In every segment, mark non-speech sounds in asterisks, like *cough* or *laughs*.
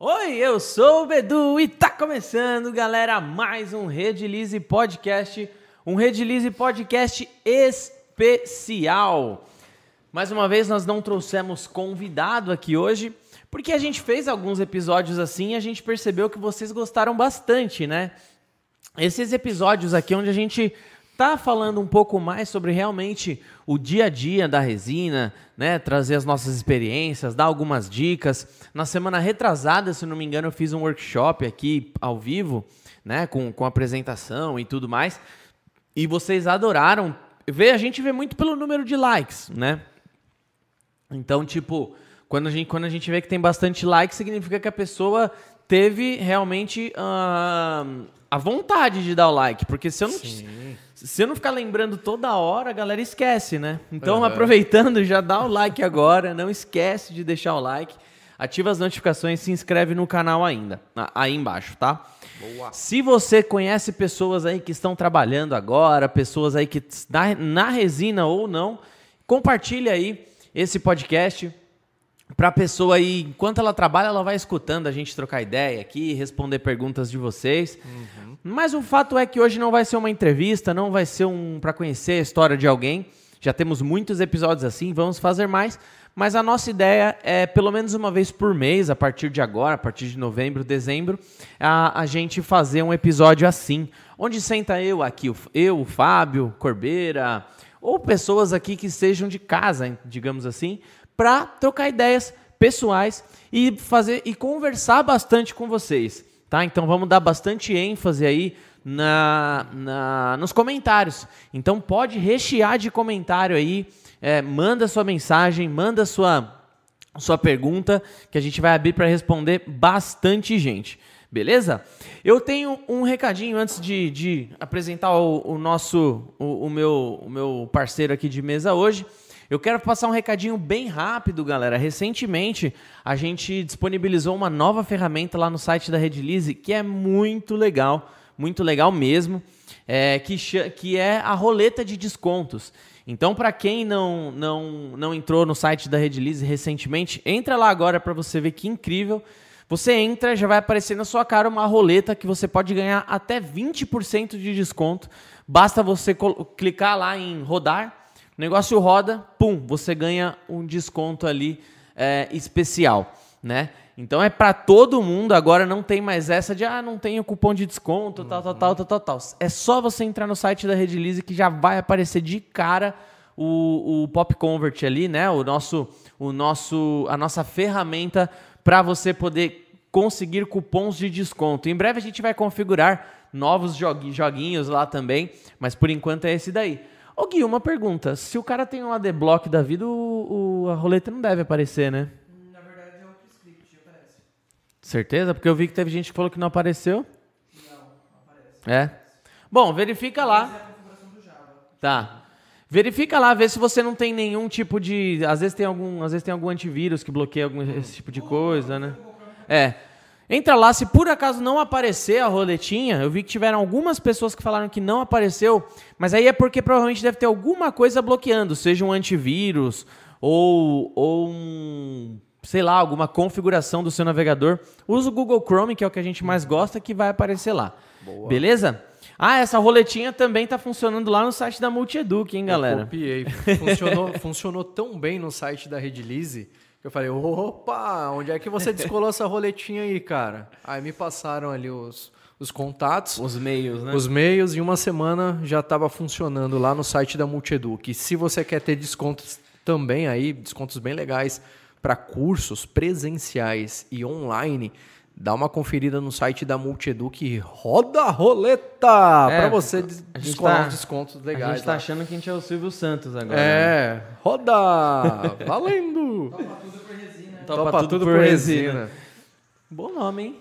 Oi, eu sou o Bedu e tá começando, galera, mais um Redilize Podcast, um Redilize Podcast especial. Mais uma vez nós não trouxemos convidado aqui hoje, porque a gente fez alguns episódios assim e a gente percebeu que vocês gostaram bastante, né? Esses episódios aqui onde a gente tá falando um pouco mais sobre realmente o dia a dia da resina, né? Trazer as nossas experiências, dar algumas dicas. Na semana retrasada, se não me engano, eu fiz um workshop aqui ao vivo, né? Com, com apresentação e tudo mais. E vocês adoraram. Vê, a gente vê muito pelo número de likes, né? Então, tipo, quando a gente, quando a gente vê que tem bastante like, significa que a pessoa teve realmente uh, a vontade de dar o like. Porque se eu não. Sim. Se eu não ficar lembrando toda hora, a galera esquece, né? Então, Uhum. aproveitando, já dá o like agora, não esquece de deixar o like, ativa as notificações, se inscreve no canal ainda, aí embaixo, tá? Boa. Se você conhece pessoas aí que estão trabalhando agora, pessoas aí que na, na resina ou não, compartilha aí esse podcast para a pessoa aí, enquanto ela trabalha, ela vai escutando a gente trocar ideia aqui, responder perguntas de vocês. Mas o fato é que hoje não vai ser uma entrevista, não vai ser um para conhecer a história de alguém. Já temos muitos episódios assim, vamos fazer mais. Mas a nossa ideia é, pelo menos uma vez por mês, a partir de agora, a partir de novembro, dezembro, a, a gente fazer um episódio assim, onde senta eu aqui, eu, o Fábio, Corbeira, ou pessoas aqui que sejam de casa, digamos assim, para trocar ideias pessoais e fazer e conversar bastante com vocês, tá? Então vamos dar bastante ênfase aí na, na- nos comentários. Então pode rechear de comentário aí, é, manda sua mensagem, manda sua sua pergunta que a gente vai abrir para responder bastante gente. Beleza? Eu tenho um recadinho antes de, de apresentar o, o nosso, o, o meu, o meu parceiro aqui de mesa hoje. Eu quero passar um recadinho bem rápido, galera. Recentemente, a gente disponibilizou uma nova ferramenta lá no site da Redilize que é muito legal, muito legal mesmo, é, que, que é a roleta de descontos. Então, para quem não, não, não entrou no site da Redilize recentemente, entra lá agora para você ver que incrível. Você entra, já vai aparecer na sua cara uma roleta que você pode ganhar até 20% de desconto. Basta você clicar lá em rodar, negócio roda, pum, você ganha um desconto ali é, especial, né? Então é para todo mundo, agora não tem mais essa de ah, não tenho cupom de desconto, tal, tal, tal, tal, tal, tal. É só você entrar no site da Redilize que já vai aparecer de cara o, o Pop Convert ali, né? O nosso, o nosso, a nossa ferramenta para você poder conseguir cupons de desconto. Em breve a gente vai configurar novos jogui- joguinhos lá também, mas por enquanto é esse daí. Ô Gui, uma pergunta. Se o cara tem um ADBlock da vida, o, o- a roleta não deve aparecer, né? Na verdade é outro script aparece. Certeza? Porque eu vi que teve gente que falou que não apareceu. Não, não aparece. É. Bom, verifica lá. É a configuração do Java. Tá. Verifica lá, vê se você não tem nenhum tipo de. Às vezes tem algum, às vezes tem algum antivírus que bloqueia algum, esse tipo de coisa, né? É. Entra lá, se por acaso não aparecer a roletinha, eu vi que tiveram algumas pessoas que falaram que não apareceu, mas aí é porque provavelmente deve ter alguma coisa bloqueando, seja um antivírus ou, ou um, sei lá, alguma configuração do seu navegador. Usa o Google Chrome, que é o que a gente mais gosta, que vai aparecer lá. Beleza? Ah, essa roletinha também tá funcionando lá no site da Multieduc, hein, Eu galera? copiei. Funcionou, *laughs* funcionou tão bem no site da Redilize eu falei, opa, onde é que você descolou essa roletinha aí, cara? Aí me passaram ali os, os contatos, Os meios, né? os meios, e uma semana já estava funcionando lá no site da Multieduc. E se você quer ter descontos também aí, descontos bem legais para cursos presenciais e online, dá uma conferida no site da Multieduc e roda a roleta É, para você a descolar tá- os descontos A legais. gente tá lá. achando que a gente é o Silvio Santos agora. né? É, roda! Valendo! Topa tudo por resina. Topa, tudo, por resina. Bom nome, hein?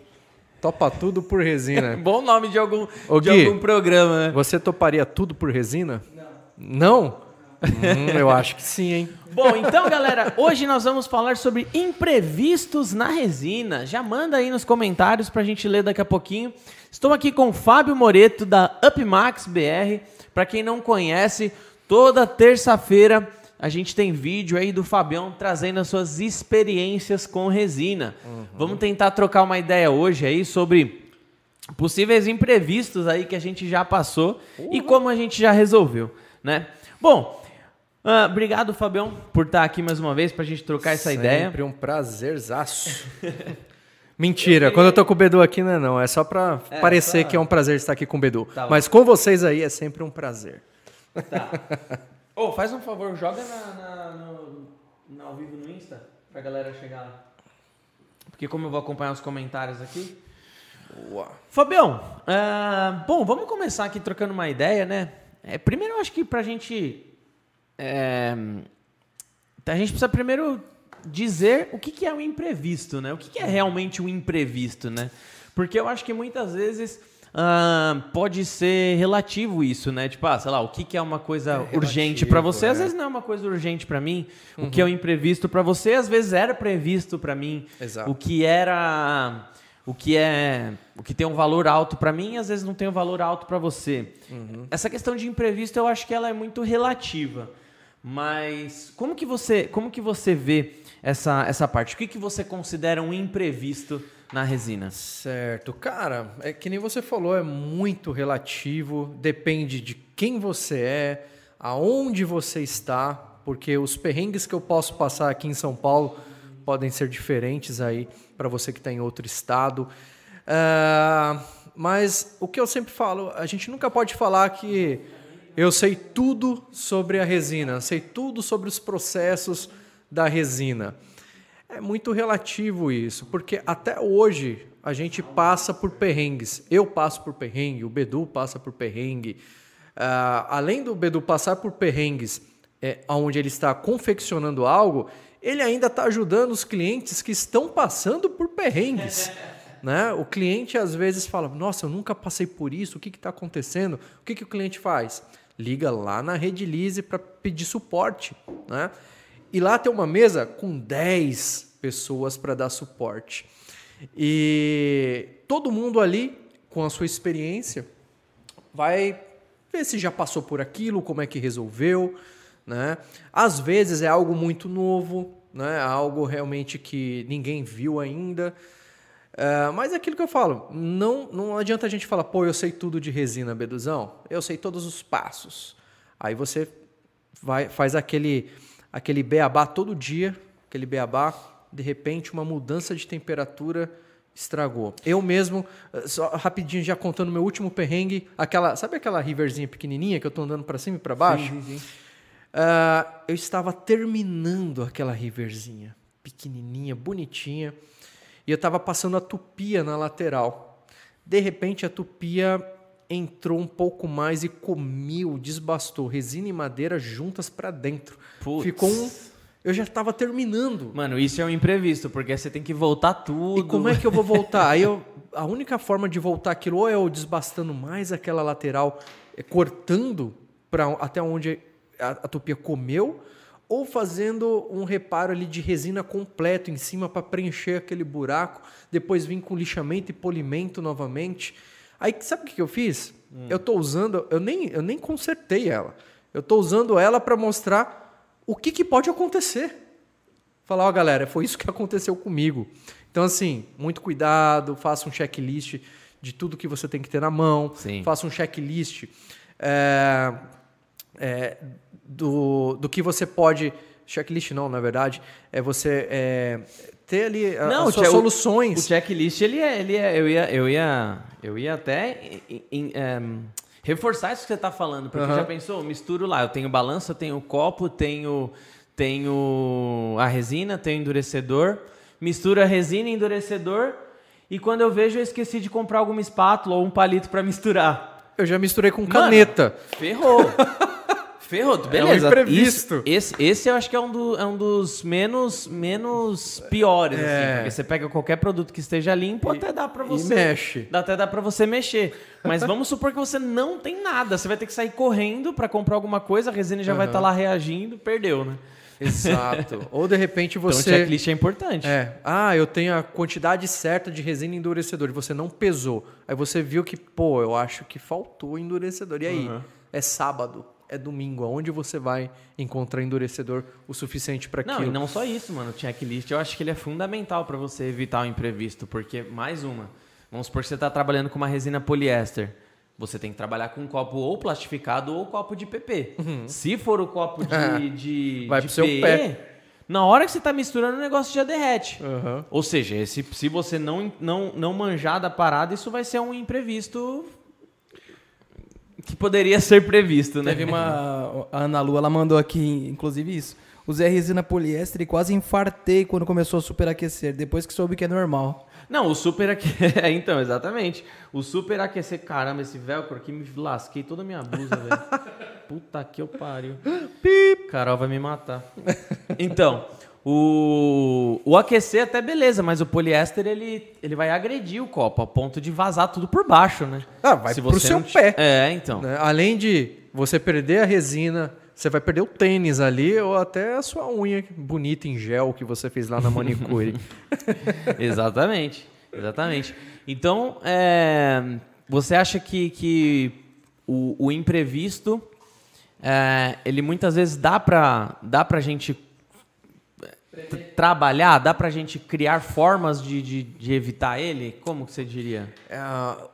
Topa tudo por resina. *laughs* Bom nome de algum, Ô, de Gui. algum programa, né? Você toparia tudo por resina? Não. Não? Hum, eu acho que sim, hein? Bom, então, galera, hoje nós vamos falar sobre imprevistos na resina. Já manda aí nos comentários pra gente ler daqui a pouquinho. Estou aqui com o Fábio Moreto, da Upmax BR. Pra quem não conhece, toda terça-feira a gente tem vídeo aí do Fabião trazendo as suas experiências com resina. Vamos tentar trocar uma ideia hoje aí sobre possíveis imprevistos aí que a gente já passou e como a gente já resolveu, né? Bom, ah, obrigado, Fabião, por estar aqui mais uma vez pra gente trocar essa ideia. Sempre um prazerzaço. *laughs* Mentira, quando eu tô com o Bedu aqui não é não, é só pra É, parecer só- que é um prazer estar aqui com o Bedu. Tá. Mas com vocês aí é sempre um prazer. Tá. *laughs* Ô, faz um favor, joga na, na- no, na- ao vivo no Insta pra galera chegar lá. Porque como eu vou acompanhar os comentários aqui. Boa. Fabião, ah, bom, vamos começar aqui trocando uma ideia, né? É, primeiro, eu acho que pra gente. É, a gente precisa primeiro dizer o que, que é o imprevisto, né? O que, que é realmente o imprevisto, né? Porque eu acho que muitas vezes ah, pode ser relativo isso, né? Tipo, ah, sei lá, o que, que é uma coisa urgente pra você, às é. vezes não é uma coisa urgente pra mim. O que é o imprevisto pra você, às vezes era previsto pra mim. Exato. O que era o que é o que tem um valor alto para mim às vezes não tem um valor alto para você essa questão de imprevisto eu acho que ela é muito relativa mas como que você como que você vê essa essa parte o que que você considera um imprevisto na resina Certo. Cara, é que nem você falou, é muito relativo, depende de quem você é, aonde você está, porque os perrengues que eu posso passar aqui em São Paulo podem ser diferentes aí para você que está em outro estado. Ah, mas o que eu sempre falo, a gente nunca pode falar que eu sei tudo sobre a resina, sei tudo sobre os processos da resina. É muito relativo isso, porque até hoje a gente passa por perrengues. Eu passo por perrengue, o Bedu passa por perrengue. Ah, além do Bedu passar por perrengues, é, onde ele está confeccionando algo, ele ainda está ajudando os clientes que estão passando por perrengues. *laughs* né? O cliente às vezes fala: Nossa, eu nunca passei por isso, o que está acontecendo? O que, que o cliente faz? Liga lá na Redilize para pedir suporte. Né? E lá tem uma mesa com 10 pessoas para dar suporte. E todo mundo ali, com a sua experiência, vai ver se já passou por aquilo, como é que resolveu. Né? Às vezes é algo muito novo, né? algo realmente que ninguém viu ainda. É, mas é aquilo que eu falo, não, não adianta a gente falar, pô, eu sei tudo de resina, Beduzão, eu sei todos os passos. Aí você vai, faz aquele, aquele beabá todo dia, aquele beabá, de repente uma mudança de temperatura estragou. Eu mesmo, só rapidinho já contando meu último perrengue, aquela, sabe aquela riverzinha pequenininha que eu tô andando para cima e para baixo? Ah, eu estava terminando aquela riverzinha, pequenininha, bonitinha, e eu estava passando a tupia na lateral. De repente a tupia entrou um pouco mais e comiu, desbastou resina e madeira juntas para dentro. Putz. Ficou um, eu já estava terminando. mano isso é um imprevisto porque você tem que voltar tudo E como é que eu vou *laughs* voltar? Aí eu, a única forma de voltar aquilo ou é eu desbastando mais aquela lateral, é, cortando para até onde a, a tupia comeu, ou fazendo um reparo ali de resina completo em cima para preencher aquele buraco, depois vir com lixamento e polimento novamente. Aí sabe o que que eu fiz? Eu tô usando, eu nem, eu nem consertei ela. Eu tô usando ela para mostrar o que, que pode acontecer. Falar, ó, galera, foi isso que aconteceu comigo. Então, assim, muito cuidado, faça um checklist de tudo que você tem que ter na mão, Sim. faça um checklist é, é, do, do que você pode. Checklist não, na verdade, é você é, ter ali a- Não, as suas o soluções. O checklist, ele é, ele é, eu ia, eu ia, eu ia até em- em- em, reforçar isso que você está falando, porque Aham. já pensou, misturo lá, eu tenho balança, eu tenho copo, tenho, tenho a resina, tenho endurecedor, misturo a resina e endurecedor, e quando eu vejo eu esqueci de comprar alguma espátula ou um palito para *laughs* misturar. Eu já misturei com caneta. Ferrou. *laughs* Ferrou, beleza. imprevisto. Isso- esse, esse eu acho que é um, do- é um dos menos, menos piores, É. assim, porque você pega qualquer produto que esteja limpo, até dá pra e você. mexe. Dá, até dá pra você mexer. Mas *laughs* vamos supor que você não tem nada. Você vai ter que sair correndo pra comprar alguma coisa, a resina já vai Aham. estar lá reagindo, perdeu, né? Exato. *laughs* Ou de repente Então o você. checklist é importante. É. Ah, eu tenho a quantidade certa de resina endurecedor e você não pesou. Aí você viu que, pô, eu acho que faltou endurecedor. E aí? Uhum. É sábado. É domingo. Aonde você vai encontrar endurecedor o suficiente para Não, aquilo? e não só isso, mano. O checklist eu acho que ele é fundamental para você evitar o imprevisto, porque mais uma. Vamos supor que você está trabalhando com uma resina poliéster. Você tem que trabalhar com um copo ou plastificado ou copo de PP. Se for o copo de, *laughs* de, Uhum. Vai de pro seu PE, pé. na hora que você está misturando, o negócio já derrete. Aham. Ou seja, esse, se você não, não, não manjar da parada, isso vai ser um imprevisto que poderia ser previsto, né? Teve uma. A Ana Lu, ela mandou aqui, inclusive, isso. Usei resina poliéster e quase infartei quando começou a superaquecer, depois que soube que é normal. Não, o super aquecer. *laughs* É, então, exatamente. O super aquecer. Caramba, esse velcro aqui me lasquei toda a minha blusa, velho. *laughs* Puta que eu pariu. Carol vai me matar. Então, o, o aquecer até beleza, mas o poliéster ele, ele vai agredir o copo, a ponto de vazar tudo por baixo, né? Ah, vai Se pro seu pé. É, então. né? Além de você perder a resina, você vai perder o tênis ali ou até a sua unha bonita em gel que você fez lá na manicure. *laughs* *laughs* Exatamente, exatamente. Então, é, você acha que, que o, o imprevisto, é, ele muitas vezes dá para dá pra gente trabalhar, dá pra gente criar formas de, de, de evitar ele? Como que você diria? É,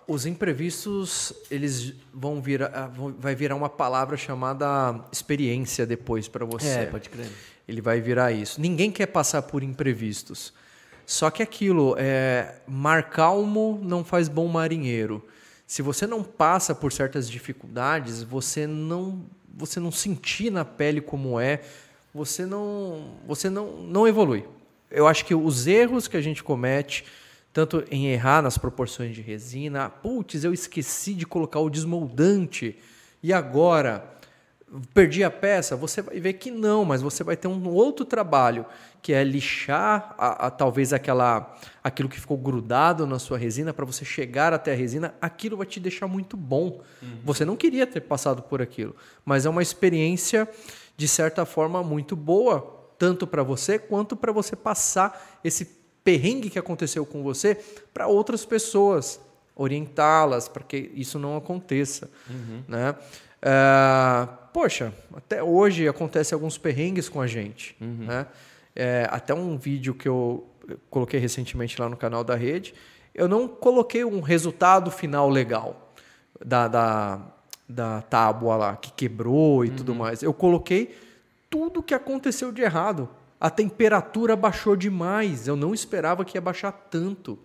os imprevistos, eles vão virar, ah, vão- vai virar uma palavra chamada experiência depois para você. É, pode crer. Ele vai virar isso. Ninguém quer passar por imprevistos. Só que aquilo, é, mar calmo não faz bom marinheiro. Se você não passa por certas dificuldades, você não, você não sentir na pele como é, você não, você não, não evolui. Eu acho que os erros que a gente comete, tanto em errar nas proporções de resina, putz, eu esqueci de colocar o desmoldante, e agora? perdi a peça, você vai ver que não, mas você vai ter um outro trabalho, que é lixar a, a- talvez aquela, aquilo que ficou grudado na sua resina para você chegar até a resina, aquilo vai te deixar muito bom. Você não queria ter passado por aquilo, mas é uma experiência de certa forma muito boa, tanto para você quanto para você passar esse perrengue que aconteceu com você para outras pessoas, orientá-las para que isso não aconteça, né? É, poxa, até hoje acontece alguns perrengues com a gente, né? É, até um vídeo que eu coloquei recentemente lá no canal da rede, eu não coloquei um resultado final legal da, da, da tábua lá que quebrou e tudo mais. Eu coloquei tudo que aconteceu de errado. A temperatura baixou demais. Eu não esperava que ia baixar tanto.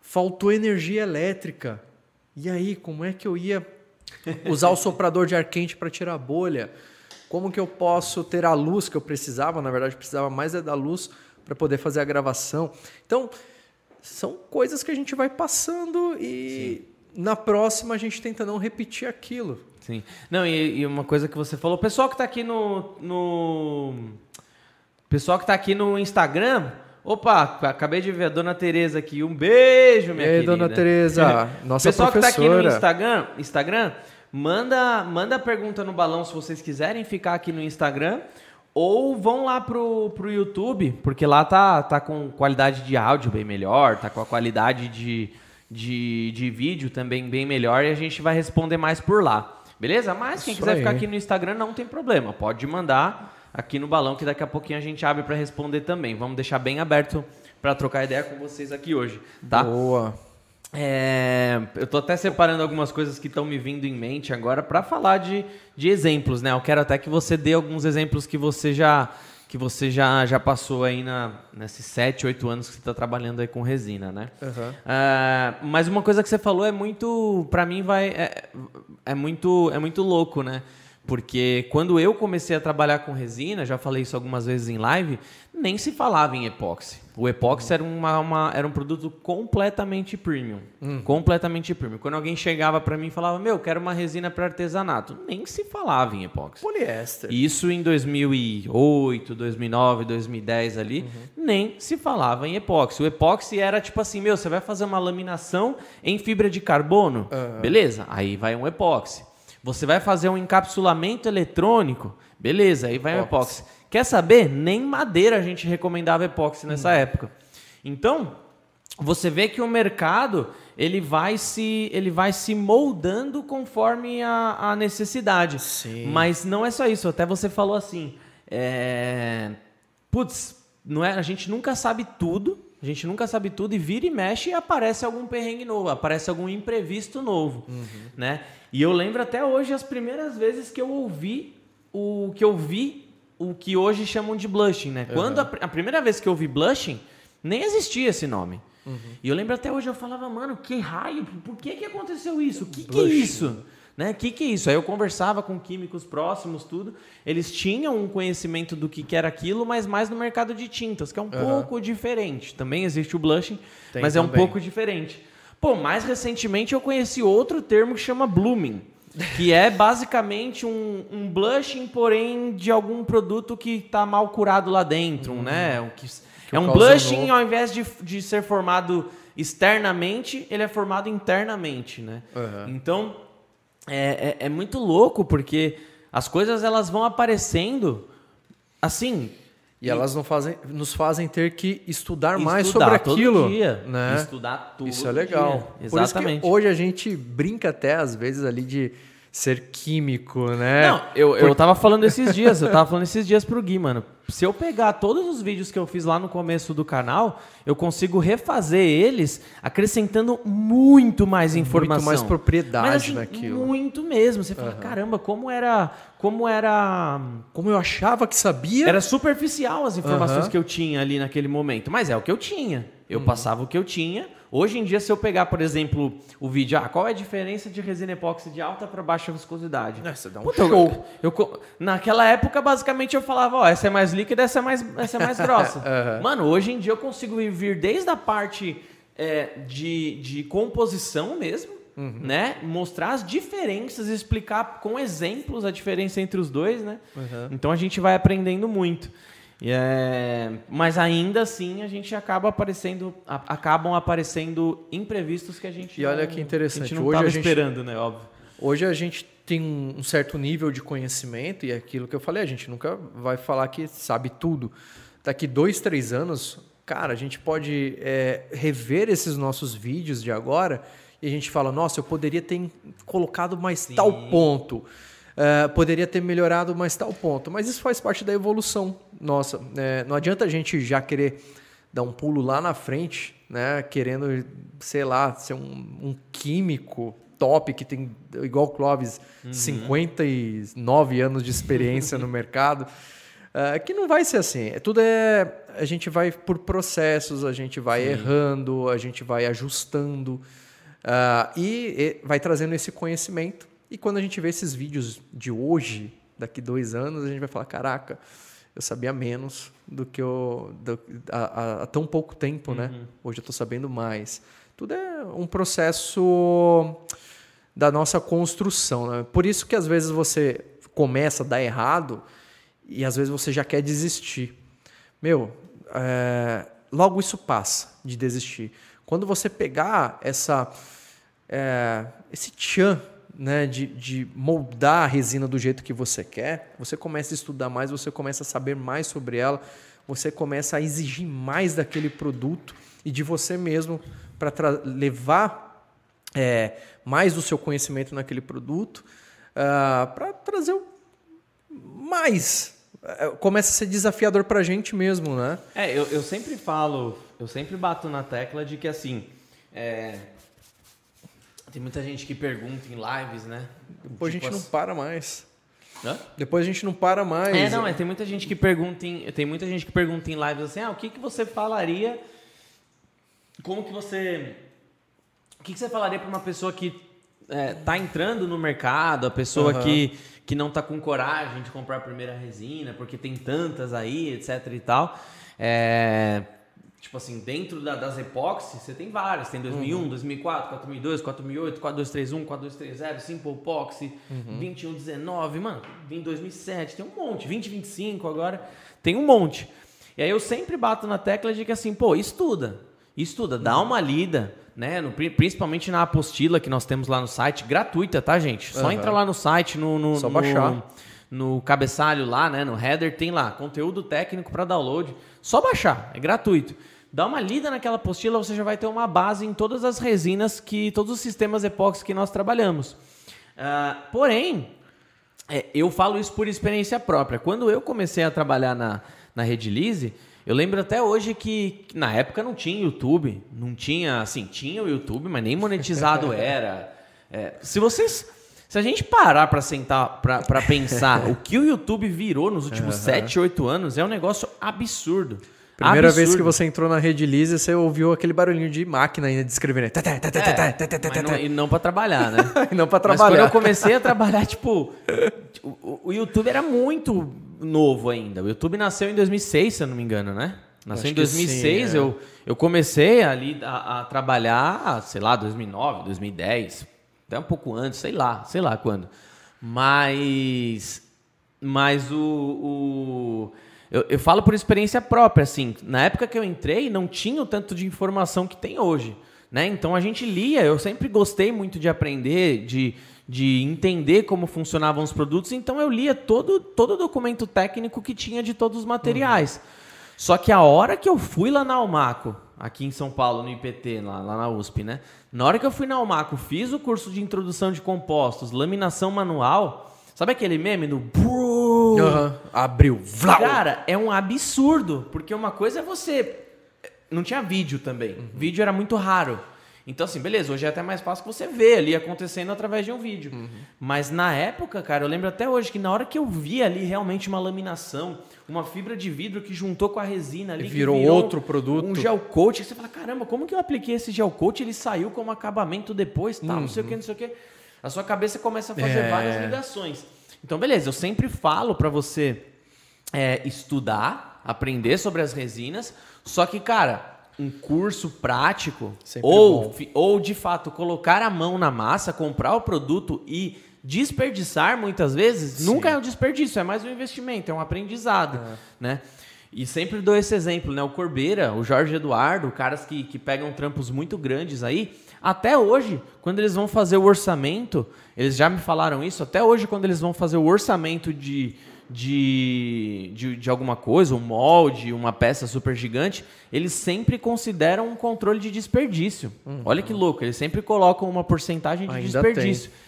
Faltou energia elétrica. E aí, como é que eu ia usar o *laughs* soprador de ar quente para tirar a bolha? Como que eu posso ter a luz que eu precisava? Na verdade, precisava mais é da luz para poder fazer a gravação. Então, são coisas que a gente vai passando e na próxima a gente tenta não repetir aquilo. Sim. Não, e, e uma coisa que você falou, pessoal que tá aqui no. no... Pessoal que tá aqui no Instagram. Opa, acabei de ver a dona Tereza aqui. Um beijo, minha e aí, querida. dona Tereza, *laughs* nossa pessoal que tá aqui no professora. Instagram, Instagram manda, manda a pergunta no balão se vocês quiserem ficar aqui no Instagram. Ou vão lá pro, pro YouTube, porque lá tá, tá com qualidade de áudio bem melhor, tá com a qualidade de, de, de vídeo também bem melhor e a gente vai responder mais por lá. Beleza? Mas quem Isso quiser aí. ficar aqui no Instagram não tem problema. Pode mandar aqui no balão que daqui a pouquinho a gente abre para responder também. Vamos deixar bem aberto para trocar ideia com vocês aqui hoje, tá? Boa. É, eu tô até separando algumas coisas que estão me vindo em mente agora para falar de, de exemplos, né? Eu quero até que você dê alguns exemplos que você já que você já, já passou aí na, nesses 7, 8 anos que você está trabalhando aí com resina, né? Aham. É, mas uma coisa que você falou é muito, para mim vai é, é muito é muito louco, né? Porque quando eu comecei a trabalhar com resina, já falei isso algumas vezes em live, nem se falava em epóxi. O epóxi era, uma, uma- era um produto completamente premium. Completamente premium. Quando alguém chegava para mim e falava, meu, quero uma resina para artesanato, nem se falava em epóxi. Poliéster. Isso em 2008, 2009, 2010 ali, nem se falava em epóxi. O epóxi era tipo assim, meu, você vai fazer uma laminação em fibra de carbono? Beleza, aí vai um epóxi. Você vai fazer um encapsulamento eletrônico? Beleza, aí vai Epóxi. epóxi. Quer saber? Nem madeira a gente recomendava epóxi nessa época. Então, você vê que o mercado ele vai se, ele vai se moldando conforme a, a necessidade. Sim. Mas não é só isso. Até você falou assim, é... putz, não é, a gente nunca sabe tudo. A gente nunca sabe tudo e vira e mexe e aparece algum perrengue novo, aparece algum imprevisto novo, né? E eu lembro até hoje as primeiras vezes que eu ouvi o que eu vi o que hoje chamam de blushing, né? Quando a, a primeira vez que eu vi blushing, nem existia esse nome. E eu lembro até hoje, eu falava, mano, que raio, por que que aconteceu isso? O que que é isso? Né? Que que é isso? Aí eu conversava com químicos próximos, tudo. Eles tinham um conhecimento do que que era aquilo, mas mais no mercado de tintas, que é um pouco diferente. Também existe o blushing, Tem mas é um também. pouco diferente. Pô, mais recentemente eu conheci outro termo que chama blooming, que é basicamente um, um blushing, porém de algum produto que está mal curado lá dentro, né? O que, é um blushing no- ao invés de, de ser formado externamente, ele é formado internamente, né? Uhum. Então é, é, é muito louco porque as coisas elas vão aparecendo assim. E elas fazem, nos fazem ter que estudar mais estudar sobre todo aquilo. dia, né? Estudar tudo. Isso é legal. Por isso Exatamente. que hoje a gente brinca até, às vezes, ali de ser químico, né? Não, eu, eu tava falando esses dias, eu tava *laughs* falando esses dias pro Gui, mano. Se eu pegar todos os vídeos que eu fiz lá no começo do canal, eu consigo refazer eles acrescentando muito mais informação. mais propriedade Mas, assim, naquilo. Muito mesmo. Você fala, caramba, como era. Como era. Como eu achava que sabia. Era superficial as informações Aham. que eu tinha ali naquele momento. Mas é o que eu tinha. Uhum. Eu passava o que eu tinha. Hoje em dia, se eu pegar, por exemplo, o vídeo, ah, qual é a diferença de resina epóxi de alta para baixa viscosidade? Você dá um Puta, eu- show. eu co- naquela época, basicamente, eu falava, ó, essa é mais líquida, essa é mais, essa é mais grossa. *laughs* Aham. Mano, hoje em dia eu consigo vir desde a parte é, de, de composição mesmo, Uhum. né? Mostrar as diferenças, explicar com exemplos a diferença entre os dois, né? Uhum. Então a gente vai aprendendo muito. É, Mas ainda assim a gente acaba aparecendo, a- acabam aparecendo imprevistos que a gente E olha não- que interessante, a gente não hoje tava a gente- esperando, né? Óbvio. Hoje a gente tem um certo nível de conhecimento e é aquilo que eu falei, a gente nunca vai falar que sabe tudo. Daqui dois, três anos, cara, a gente pode é, rever esses nossos vídeos de agora e a gente fala, nossa, eu poderia ter colocado mais tal ponto. É, poderia ter melhorado mais tal ponto. Mas isso faz parte da evolução nossa. né? não adianta a gente já querer dar um pulo lá na frente, né? Querendo, sei lá, ser um, um químico top que tem, igual o Clóvis, 59 anos de experiência no *laughs* mercado. eh, que não vai ser assim. É, Tudo é. A gente vai por processos, a gente vai errando, a gente vai ajustando ah, e, e vai trazendo esse conhecimento. E quando a gente vê esses vídeos de hoje, daqui dois anos, a gente vai falar: caraca, eu sabia menos do que eu. do- há, tão pouco tempo, né? Hoje eu estou sabendo mais. Tudo é um processo da nossa construção. Né? Por isso que às vezes você começa a dar errado e às vezes você já quer desistir. Meu, é, logo isso passa de desistir. Quando você pegar essa, é, esse tchan né, de, de moldar a resina do jeito que você quer, você começa a estudar mais, você começa a saber mais sobre ela, você começa a exigir mais daquele produto e de você mesmo para levar é, mais do seu conhecimento naquele produto para trazer mais. É, Começa a ser desafiador para a gente mesmo, né? É, eu, eu sempre falo, eu sempre bato na tecla de que assim, é, tem muita gente que pergunta em lives, né? Depois Tipo a gente assim- não para mais. Hã? Depois a gente não para mais. É, não, é, tem muita gente que pergunta em, tem muita gente que pergunta em lives assim, ah, o que que você falaria, como que você, o que que você falaria para uma pessoa que é, tá entrando no mercado, a pessoa Aham. que, que não tá com coragem de comprar a primeira resina, porque tem tantas aí, etc e tal, é, tipo assim, dentro da- das epóxis, você tem várias, tem 2001, 2004, 4002, 4008, 4231, 4230, Simple Epoxy, 2119, mano, em 2007, tem um monte, 2025 agora, tem um monte. E aí eu sempre bato na tecla de que assim, pô, estuda, estuda, dá uma lida, né, no- pri- principalmente na apostila que nós temos lá no site, gratuita, tá, gente? Só Aham. entra lá no site, no, no, Só no- baixar. no cabeçalho lá, né, no header, tem lá conteúdo técnico para download. Só baixar, é gratuito. dá uma lida naquela apostila, você já vai ter uma base em todas as resinas que todos os sistemas epóxi que nós trabalhamos. Uh, porém, é, eu falo isso por experiência própria. Quando eu comecei a trabalhar na, na Redilize, eu lembro até hoje que, que, na época não tinha YouTube, não tinha, assim, tinha o YouTube, mas nem monetizado *laughs* era. É, se vocês, se a gente parar para sentar, para pensar o que o YouTube virou nos últimos uhum. 7, 8 anos, é um negócio absurdo. Primeira absurdo. vez que você entrou na rede Lise, você ouviu aquele barulhinho de máquina ainda de escrever, né? É, não, e não para trabalhar, né? *laughs* e não para trabalhar. Mas quando eu comecei a trabalhar, tipo, o, o, YouTube era muito novo ainda. O YouTube nasceu em 2006, se eu não me engano, né? Nasceu em 2006, sim, é. eu, eu comecei ali a, a, trabalhar, sei lá, 2009, 2010, até um pouco antes, sei lá, sei lá quando. Mas, mas o, o eu, eu falo por experiência própria, assim. Na época que eu entrei, não tinha o tanto de informação que tem hoje. Né? Então a gente lia, eu sempre gostei muito de aprender, de, de entender como funcionavam os produtos, então eu lia todo, todo o documento técnico que tinha de todos os materiais. Uhum. Só que a hora que eu fui lá na Almaco, aqui em São Paulo, no IPT, lá, lá na USP, né? Na hora que eu fui na Almaco, fiz o curso de introdução de compostos, laminação manual, sabe aquele meme do Uhum. Abriu. Vlau. Cara, é um absurdo. Porque uma coisa é você. Não tinha vídeo também. Uhum. Vídeo era muito raro. Então, assim, beleza, hoje é até mais fácil que você vê ali acontecendo através de um vídeo. Uhum. Mas na época, cara, eu lembro até hoje que na hora que eu vi ali realmente uma laminação, uma fibra de vidro que juntou com a resina ali. Virou, virou, outro produto. Um gel coat. Você fala, caramba, como que eu apliquei esse gel coat? Ele saiu como acabamento depois, tal, uhum. não sei o que, não sei o que. A sua cabeça começa a fazer é... várias ligações. Então, beleza, eu sempre falo para você é, estudar, aprender sobre as resinas, só que, cara, um curso prático ou, ou de fato colocar a mão na massa, comprar o produto e desperdiçar muitas vezes, Sim. nunca é um desperdício, é mais um investimento, é um aprendizado, é. né? E sempre dou esse exemplo, né? O Corbeira, o Jorge Eduardo, caras que, que pegam trampos muito grandes aí, até hoje, quando eles vão fazer o orçamento, eles já me falaram isso, até hoje, quando eles vão fazer o orçamento de, de, de, de, alguma coisa, um molde, uma peça super gigante, eles sempre consideram um controle de desperdício. Uhum. Olha que louco, eles sempre colocam uma porcentagem de Ainda desperdício. Tem.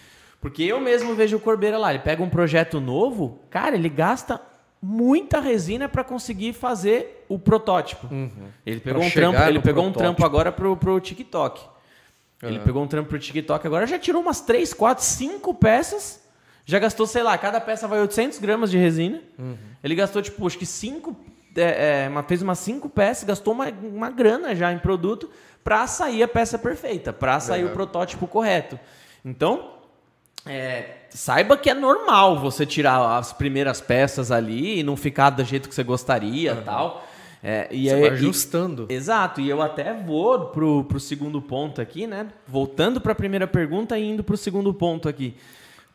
Porque eu mesmo vejo o Corbeira lá, ele pega um projeto novo, cara, ele gasta muita resina para conseguir fazer o protótipo. Uhum. Ele pegou, um trampo, ele pegou um trampo agora pro, pro TikTok. Ele uhum. pegou um trampo pro TikTok agora, já tirou umas 3, 4, 5 peças. Já gastou, sei lá, cada peça vai 800 gramas de resina. Uhum. Ele gastou, tipo, acho que 5. É, é, fez umas 5 peças, gastou uma, uma grana já em produto para sair a peça perfeita, para sair uhum. o protótipo correto. Então, é, saiba que é normal você tirar as primeiras peças ali e não ficar do jeito que você gostaria uhum. tal. É, e Você aí, vai ajustando. E, exato, e eu até vou pro, pro segundo ponto aqui, né? Voltando para a primeira pergunta e indo pro segundo ponto aqui.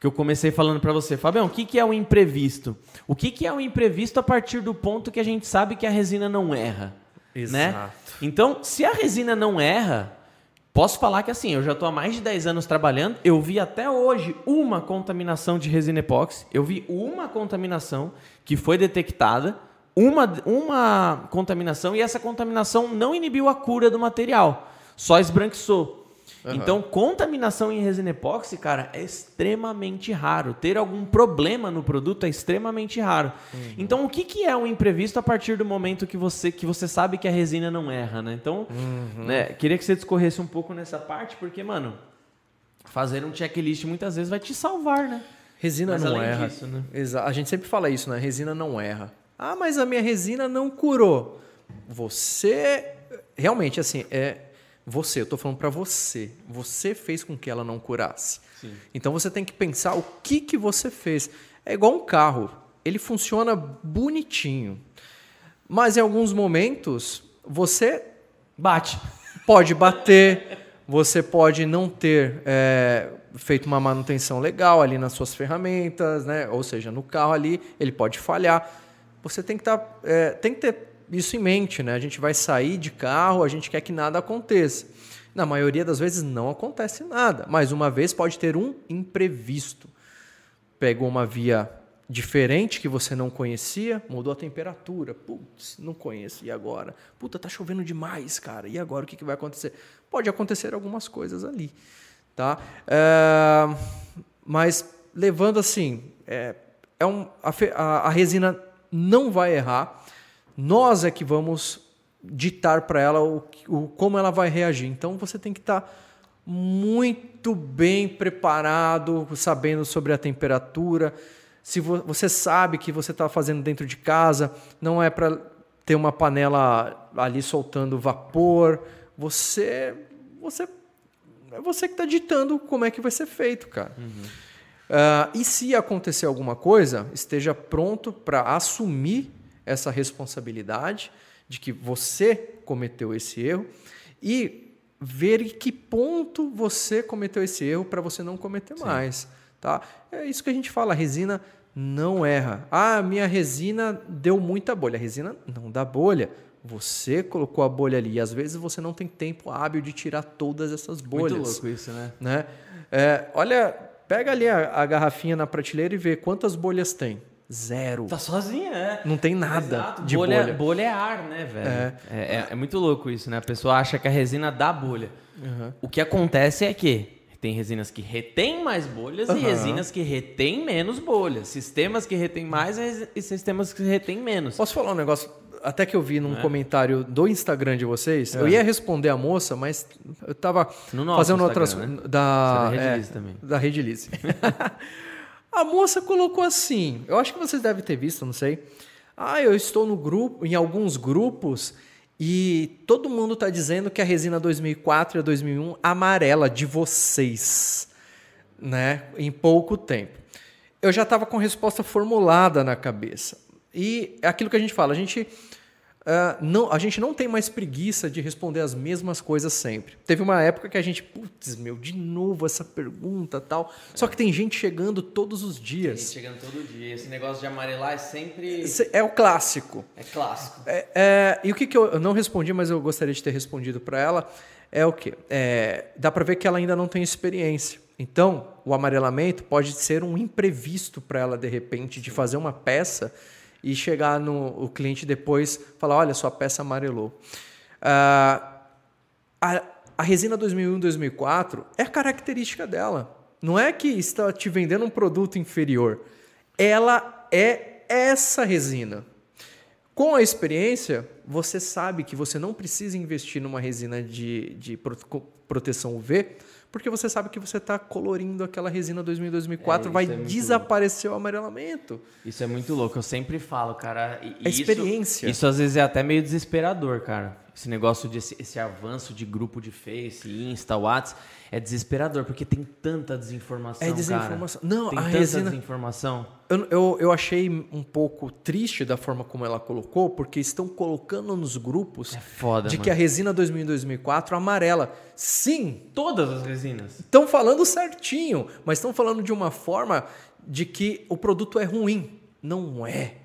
Que eu comecei falando para você, Fabião, o que, que é o imprevisto? O que, que é o imprevisto a partir do ponto que a gente sabe que a resina não erra? Né? Exato. Né? Então, se a resina não erra, posso falar que assim, eu já estou há mais de 10 anos trabalhando, eu vi até hoje uma contaminação de resina epóxi, eu vi uma contaminação que foi detectada, uma, uma contaminação e essa contaminação não inibiu a cura do material, só esbranquiçou. Uhum. Então, contaminação em resina epóxi, cara, é extremamente raro. Ter algum problema no produto é extremamente raro. Uhum. Então, o que, que é um imprevisto a partir do momento que você, que você sabe que a resina não erra, né? Então, uhum. né, queria que você discorresse um pouco nessa parte, porque, mano, fazer um checklist muitas vezes vai te salvar, né? Resina Mas não erra. Disso, né? A gente sempre fala isso, né? Resina não erra. Ah, mas a minha resina não curou. Você realmente assim é você. Eu estou falando para você. Você fez com que ela não curasse. Sim. Então você tem que pensar o que que você fez. É igual um carro. Ele funciona bonitinho, mas em alguns momentos você bate. Pode bater. Você pode não ter é, feito uma manutenção legal ali nas suas ferramentas, né? Ou seja, no carro ali ele pode falhar você tem que, tá, é, tem que ter isso em mente, né? A gente vai sair de carro, a gente quer que nada aconteça. Na maioria das vezes não acontece nada, mas uma vez pode ter um imprevisto. Pegou uma via diferente que você não conhecia, mudou a temperatura. Putz, não conheço. E agora? Puta, tá chovendo demais, cara. E agora o que, que vai acontecer? Pode acontecer algumas coisas ali, tá? É, mas levando assim, é, é um, a, a, a resina não vai errar. Nós é que vamos ditar para ela o, o, como ela vai reagir. Então você tem que estar tá muito bem preparado, sabendo sobre a temperatura. Se vo, você sabe que você está fazendo dentro de casa, não é para ter uma panela ali soltando vapor. Você, você é você que está ditando como é que vai ser feito, cara. Uhum. Uh, e se acontecer alguma coisa, esteja pronto para assumir essa responsabilidade de que você cometeu esse erro e ver em que ponto você cometeu esse erro para você não cometer Sim. mais. Tá? É isso que a gente fala, a resina não erra. Ah, minha resina deu muita bolha. A resina não dá bolha. Você colocou a bolha ali e às vezes você não tem tempo hábil de tirar todas essas bolhas. Muito louco isso, né? né? É, olha, pega ali a, a garrafinha na prateleira e vê quantas bolhas tem. Zero. Tá sozinha, é. Não tem nada Exato. de bolha. Bolha, bolha é ar, né, velho? É. É, é. é, muito louco isso, né? A pessoa acha que a resina dá bolha. Uhum. O que acontece é que tem resinas que retêm mais bolhas uhum. e resinas que retêm menos bolhas. Sistemas que retêm mais e sistemas que retêm menos. Posso falar um negócio? Até que eu vi num é. comentário do Instagram de vocês, eu é. ia responder a moça, mas eu tava fazendo outras né? da, da Rede é, também. Da Rede Lise. *laughs* A moça colocou assim, eu acho que vocês devem ter visto, não sei. Ah, eu estou no grupo, em alguns grupos e todo mundo está dizendo que a resina 2004 e a 2001 amarela de vocês, né? Em pouco tempo. Eu já estava com resposta formulada na cabeça. E é aquilo que a gente fala, a gente Uh, não, a gente não tem mais preguiça de responder as mesmas coisas sempre. Teve uma época que a gente, putz, meu, de novo essa pergunta tal. É. Só que tem gente chegando todos os dias. Tem gente chegando todo dia. Esse negócio de amarelar é sempre. É o clássico. É clássico. É, é, e o que, que eu, eu, não respondi, mas eu gostaria de ter respondido para ela é o quê? É, dá para ver que ela ainda não tem experiência. Então, o amarelamento pode ser um imprevisto para ela, de repente, de fazer uma peça e chegar no o cliente depois falar, olha, sua peça amarelou. Uh, a, a resina 2001-2004 é característica dela. Não é que está te vendendo um produto inferior. Ela é essa resina. Com a experiência, você sabe que você não precisa investir numa resina de, de proteção UV, porque você sabe que você está colorindo aquela resina 2000 2004, é, vai é desaparecer louco. o amarelamento. Isso é muito louco, eu sempre falo, cara. E, é experiência. Isso, isso às vezes é até meio desesperador, cara. Esse negócio de esse, esse avanço de grupo de Face, Insta, WhatsApp, é desesperador, porque tem tanta desinformação, É desinformação. Cara. Não, tem a tanta resina... desinformação. Eu, eu, eu, achei um pouco triste da forma como ela colocou, porque estão colocando nos grupos é foda, de mano. que a resina 2000 2004 amarela. Sim! Todas as resinas. Estão falando certinho, mas estão falando de uma forma de que o produto é ruim. Não é.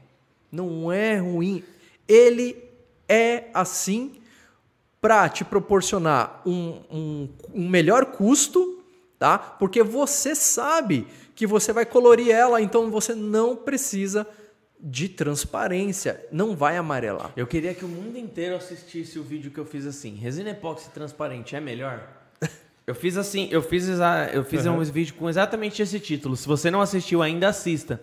Não é ruim. Ele é assim para te proporcionar um, um, um melhor custo, tá? Porque você sabe que você vai colorir ela, então você não precisa de transparência, não vai amarelar. Eu queria que o mundo inteiro assistisse o vídeo que eu fiz assim. Resina epóxi transparente é melhor? *laughs* Eu fiz assim, eu fiz, eu fiz uhum. um vídeo com exatamente esse título. Se você não assistiu ainda, assista.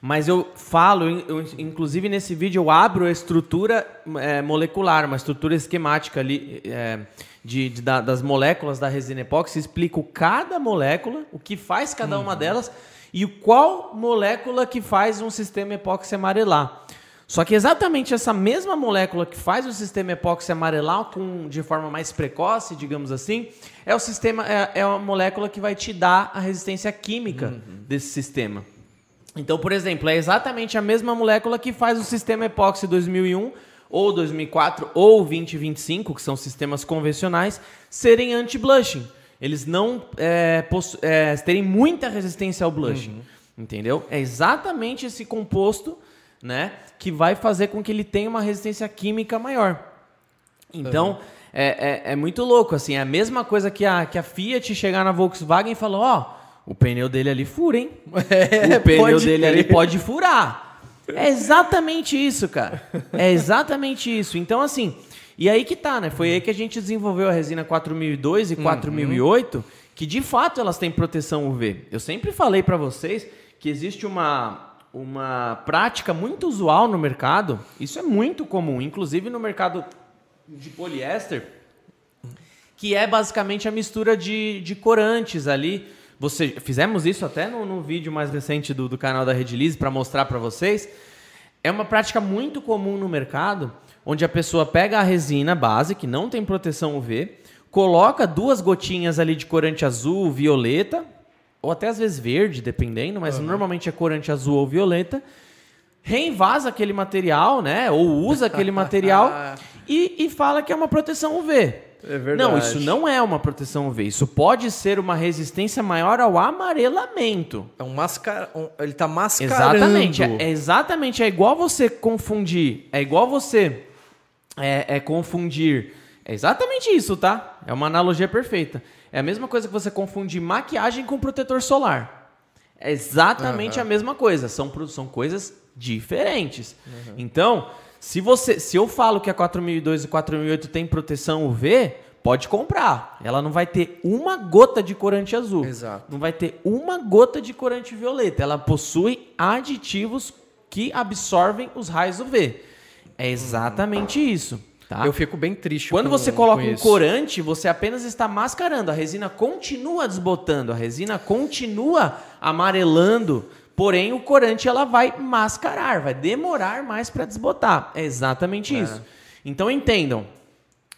Mas eu falo, eu, inclusive nesse vídeo eu abro a estrutura é, molecular, uma estrutura esquemática ali é, de, de da, das moléculas da resina epóxi, explico cada molécula, o que faz cada uhum. uma delas e qual molécula que faz um sistema epóxi amarelar. Só que exatamente essa mesma molécula que faz o sistema epóxi amarelar com, de forma mais precoce, digamos assim, é o sistema é, é a molécula que vai te dar a resistência química uhum. desse sistema. Então, por exemplo, é exatamente a mesma molécula que faz o sistema epóxi 2001 ou 2004 ou 2025, que são sistemas convencionais, serem anti-blushing. Eles não é, é, terem muita resistência ao blushing, uhum. entendeu? É exatamente esse composto, né, que vai fazer com que ele tenha uma resistência química maior. Então, uhum. é, é, é, muito louco, assim, é a mesma coisa que a, que a Fiat chegar na Volkswagen e falar, ó, oh, o pneu dele ali fura, hein? *laughs* É, o pneu dele crer. ali pode furar. É exatamente isso, cara. É exatamente isso. Então, assim, e aí que tá, né? Foi aí que a gente desenvolveu a resina 4002 e 4008, que de fato elas têm proteção UV. Eu sempre falei pra vocês que existe uma, uma prática muito usual no mercado, isso é muito comum, inclusive no mercado de poliéster, que é basicamente a mistura de, de corantes ali. Você, fizemos isso até no, no vídeo mais recente do, do canal da Redilize para mostrar para vocês. É uma prática muito comum no mercado, onde a pessoa pega a resina base, que não tem proteção UV, coloca duas gotinhas ali de corante azul, violeta, ou até às vezes verde, dependendo, mas normalmente é corante azul ou violeta, reinvasa aquele material, né? Ou usa aquele *laughs* material e, e fala que é uma proteção UV. É verdade. Não, isso não é uma proteção UV. Isso pode ser uma resistência maior ao amarelamento. É um mascar... Ele tá mascarando. Exatamente. É, exatamente. É igual você confundir. É igual você é, é confundir. É exatamente isso, tá? É uma analogia perfeita. É a mesma coisa que você confundir maquiagem com protetor solar. É exatamente a mesma coisa. São, são coisas diferentes. Então, se você, se eu falo que a 4002 e 4008 tem proteção UV, pode comprar. Ela não vai ter uma gota de corante azul. Exato. Não vai ter uma gota de corante violeta. Ela possui aditivos que absorvem os raios UV. É exatamente isso. Tá? Eu fico bem triste Quando com- você coloca um corante, você apenas está mascarando. A resina continua desbotando, a resina continua amarelando. Porém, o corante ela vai mascarar, vai demorar mais para desbotar. É exatamente isso. Então entendam.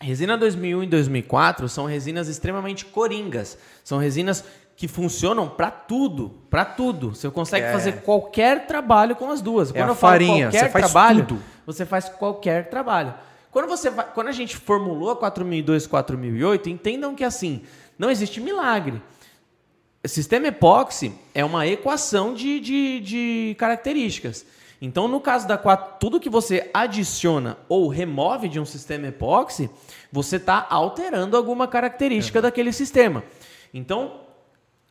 Resina 2001 e 2004 são resinas extremamente coringas. São resinas que funcionam para tudo, para tudo. Você consegue É. fazer qualquer trabalho com as duas. É a farinha, qualquer você faz trabalho, tudo. você faz qualquer trabalho. Quando, você vai- quando a gente formulou a 4002 4008, entendam que assim, não existe milagre. Sistema epóxi é uma equação de, de, de características. Então, no caso da 4, tudo que você adiciona ou remove de um sistema epóxi, você está alterando alguma característica daquele sistema. Então,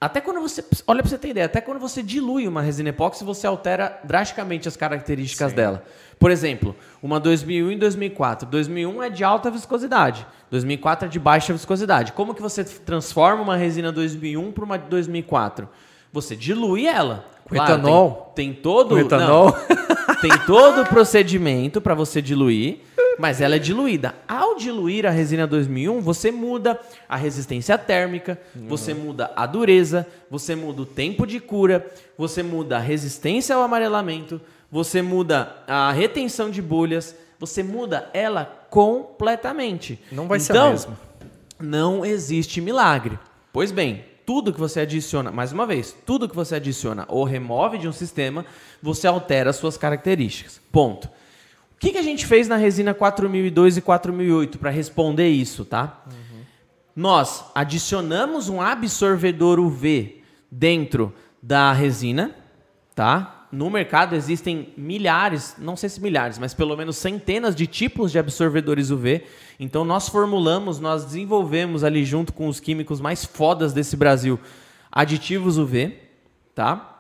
até quando você. Olha pra você ter ideia, até quando você dilui uma resina epóxi, você altera drasticamente as características dela. Por exemplo, uma 2001 e 2004. 2001 é de alta viscosidade, 2004 é de baixa viscosidade. Como que você transforma uma resina 2001 para uma de 2004? Você dilui ela. Com etanol? Tem, tem todo. Com etanol? não, tem todo o procedimento para você diluir, mas ela é diluída. Ao diluir a resina 2001, você muda a resistência térmica, você muda a dureza, você muda o tempo de cura, você muda a resistência ao amarelamento, você muda a retenção de bolhas, você muda ela completamente. Não vai ser então, a mesma. não existe milagre. Pois bem, tudo que você adiciona, mais uma vez, tudo que você adiciona ou remove de um sistema, você altera as suas características. Ponto. O que, que a gente fez na resina 4002 e 4008 para responder isso, tá? Nós adicionamos um absorvedor UV dentro da resina, tá? No mercado existem milhares, não sei se milhares, mas pelo menos centenas de tipos de absorvedores UV. Então nós formulamos, nós desenvolvemos ali junto com os químicos mais fodas desse Brasil, aditivos UV, tá?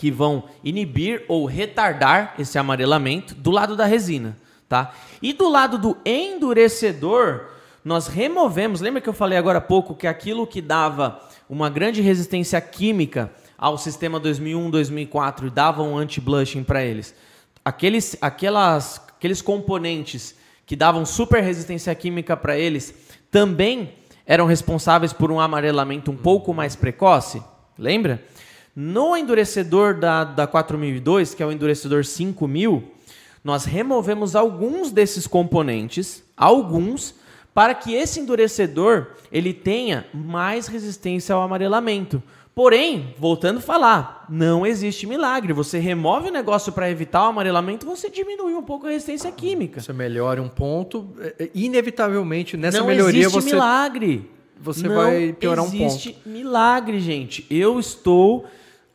Que vão inibir ou retardar esse amarelamento do lado da resina, tá? E do lado do endurecedor, nós removemos, lembra que eu falei agora há pouco que aquilo que dava uma grande resistência química ao sistema 2001, 2004 e dava um anti-blushing para eles. Aqueles, aquelas, aqueles componentes que davam super resistência química para eles também eram responsáveis por um amarelamento um pouco mais precoce, lembra? No endurecedor da, da 4002, que é o endurecedor 5000, nós removemos alguns desses componentes, alguns, para que esse endurecedor ele tenha mais resistência ao amarelamento. Porém, voltando a falar, não existe milagre. Você remove o negócio para evitar o amarelamento, você diminui um pouco a resistência química. Você melhora um ponto, é, é, inevitavelmente nessa não melhoria existe você milagre. você Não vai piorar um existe milagre, gente. Eu estou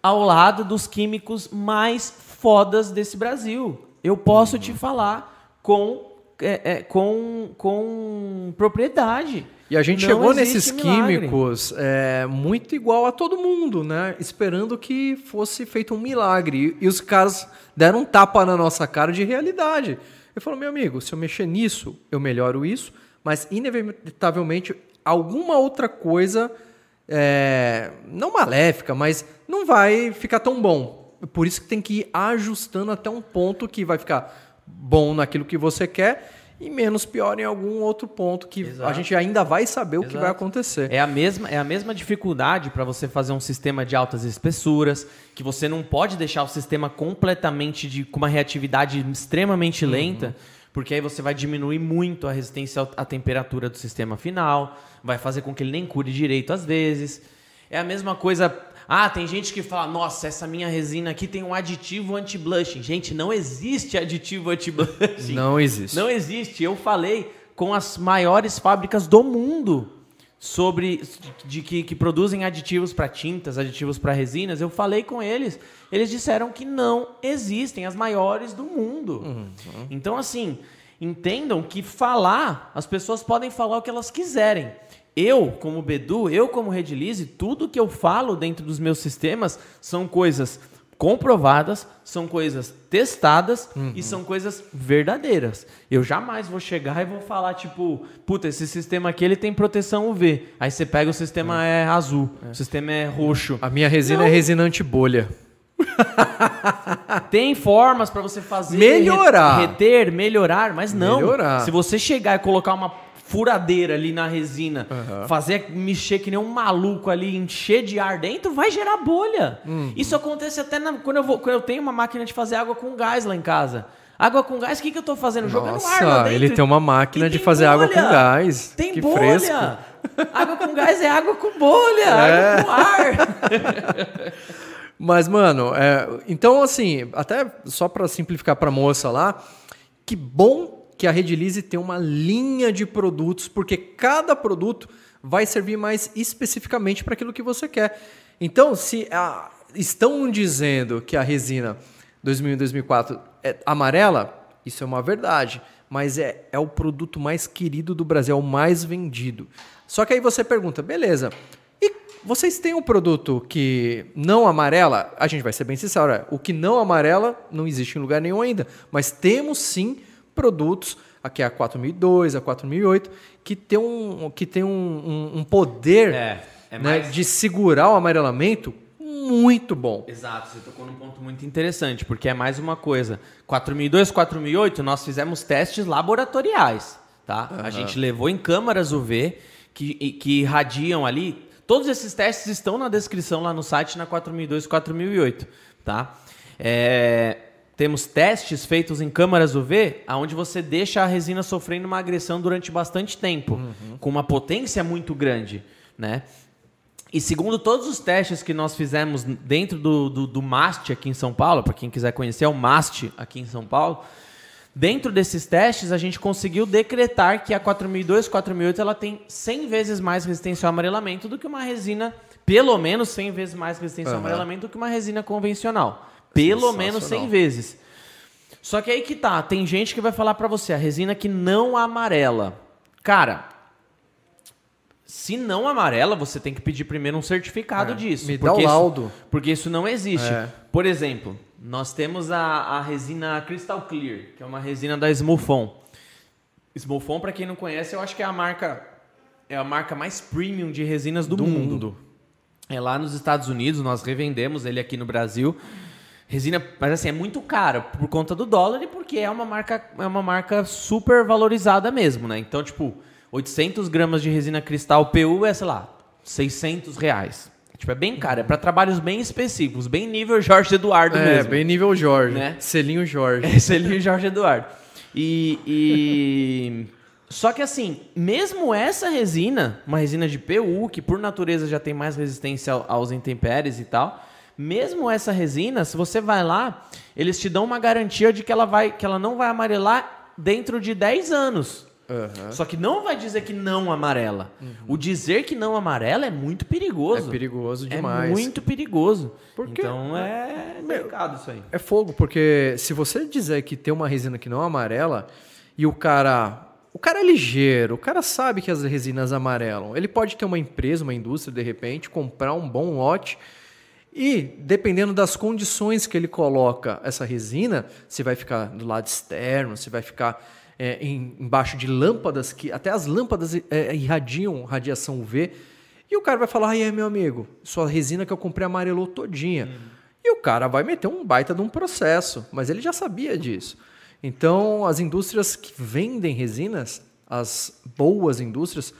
ao lado dos químicos mais fodas desse Brasil. Eu posso te falar com, é, é, com, com propriedade. E a gente Não chegou nesses milagre. químicos é, muito igual a todo mundo, né? Esperando que fosse feito um milagre. E, e os caras deram um tapa na nossa cara de realidade. Eu falo, meu amigo, se eu mexer nisso, eu melhoro isso, mas inevitavelmente alguma outra coisa, é, não maléfica, mas não vai ficar tão bom. Por isso que tem que ir ajustando até um ponto que vai ficar bom naquilo que você quer e menos pior em algum outro ponto que a Exato. gente ainda vai saber o que vai acontecer. É a mesma, é a mesma dificuldade para você fazer um sistema de altas espessuras, que você não pode deixar o sistema completamente de, com uma reatividade extremamente lenta, porque aí você vai diminuir muito a resistência à temperatura do sistema final, vai fazer com que ele nem cure direito às vezes. É a mesma coisa. Ah, tem gente que fala, nossa, essa minha resina aqui tem um aditivo anti-blushing. Gente, não existe aditivo anti-blushing. Não existe. Não existe. Eu falei com as maiores fábricas do mundo sobre de que, que produzem aditivos para tintas, aditivos para resinas. Eu falei com eles. Eles disseram que não existem as maiores do mundo. Então, assim, entendam que falar, as pessoas podem falar o que elas quiserem. Eu, como Bedu, eu como Redilize, tudo que eu falo dentro dos meus sistemas são coisas comprovadas, são coisas testadas e são coisas verdadeiras. Eu jamais vou chegar e vou falar tipo, puta, esse sistema aqui ele tem proteção UV. Aí você pega o sistema é, azul, o sistema é roxo. A minha resina Não. é resina antibolha. *laughs* Tem formas para você fazer Melhorar. re- reter, melhorar, mas não. Melhorar. Se você chegar e colocar uma furadeira ali na resina, fazer mexer que nem um maluco ali, encher de ar dentro, vai gerar bolha. Uhum. Isso acontece até na- quando, eu vou, quando eu tenho uma máquina de fazer água com gás lá em casa. Água com gás, o que, que eu tô fazendo? Jogando ar lá dentro. ele tem uma máquina E de fazer água com bolha. gás. Tem que bolha. fresco. *laughs* Água com gás é água com bolha, É. água com ar. *laughs* Mas, mano, é, então, assim, até só pra simplificar pra moça lá, que bom que a Redilize tem uma linha de produtos, porque cada produto vai servir mais especificamente para aquilo que você quer. Então, se ah, estão dizendo que a resina 2001 e 2004 é amarela, isso é uma verdade, mas é, é o produto mais querido do Brasil, é o mais vendido. Só que aí você pergunta, beleza, e vocês têm um produto que não amarela? A gente vai ser bem sincero, o que não amarela não existe em lugar nenhum ainda, mas temos sim produtos, aqui é a 4002, a 4008, que tem um, que tem um, um- um poder É, é né, mais- de segurar o amarelamento muito bom. Exato, você tocou num ponto muito interessante, porque é mais uma coisa. 4002, 4008, nós fizemos testes laboratoriais, tá? A gente levou em câmaras UV que, que irradiam ali. Todos esses testes estão na descrição lá no site na 4002, 4008, tá? É, temos testes feitos em câmaras UV, onde você deixa a resina sofrendo uma agressão durante bastante tempo, com uma potência muito grande, né? E segundo todos os testes que nós fizemos dentro do, do, do MAST aqui em São Paulo, para quem quiser conhecer, é o MAST aqui em São Paulo. Dentro desses testes, a gente conseguiu decretar que a 4002, 4008, ela tem 100 vezes mais resistência ao amarelamento do que uma resina, pelo menos 100 vezes mais resistência ao Aham. amarelamento do que uma resina convencional. Pelo menos 100 Sensacional. vezes. Só que aí que tá, tem gente que vai falar pra você, a resina que não amarela. Cara, se não amarela, você tem que pedir primeiro um certificado É, disso. me dá porque o isso- laudo. porque isso não existe. É. Por exemplo, nós temos a, a resina Crystal Clear, que é uma resina da Smulfon. Smulfon, para quem não conhece, eu acho que é a marca é a marca mais premium de resinas do, Do mundo. mundo. É lá nos Estados Unidos, nós revendemos ele aqui no Brasil. Resina, mas assim, é muito cara por conta do dólar e porque é uma marca, é uma marca super valorizada mesmo, né? Então, tipo, 800 gramas de resina cristal PU é, sei lá, 600 reais. Tipo, é bem caro, é para trabalhos bem específicos, bem nível Jorge Eduardo É, mesmo. bem nível Jorge. Né? Selinho Jorge. *laughs* É o Jorge Eduardo. E, e- *laughs* Só que assim, mesmo essa resina, uma resina de PU, que por natureza já tem mais resistência ao- aos intempéries e tal, mesmo essa resina, se você vai lá, eles te dão uma garantia de que ela, vai, que ela não vai amarelar dentro de 10 anos. Aham. Só que não vai dizer que não amarela. O dizer que não amarela é muito perigoso. É perigoso É demais. muito perigoso. Então é delicado isso aí. É fogo, porque se você dizer que tem uma resina que não é amarela e o cara o cara é ligeiro, o cara sabe que as resinas amarelam. Ele pode ter uma empresa, uma indústria, de repente, comprar um bom lote e, dependendo das condições que ele coloca essa resina, se vai ficar do lado externo, se vai ficar é, em, embaixo de lâmpadas, que até as lâmpadas é, irradiam radiação UV. E o cara vai falar, aí meu amigo, sua resina que eu comprei amarelou todinha. E o cara vai meter um baita de um processo, mas ele já sabia disso. Então, as indústrias que vendem resinas, as boas indústrias,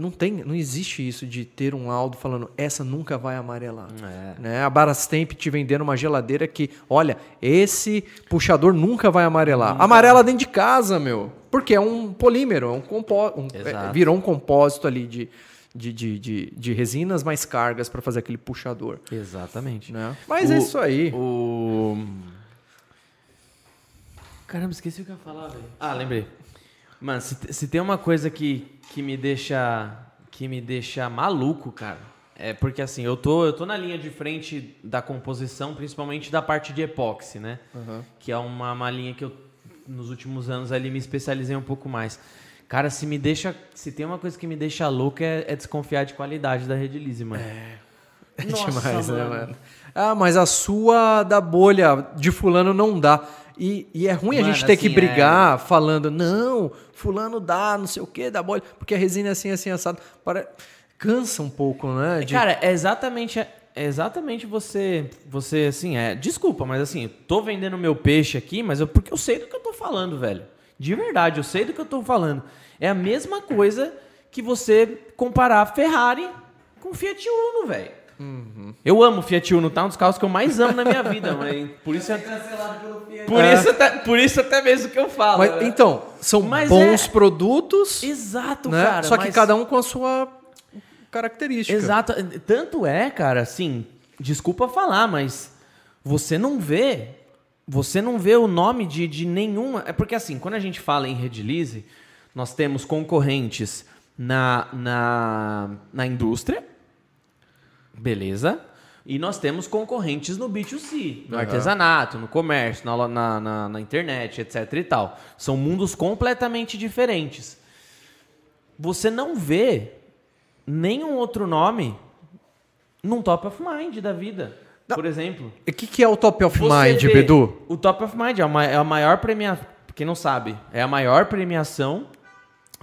não tem, não existe isso de ter um laudo falando essa nunca vai amarelar. É. Né? A Barastemp te vendendo uma geladeira que, olha, esse puxador nunca vai amarelar. Amarela dentro de casa, meu. Porque é um polímero, é um compó um- é, virou um compósito ali de, de, de, de, de resinas mais cargas para fazer aquele puxador. Exatamente. Né? Mas é O- isso aí. O. Caramba, esqueci o que eu ia falar, velho. Ah, lembrei. Mano, se, se tem uma coisa que, que me deixa. que me deixa maluco, cara. É porque assim, eu tô, eu tô na linha de frente da composição, principalmente da parte de epóxi, né? Que é uma, uma linha que eu, nos últimos anos ali, me especializei um pouco mais. Cara, se me deixa. Se tem uma coisa que me deixa louco é, é desconfiar de qualidade da Redilize, mano. *laughs* É Nossa, demais, né, mano. mano? Ah, mas a sua da bolha de fulano não dá. E, e é ruim a Mano, gente ter que assim, brigar falando, não, fulano dá, não sei o que, da bolha, porque a resina é assim, assim, assado. Para... Cansa um pouco, né? de- Cara, é exatamente, é exatamente você, você assim, é, desculpa, mas assim, tô vendendo meu peixe aqui, mas eu, porque eu sei do que eu tô falando, velho. De verdade, eu sei do que eu tô falando. É a mesma coisa que você comparar Ferrari com Fiat Uno, velho. Uhum. Eu amo Fiat Uno, tá? Um dos carros que eu mais amo na minha vida, mas por isso, é- Cancelado pelo Fiat. por, isso até, por isso até mesmo que eu falo. Mas, né? então, são Mas bons é- produtos, Exato, né? cara. Só que mas- cada um com a sua característica. Exato. Tanto é, cara, assim, desculpa falar, mas você não vê. Você não vê o nome de, de nenhuma. É porque, assim, quando a gente fala em Redilize, nós temos concorrentes na, na, na indústria, beleza? E nós temos concorrentes no B2C, no Aham. artesanato, no comércio, na, na, na, na internet, etc e tal. São mundos completamente diferentes. Você não vê nenhum outro nome num top of mind da vida. Não. Por exemplo. O que, que é o top of você mind, Bedu? O top of mind é a, é a maior premiação. Quem não sabe, é a maior premiação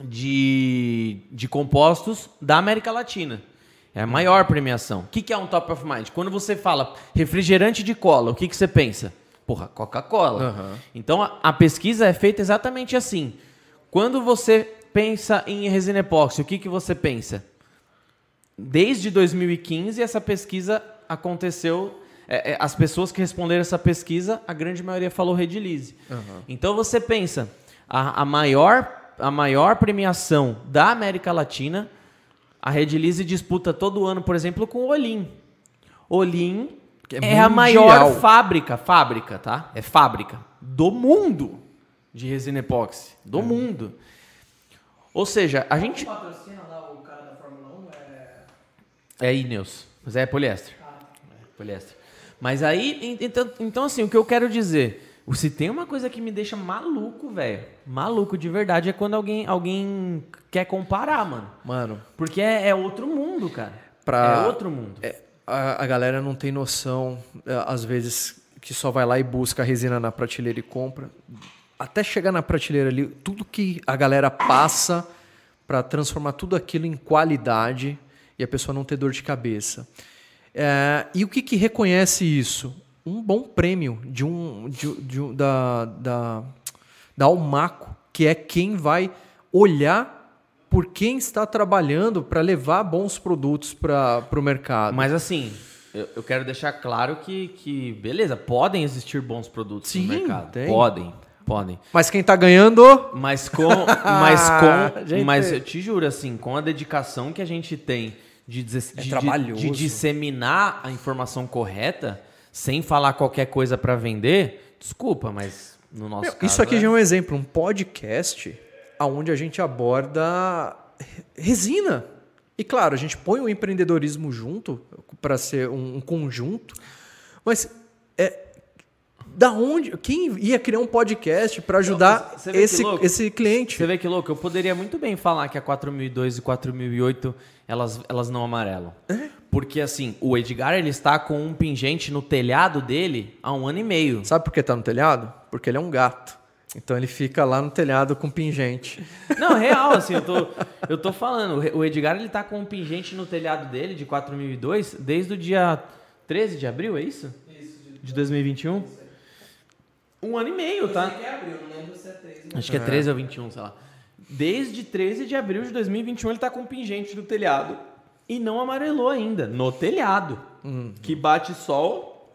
de, de compostos da América Latina. É a maior premiação. O que, que é um top of mind? Quando você fala refrigerante de cola, o que, que você pensa? Porra, Coca-Cola. Aham. Então a, a pesquisa é feita exatamente assim. Quando você pensa em resina epóxi, o que, que você pensa? Desde 2015, essa pesquisa aconteceu. é, é, as pessoas que responderam essa pesquisa, a grande maioria falou Redilize. Então você pensa, a, a maior, a maior premiação da América Latina, a Redilize disputa todo ano, por exemplo, com o Olim. Olim é, é a maior fábrica, fábrica, tá? É fábrica do mundo de resina epóxi. Do mundo. Ou seja, a gente. patrocina lá o cara da Fórmula 1? É... É Ineos, mas é poliéster. É poliéster. Mas aí, en- então, então assim, o que eu quero dizer, se tem uma coisa que me deixa maluco, velho, maluco de verdade, é quando alguém, alguém quer comparar, mano. Mano, Porque é, é outro mundo, cara. Pra- É outro mundo. é, a, a galera não tem noção, é, às vezes, que só vai lá e busca a resina na prateleira e compra. Até chegar na prateleira ali, tudo que a galera passa para transformar tudo aquilo em qualidade e a pessoa não ter dor de cabeça. É, e o que, que reconhece isso? Um bom prêmio de um, de, de um- da, da, da Almaco, que é quem vai olhar por quem está trabalhando para levar bons produtos para o mercado. Mas assim, eu, eu quero deixar claro que, que, beleza, podem existir bons produtos Sim, no mercado. tem. Podem, podem. Mas quem está ganhando, Mas com. mas *laughs* com. Gente. mas eu te juro, assim, com a dedicação que a gente tem de, dizer- É de, de- de disseminar a informação correta, sem falar qualquer coisa para vender, desculpa, mas no nosso Meu, caso. isso aqui é- já é um exemplo, um podcast onde a gente aborda resina. E claro, a gente põe o empreendedorismo junto para ser um, um conjunto, mas da onde? Quem ia criar um podcast para ajudar que esse, esse cliente? Você vê que louco? Eu poderia muito bem falar que a 4002 e 4008 elas, elas não amarelam. Porque assim, o Edgar ele está com um pingente no telhado dele há um ano e meio. Sabe por que tá no telhado? Porque ele é um gato. Então ele fica lá no telhado com pingente. *laughs* Não, real, assim, eu tô, eu tô falando. O Edgar ele tá com um pingente no telhado dele de 4002 desde o dia 13 de abril, é isso? Isso. De 2021? Um ano e meio, tá? Acho que é 13 ou 21, sei lá. Desde 13 de abril de 2021 ele tá com um pingente no telhado e não amarelou ainda, no telhado. Que bate sol.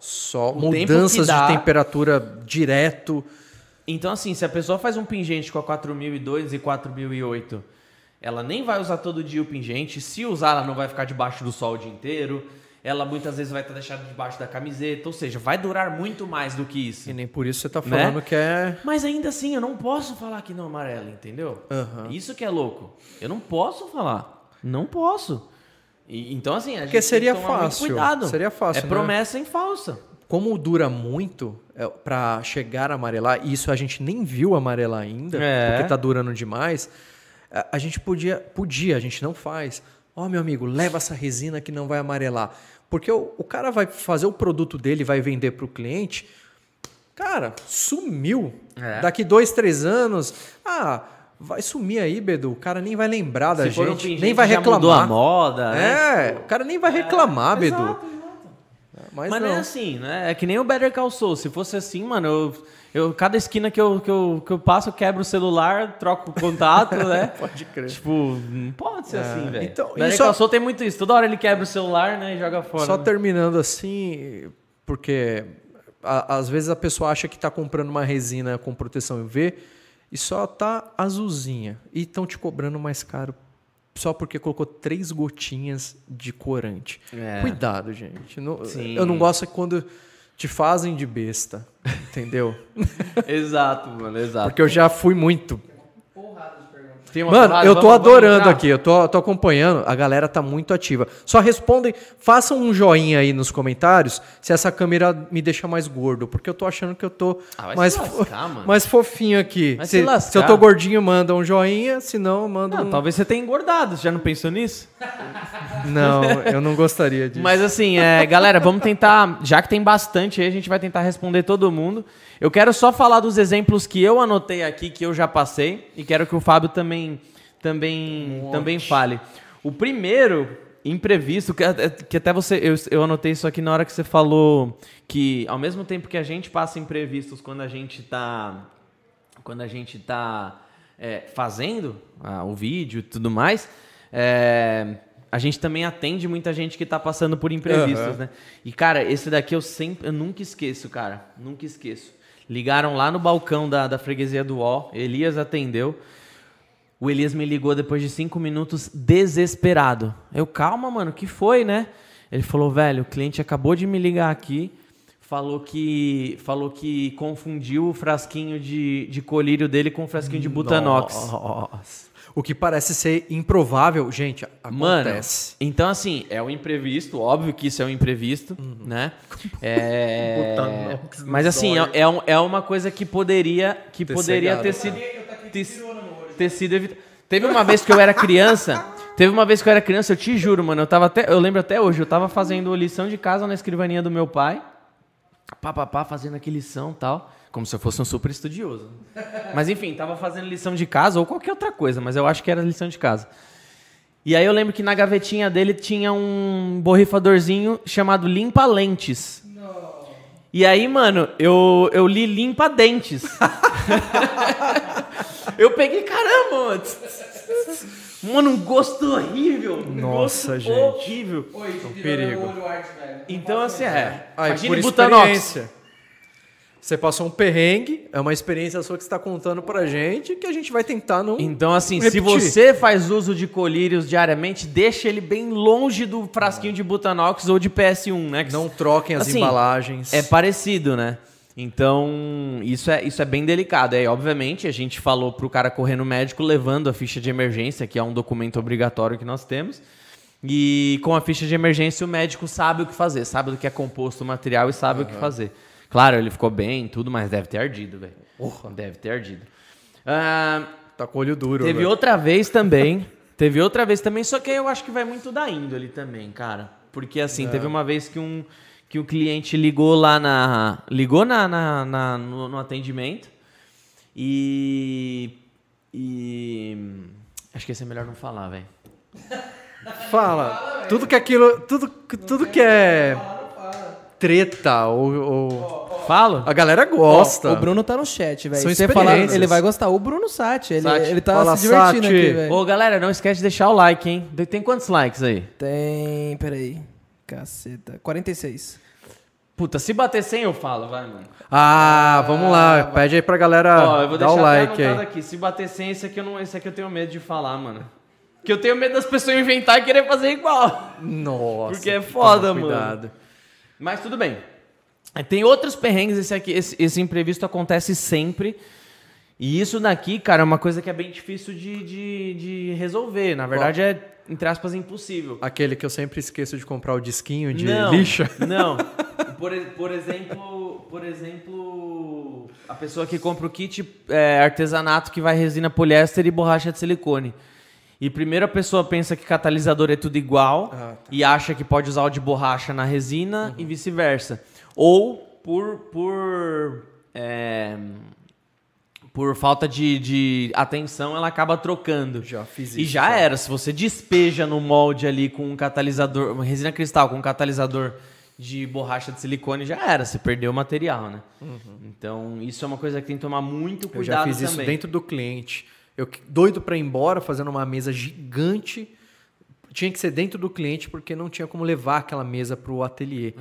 Tempo mudanças que dá- de temperatura direto. Então, assim, se a pessoa faz um pingente com a 4002 e 4008, ela nem vai usar todo dia o pingente. Se usar, ela não vai ficar debaixo do sol o dia inteiro. Ela muitas vezes vai estar deixada debaixo da camiseta. Ou seja, vai durar muito mais do que isso. E nem por isso você tá Né? falando que é. Mas ainda assim, eu não posso falar que não amarela, entendeu? Aham. Isso que é louco. Eu não posso falar. Não posso. E- então, assim, a gente Porque seria tem que tomar muito fácil. cuidado. Seria fácil, É né? promessa em falsa. Como dura muito é, para chegar a amarelar, e isso a gente nem viu amarelar ainda, É. porque tá durando demais, a, a gente podia, podia, a gente não faz. Ó, meu amigo, leva essa resina que não vai amarelar. Porque o, o cara vai fazer o produto dele, vai vender para o cliente. Cara, sumiu. É. Daqui dois, três anos, ah, vai sumir aí, Bedu. O cara nem vai lembrar da Se um gente, pingente, nem vai já mudou a reclamar. moda, né? É, o cara nem vai reclamar, Bedu. Mas, Mas, não. não é assim, né? É que nem o Better Call Saul. Se fosse assim, mano, eu, eu cada esquina que eu, que, eu, que eu passo, eu quebro o celular, troco o contato, né? *laughs* Pode crer. Tipo, não pode ser assim, velho. então, e Call só- Saul tem muito isso. Toda hora ele quebra o celular, né? E joga fora. Só né? terminando assim, porque a- às vezes a pessoa acha que está comprando uma resina com proteção UV e só tá azulzinha. E estão te cobrando mais caro só porque colocou três gotinhas de corante. É. Cuidado, gente. Não- eu não gosto é quando te fazem de besta, entendeu? *laughs* Exato, mano, exato. Porque eu já fui muito. Uma Mano, eu tô adorando aqui, eu tô, tô acompanhando, a galera tá muito ativa. Só respondem, façam um joinha aí nos comentários se essa câmera me deixa mais gordo, porque eu tô achando que eu tô Ah, mais, fo- lascar, mano. mais fofinho aqui. Se, se se eu tô gordinho, manda um joinha, se não, manda Não, um... talvez você tenha engordado. Você já não pensou nisso? Não, eu não gostaria *laughs* disso. Mas assim, é, galera, vamos tentar. Já que tem bastante aí, a gente vai tentar responder todo mundo. Eu quero só falar dos exemplos que eu anotei aqui, que eu já passei, e quero que o Fábio também, também, também fale. O primeiro imprevisto, que, até- que até você. Eu, eu anotei isso aqui na hora que você falou que ao mesmo tempo que a gente passa imprevistos quando a gente tá. Quando a gente tá é, fazendo ah, o vídeo e tudo mais. é, a gente também atende muita gente que tá passando por imprevistos, Aham. né? E, cara, esse daqui eu sempre. Eu nunca esqueço, cara. Nunca esqueço. Ligaram lá no balcão da, da freguesia do UOL. Elias atendeu. O Elias me ligou depois de cinco minutos, desesperado. Eu, calma, mano, o que foi, né? Ele falou, velho, o cliente acabou de me ligar aqui, falou que falou que confundiu o frasquinho de, de colírio dele com o frasquinho de Butanox. Nossa. O que parece ser improvável, gente, Mano, acontece. então assim, é um imprevisto, óbvio que isso é um imprevisto, né? *laughs* É... Mas assim, é, é, um- é uma coisa que poderia, que Ter poderia ter sido, ter, ter sido evitado. Teve uma vez que eu era criança, *laughs* teve uma vez que eu era criança, eu te juro, mano, eu tava até, eu lembro até hoje, eu tava fazendo lição de casa na escrivaninha do meu pai, pá, pá, pá, fazendo aqui lição e tal. Como se eu fosse um super estudioso. Mas enfim, tava fazendo lição de casa ou qualquer outra coisa, mas eu acho que era lição de casa. E aí eu lembro que na gavetinha dele tinha um borrifadorzinho chamado Limpa Lentes. E aí, mano, eu, eu li Limpa Dentes. *laughs* eu peguei, caramba, mano. Mano, um gosto horrível. Um Nossa, gosto gente. Horrível. Um perigo. Então, assim, é. Aí, por Butanox. Você passou um perrengue, é uma experiência sua que você está contando pra gente, que a gente vai tentar não. Então, assim, se Repetir. você faz uso de colírios diariamente, deixa ele bem longe do frasquinho de Butanox ou de PS1, né? Que Não troquem as Assim, embalagens. É parecido, né? Então, isso é, isso é bem delicado. Aí, obviamente, a gente falou pro cara correr no médico levando a ficha de emergência, que é um documento obrigatório que nós temos. E com a ficha de emergência, o médico sabe o que fazer, sabe do que é composto o material e sabe o que fazer. Claro, ele ficou bem, tudo, mas deve ter ardido, velho. Deve ter ardido. Ah, Tá com o olho duro. teve velho. outra vez também. *laughs* teve outra vez também, só que aí eu acho que vai muito da índole também, cara. Porque assim, teve uma vez que um, que o cliente ligou lá na. Ligou na, na- na- no, no atendimento e. E. Acho que esse é melhor não falar, velho. Fala. Tudo que aquilo. Tudo, tudo que é. Treta ou. ou- Falo? A galera gosta. Ó, o Bruno tá no chat, velho. Se você falar, ele vai gostar. O Bruno Sati, ele, Sati. ele tá Fala, se divertindo Sati. aqui, velho. Ô, galera, não esquece de deixar o like, hein? Tem quantos likes aí? Tem. Peraí. Caceta. 46. Puta, se bater 100 eu falo, vai, mano. Ah, vamos lá. Pede aí pra galera Ó, eu vou dar deixar o like aí. aqui. Se bater 100, esse aqui, eu não, esse aqui eu tenho medo de falar, mano. Que eu tenho medo das pessoas inventar e querer fazer igual. Nossa. Porque é foda, mano. Cuidado. Mas tudo bem. Tem outros perrengues, esse aqui, esse, esse imprevisto acontece sempre. E isso daqui, cara, é uma coisa que é bem difícil de, de, de resolver. Na verdade, é, entre aspas, impossível. Aquele que eu sempre esqueço de comprar o disquinho de não, lixa. *laughs* Não. *laughs* Por, por exemplo, por exemplo, a pessoa que compra o kit é, artesanato que vai resina poliéster e borracha de silicone. E primeiro a pessoa pensa que catalisador é tudo igual Ah, tá. e acha que pode usar o de borracha na resina e vice-versa. Ou por por é, por falta de, de atenção, ela acaba trocando. Já fiz E isso, já já. era. Se você despeja no molde ali com um catalisador, uma resina cristal com um catalisador de borracha de silicone, já era. Você perdeu o material, né? Então, isso é uma coisa que tem que tomar muito Uhum. Eu cuidado já fiz isso também. dentro do cliente. Eu doido pra ir embora, fazendo uma mesa gigante. Tinha que ser dentro do cliente porque não tinha como levar aquela mesa pro ateliê.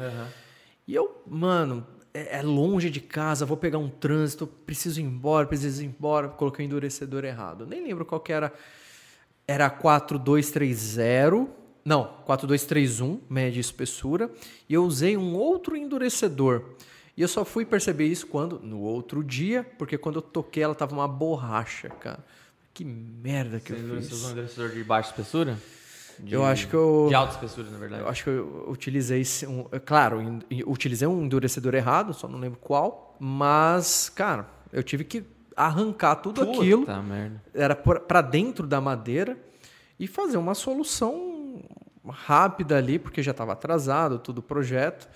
E eu, mano, é, é longe de casa, vou pegar um trânsito, preciso ir embora, preciso ir embora. Coloquei o endurecedor errado. Nem lembro qual que era. Era 4230. Não, 4231, média e espessura. E eu usei um outro endurecedor. E eu só fui perceber isso quando? No outro dia, porque quando eu toquei ela tava uma borracha, cara. Que merda que Você eu usou fiz. um endurecedor de baixa espessura? De- Eu acho que eu- De alta espessura, na verdade. Eu acho que eu utilizei, um, claro, utilizei um endurecedor errado, só não lembro qual, mas, cara, eu tive que arrancar tudo Puta aquilo, merda. era para dentro da madeira e fazer uma solução rápida ali, porque já estava atrasado tudo o projeto.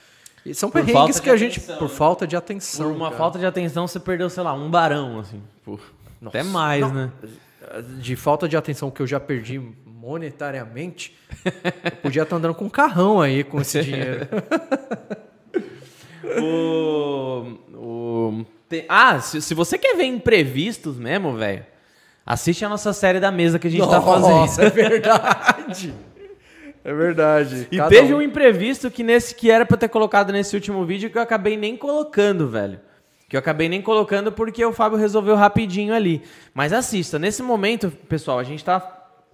E são Por perrengues que a gente, atenção, por né? falta de Por atenção. uma cara. falta de atenção, você perdeu, sei lá, um barão, assim. Pô, até mais, Não, né? De falta de atenção que eu já perdi monetariamente, eu podia estar andando com um carrão aí com esse *laughs* dinheiro. O, o- tem- ah, se, se você quer ver imprevistos mesmo, velho, assiste a nossa série da mesa que a gente tá fazendo. Nossa, é verdade. É verdade. E Cada teve um um- imprevisto que, nesse, que era pra eu ter colocado nesse último vídeo que eu acabei nem colocando, velho. Que eu acabei nem colocando porque o Fábio resolveu rapidinho ali. Mas assista, nesse momento, pessoal, a gente tá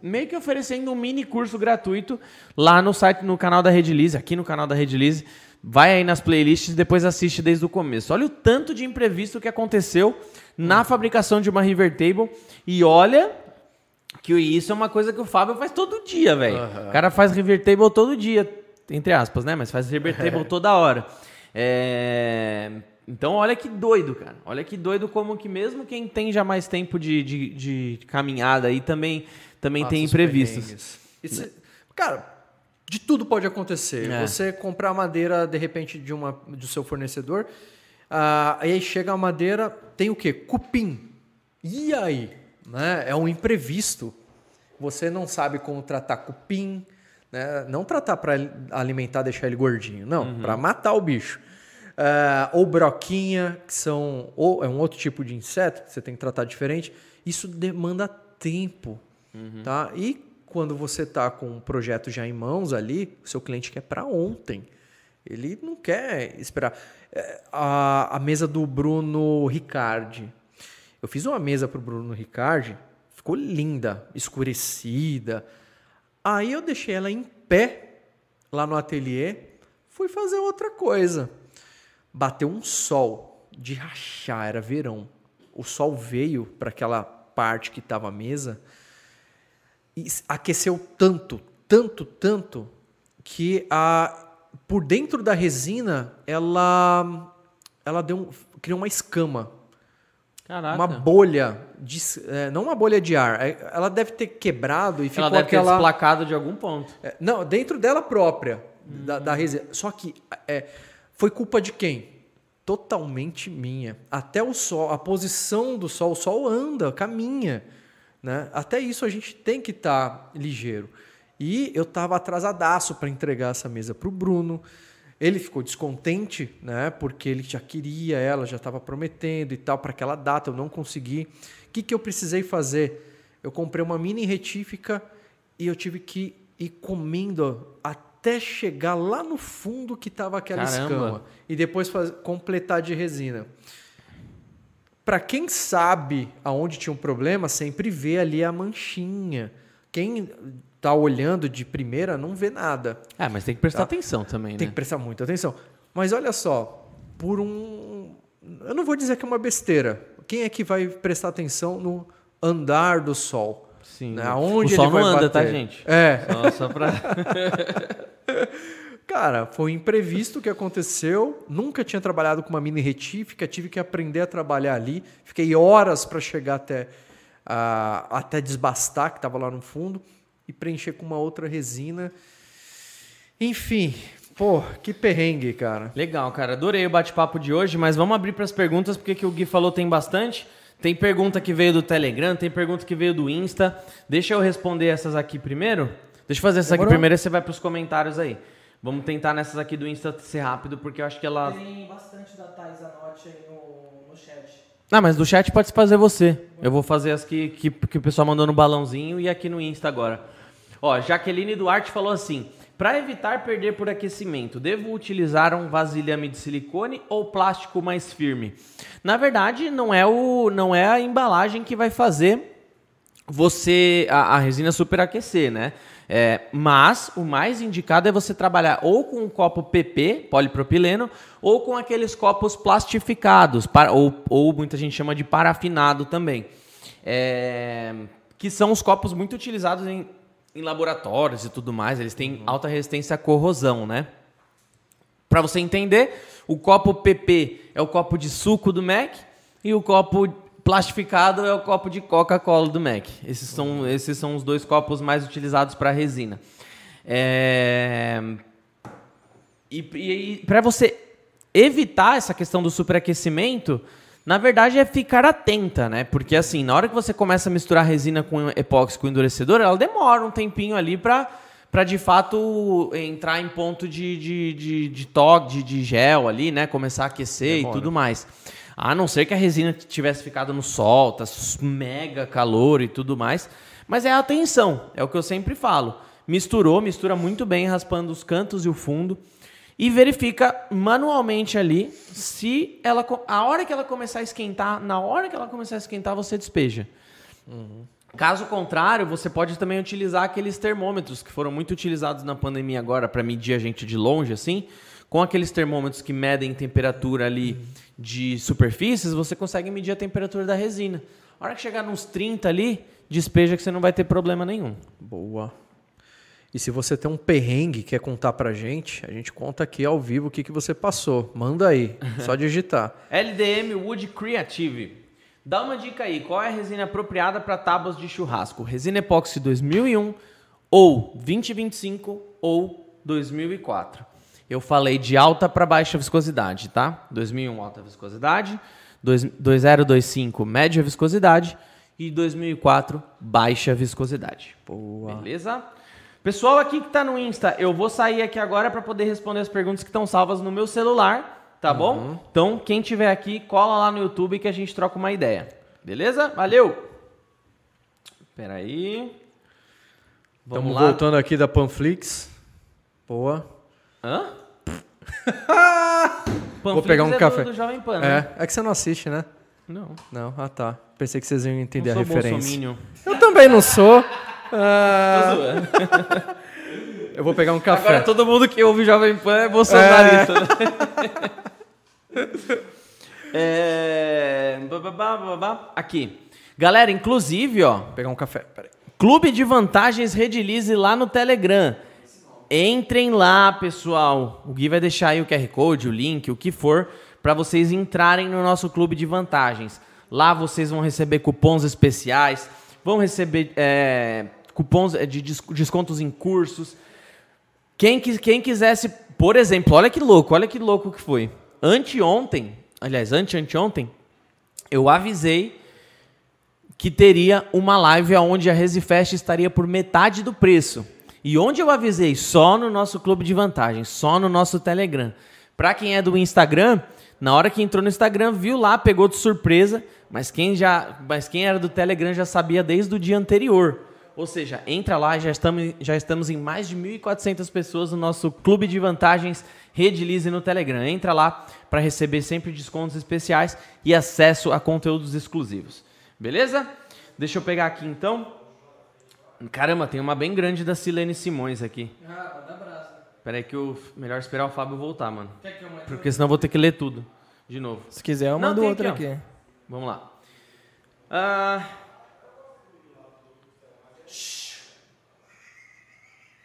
meio que oferecendo um mini curso gratuito lá no site, no canal da Redilize, aqui no canal da Redilize. Vai aí nas playlists e depois assiste desde o começo. Olha o tanto de imprevisto que aconteceu na fabricação de uma River Table. E olha que isso é uma coisa que o Fábio faz todo dia, velho. O cara faz River Table todo dia, entre aspas, né? Mas faz River *laughs* Table toda hora. É, Então, olha que doido, cara. Olha que doido como que mesmo quem tem já mais tempo de, de, de caminhada aí também, também tem imprevistos. Isso- cara, de tudo pode acontecer. É. Você comprar madeira, de repente, de uma, do seu fornecedor, ah, aí chega a madeira, tem o quê? Cupim. E aí? Né? É um imprevisto. Você não sabe como tratar cupim, né? não tratar para alimentar, deixar ele gordinho, não, Uhum. para matar o bicho. Ah, ou broquinha, que são ou é um outro tipo de inseto que você tem que tratar diferente. Isso demanda tempo, Uhum. tá? E quando você tá com um projeto já em mãos ali, o seu cliente quer para ontem. Ele não quer esperar. É, A, a mesa do Bruno Ricardi. Eu fiz uma mesa pro Bruno Ricardi, ficou linda, escurecida. Aí eu deixei ela em pé lá no ateliê, fui fazer outra coisa. Bateu um sol de rachar, era verão. O sol veio para aquela parte que estava a mesa aqueceu tanto, tanto, tanto que a por dentro da resina ela ela deu um, criou uma escama, Caraca. uma bolha, de, é, não uma bolha de ar. é, Ela deve ter quebrado e ficou Ela deve ter aquela. desplacado de algum ponto. É, não, dentro dela própria, da, da resina. Só que é, foi culpa de quem? Totalmente minha. Até o sol, a posição do sol, o sol anda, caminha. Né? Até isso a gente tem que estar ligeiro. E eu estava atrasadaço para entregar essa mesa para o Bruno. Ele ficou descontente, né? Porque ele já queria ela, já estava prometendo e tal para aquela data. Eu não consegui. O que, que eu precisei fazer? Eu comprei uma mini retífica e eu tive que ir comendo até chegar lá no fundo que estava aquela Caramba. escama e depois faz- completar de resina. Para quem sabe aonde tinha um problema, sempre vê ali a manchinha. Quem tá olhando de primeira não vê nada. É, mas tem que prestar atenção também, Tem né? que prestar muita atenção. Mas olha só, por um. Eu não vou dizer que é uma besteira. Quem é que vai prestar atenção no andar do sol? Sim. Né? o Aonde sol ele não anda, tá, bater? gente? É. Só, só pra... *laughs* Cara, foi um imprevisto que aconteceu. Nunca tinha trabalhado com uma mini retífica, tive que aprender a trabalhar ali. Fiquei horas para chegar até, ah, até desbastar, que estava lá no fundo, e preencher com uma outra resina. Enfim, pô, que perrengue, cara. Legal, cara. Adorei o bate-papo de hoje, mas vamos abrir para as perguntas, porque que o Gui falou tem bastante. Tem pergunta que veio do Telegram, tem pergunta que veio do Insta. Deixa eu responder essas aqui primeiro. Deixa eu fazer essa aqui Demorou. primeiro e você vai para os comentários aí. Vamos tentar nessas aqui do Insta ser rápido, porque eu acho que ela. Tem bastante da Thais Anote aí no, no chat. Ah, mas do chat pode fazer você. Eu vou fazer as que, que, que o pessoal mandou no balãozinho e aqui no Insta agora. Ó, Jaqueline Duarte falou assim: para evitar perder por aquecimento, devo utilizar um vasilhame de silicone ou plástico mais firme? Na verdade, não é, o, não é a embalagem que vai fazer você a, a resina superaquecer, né? É, mas o mais indicado é você trabalhar ou com um copo PP, polipropileno, ou com aqueles copos plastificados, para- ou, ou muita gente chama de parafinado também. É, que são os copos muito utilizados em, em laboratórios e tudo mais, eles têm alta resistência à corrosão, né? Para você entender, o copo PP é o copo de suco do Mac e o copo plastificado é o copo de Coca-Cola do Mac. Esses são, esses são os dois copos mais utilizados para resina. É... E, para você evitar essa questão do superaquecimento, na verdade é ficar atenta, né? Porque assim, na hora que você começa a misturar resina com epóxi com endurecedor, ela demora um tempinho ali para para de fato entrar em ponto de, de, de, de toque, de, de gel ali, né? Começar a aquecer Demora. e tudo mais. A não ser que a resina tivesse ficado no sol, tá mega calor e tudo mais. Mas é a atenção, é o que eu sempre falo. Misturou, mistura muito bem, raspando os cantos e o fundo. E verifica manualmente ali se ela. A hora que ela começar a esquentar, na hora que ela começar a esquentar, você despeja. Caso contrário, você pode também utilizar aqueles termômetros que foram muito utilizados na pandemia agora para medir a gente de longe, assim. Com aqueles termômetros que medem temperatura ali de superfícies, você consegue medir a temperatura da resina. A hora que chegar nos 30 ali, despeja que você não vai ter problema nenhum. Boa. E se você tem um perrengue quer contar pra gente, a gente conta aqui ao vivo o que, que você passou. Manda aí, *laughs* só digitar. LDM Wood Creative. Dá uma dica aí, qual é a resina apropriada para tábuas de churrasco? Resina epóxi 2001 ou 2025 ou 2004. Eu falei de alta para baixa viscosidade, tá? 2001 alta viscosidade, dois- 2025 média viscosidade e 2004 baixa viscosidade. Boa. Beleza? Pessoal aqui que tá no Insta, eu vou sair aqui agora para poder responder as perguntas que estão salvas no meu celular, tá bom? Então, quem tiver aqui, cola lá no YouTube que a gente troca uma ideia. Beleza? Valeu! Espera aí. Vamos Estamos lá. voltando aqui da Panflix. Boa. Hã? *laughs* Vou pegar um é café. Do, do Jovem Pan, né? É, é que você não assiste, né? Não. Não, ah tá. Pensei que vocês iam entender não a sou referência. bolsominion. Eu também não sou. *laughs* Ah, *laughs* eu vou pegar um café. Agora todo mundo que ouve Jovem Pan é bolsonarista. né? É... bababá, bababá. Aqui. Galera, inclusive, ó, Vou pegar um café. Peraí. Clube de Vantagens Redilize lá no Telegram. Entrem lá, pessoal. O Gui vai deixar aí o QR Code, o link, o que for, para vocês entrarem no nosso clube de vantagens. Lá vocês vão receber cupons especiais, vão receber é, cupons de descontos em cursos. Quem, quem quisesse, por exemplo, olha que louco, olha que louco que foi. Anteontem, aliás, ante anteontem, eu avisei que teria uma live onde a Resifest estaria por metade do preço. E onde eu avisei? Só no nosso clube de vantagens, só no nosso Telegram. Para quem é do Instagram, na hora que entrou no Instagram, viu lá, pegou de surpresa, mas quem já, mas quem era do Telegram já sabia desde o dia anterior. Ou seja, entra lá, já estamos, já estamos em mais de 1.400 pessoas no nosso clube de vantagens Redilize no Telegram. Entra lá para receber sempre descontos especiais e acesso a conteúdos exclusivos. Beleza? Deixa eu pegar aqui então. Caramba, tem uma bem grande da Silene Simões aqui. Ah, dá braço. Pera aí que o melhor esperar o Fábio voltar, mano. Porque senão eu vou ter que ler tudo de novo. Se quiser, eu mando outra aqui, aqui. Vamos lá. Ah...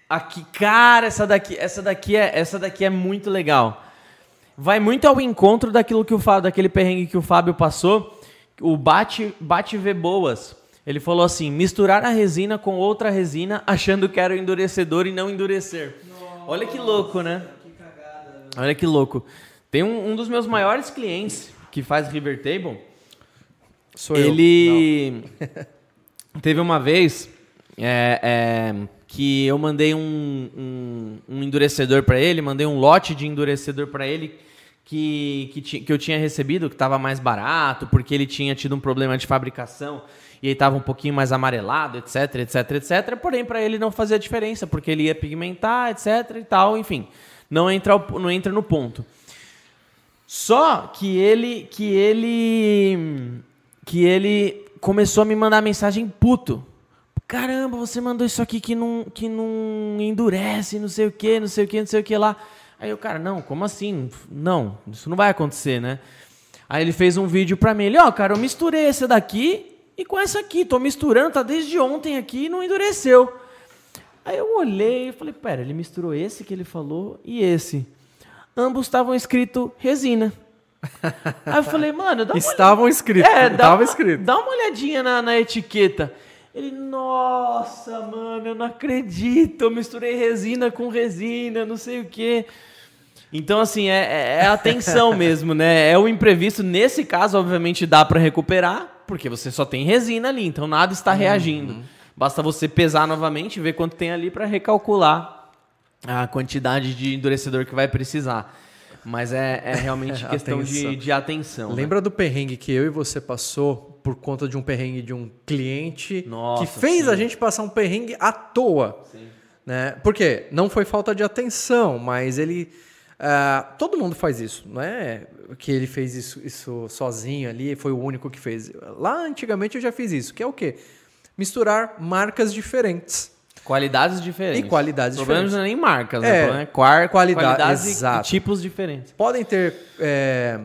Aqui, cara, essa daqui, essa daqui é, essa daqui é muito legal. Vai muito ao encontro daquilo que o Fábio, daquele perrengue que o Fábio passou, o bate, bate ver boas. Ele falou assim: misturar a resina com outra resina, achando que era o endurecedor e não endurecer. Nossa, Olha que louco, né? Que cagada, Olha que louco. Tem um, um, dos meus maiores clientes que faz River Table. Sou ele *laughs* teve uma vez é, é, que eu mandei um, um, um endurecedor para ele, mandei um lote de endurecedor para ele que, que, que, eu tinha recebido, que estava mais barato, porque ele tinha tido um problema de fabricação e aí estava um pouquinho mais amarelado, etc, etc, etc. Porém, para ele não fazia diferença, porque ele ia pigmentar, etc e tal, enfim. Não entra, não entra no ponto. Só que ele, que ele, que ele começou a me mandar mensagem puto caramba, você mandou isso aqui que não, que não endurece, não sei o que, não sei o que, não sei o que lá. Aí o cara, não, como assim? Não, isso não vai acontecer, né? Aí ele fez um vídeo pra mim, ele, ó, oh, cara, eu misturei esse daqui e com essa aqui, tô misturando, tá desde ontem aqui e não endureceu. Aí eu olhei e falei, pera, ele misturou esse que ele falou e esse. Ambos estavam escrito resina. *laughs* Aí eu falei, mano, dá uma Estavam escritos. É, dá, uma, escrito. dá uma olhadinha na, na etiqueta. Ele, nossa, mano, eu não acredito, eu misturei resina com resina, não sei o quê. Então, assim, é, é, é atenção *laughs* mesmo, né? É o imprevisto. Nesse caso, obviamente, dá para recuperar, porque você só tem resina ali, então nada está uhum. reagindo. Basta você pesar novamente, ver quanto tem ali para recalcular a quantidade de endurecedor que vai precisar. Mas é, é realmente *laughs* questão. De, de atenção. Né? Lembra né? do perrengue que eu e você passou por conta de um perrengue de um cliente Nossa, que fez sim. a gente passar um perrengue à toa. Sim. Né? Por quê? Não foi falta de atenção, mas ele. Uh, todo mundo faz isso, não é que ele fez isso, isso sozinho ali, foi o único que fez. Lá antigamente eu já fiz isso, que é o quê? Misturar marcas diferentes. Qualidades diferentes. E qualidades Problemas diferentes. não é nem marcas, é, né? Qual, qualidade, qualidades e, tipos diferentes. Podem ter é,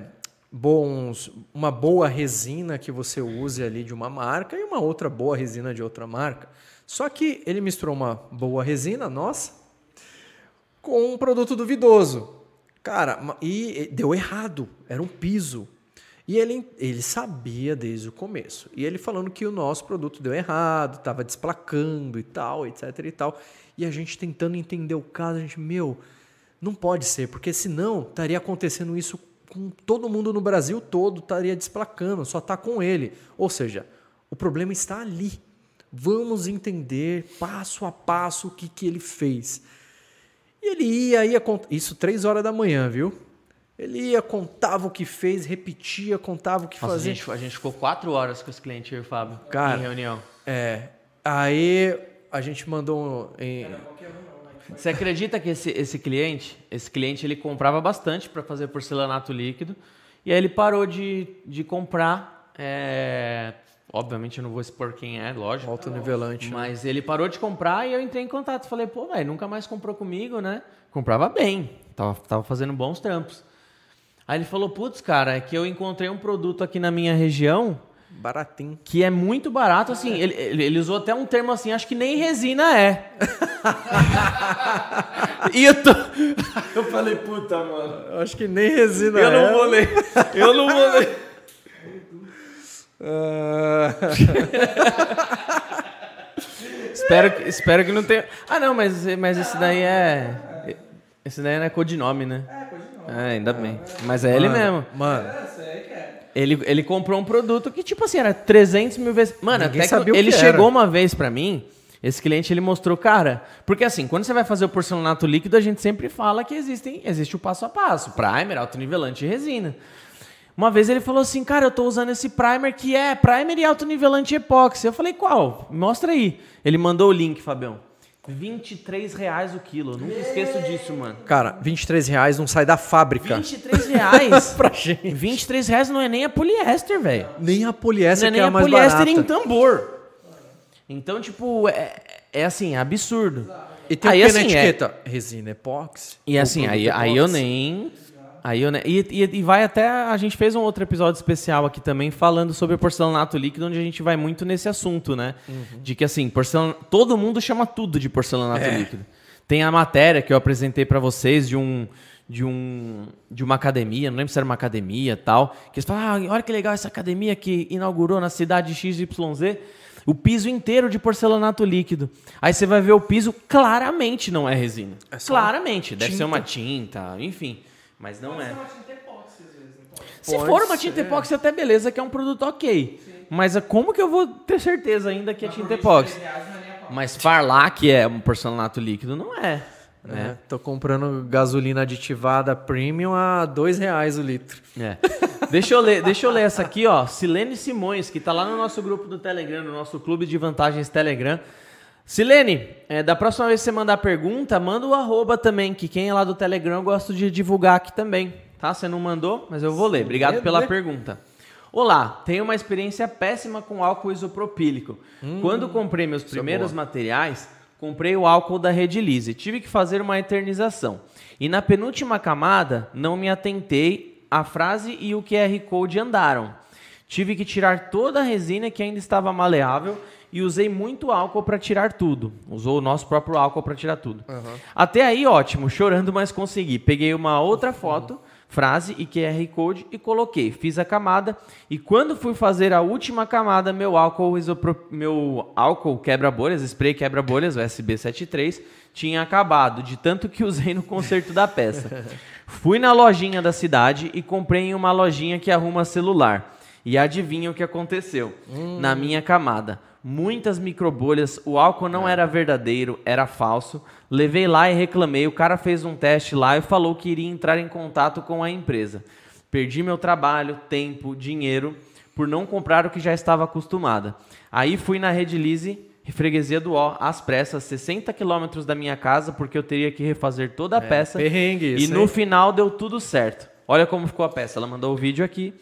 bons, uma boa resina que você use ali de uma marca e uma outra boa resina de outra marca. Só que ele misturou uma boa resina, nossa, com um produto duvidoso. Cara, e deu errado, era um piso. E ele, ele sabia desde o começo. E ele falando que o nosso produto deu errado, estava desplacando e tal, etc e tal. E a gente tentando entender o caso, a gente, meu, não pode ser, porque senão estaria acontecendo isso com todo mundo no Brasil todo estaria desplacando, só está com ele. Ou seja, o problema está ali. Vamos entender passo a passo o que, que ele fez. E ele ia, ia isso três horas da manhã, viu? Ele ia, contava o que fez, repetia, contava o que Nossa, fazia. A gente, a gente ficou quatro horas com os clientes, eu e o Fábio, Cara, em reunião. É. Aí a gente mandou. Em, você acredita que esse, esse cliente, esse cliente ele comprava bastante para fazer porcelanato líquido e aí ele parou de, de comprar. É, obviamente eu não vou expor quem é, lógico. Alto nivelante. Né? Mas né? ele parou de comprar e eu entrei em contato. Falei, pô, velho, nunca mais comprou comigo, né? Comprava bem, tava, tava fazendo bons trampos. Aí ele falou, putz, cara, é que eu encontrei um produto aqui na minha região Baratinho. que é muito barato, assim, ele, ele, ele usou até um termo assim, acho que nem resina é. *laughs* e eu tô... Eu falei, puta, mano, Eu acho que nem resina eu é. não vou ler, eu não vou ler. Ah, *laughs* espero, que, espero que não tenha... Ah, não, mas, mas esse daí é... Esse daí não é codinome, né? É, codinome. É, ainda bem. Mas é ele mesmo. Mano, Ele, ele comprou um produto que, tipo assim, era 300 mil vezes. Mano, Ninguém até que sabia o ele que chegou uma vez pra mim. Esse cliente ele mostrou, cara, porque assim, quando você vai fazer o porcelanato líquido, a gente sempre fala que existem, existe o passo a passo, primer, autonivelante e resina. Uma vez ele falou assim, cara, eu tô usando esse primer que é primer e autonivelante e epóxi. Eu falei, qual? Mostra aí. Ele mandou o link, Fabião. 23 reais o quilo. Eu nunca esqueço disso, mano. cara, 23 reais não sai da fábrica. 23 reais? *laughs* Pra gente. 23 reais não é nem a poliéster, velho. Nem a poliéster não é que é nem a a mais poliéster barata. em tambor. Então, tipo, é, é assim, absurdo. E tem aí, assim, é- etiqueta? Resina epóxi. E assim, aí, aí eu nem. Aí nem e, e, e vai até. A gente fez um outro episódio especial aqui também falando sobre porcelanato líquido, onde a gente vai muito nesse assunto, né? De que assim, porcelan... todo mundo chama tudo de porcelanato É. líquido. Tem a matéria que eu apresentei pra vocês de um. De, um, de uma academia, não lembro se era uma academia tal, que eles falam, ah, olha que legal essa academia que inaugurou na cidade XYZ, o piso inteiro de porcelanato líquido. Aí você vai ver o piso, claramente não é resina. É claramente, deve ser tinta. uma tinta, enfim. Mas não é. Se Pode for uma tinta epóxi, até beleza, que é um produto ok. Mas ah, como que eu vou ter certeza ainda que é tinta epóxi? Mas falar que é um porcelanato líquido, não é. É, tô comprando gasolina aditivada premium a dois reais o litro. É. Deixa eu ler, deixa eu ler essa aqui, ó. Silene Simões, que tá lá no nosso grupo do Telegram, no nosso clube de vantagens Telegram. Silene, é, da próxima vez que você mandar pergunta, manda o arroba também, que quem é lá do Telegram eu gosto de divulgar aqui também. Tá? Você não mandou, mas eu vou ler. Obrigado pela lê. pergunta. Olá, tenho uma experiência péssima com álcool isopropílico. Quando comprei meus primeiros materiais, comprei o álcool da Redilize. Tive que fazer uma eternização. E na penúltima camada, não me atentei, a frase e o QR Code andaram. Tive que tirar toda a resina que ainda estava maleável e usei muito álcool para tirar tudo. Usou o nosso próprio álcool para tirar tudo. Até aí, ótimo, chorando, mas consegui. Peguei uma outra foto, frase e QR Code e coloquei. Fiz a camada e quando fui fazer a última camada, meu álcool, isopro... meu álcool quebra-bolhas, spray quebra-bolhas, o SB73, tinha acabado, de tanto que usei no conserto da peça. *laughs* Fui na lojinha da cidade e comprei em uma lojinha que arruma celular. E adivinha o que aconteceu? Na minha camada. Muitas microbolhas, o álcool não era verdadeiro, era falso. Levei lá e reclamei. O cara fez um teste lá e falou que iria entrar em contato com a empresa. Perdi meu trabalho, tempo, dinheiro por não comprar o que já estava acostumada. Aí fui na Redilize, freguesia do Ó, às pressas, 60 quilômetros da minha casa, porque eu teria que refazer toda a peça. perrengue E isso, no hein? final deu tudo certo. Olha como ficou a peça. Ela mandou o vídeo aqui.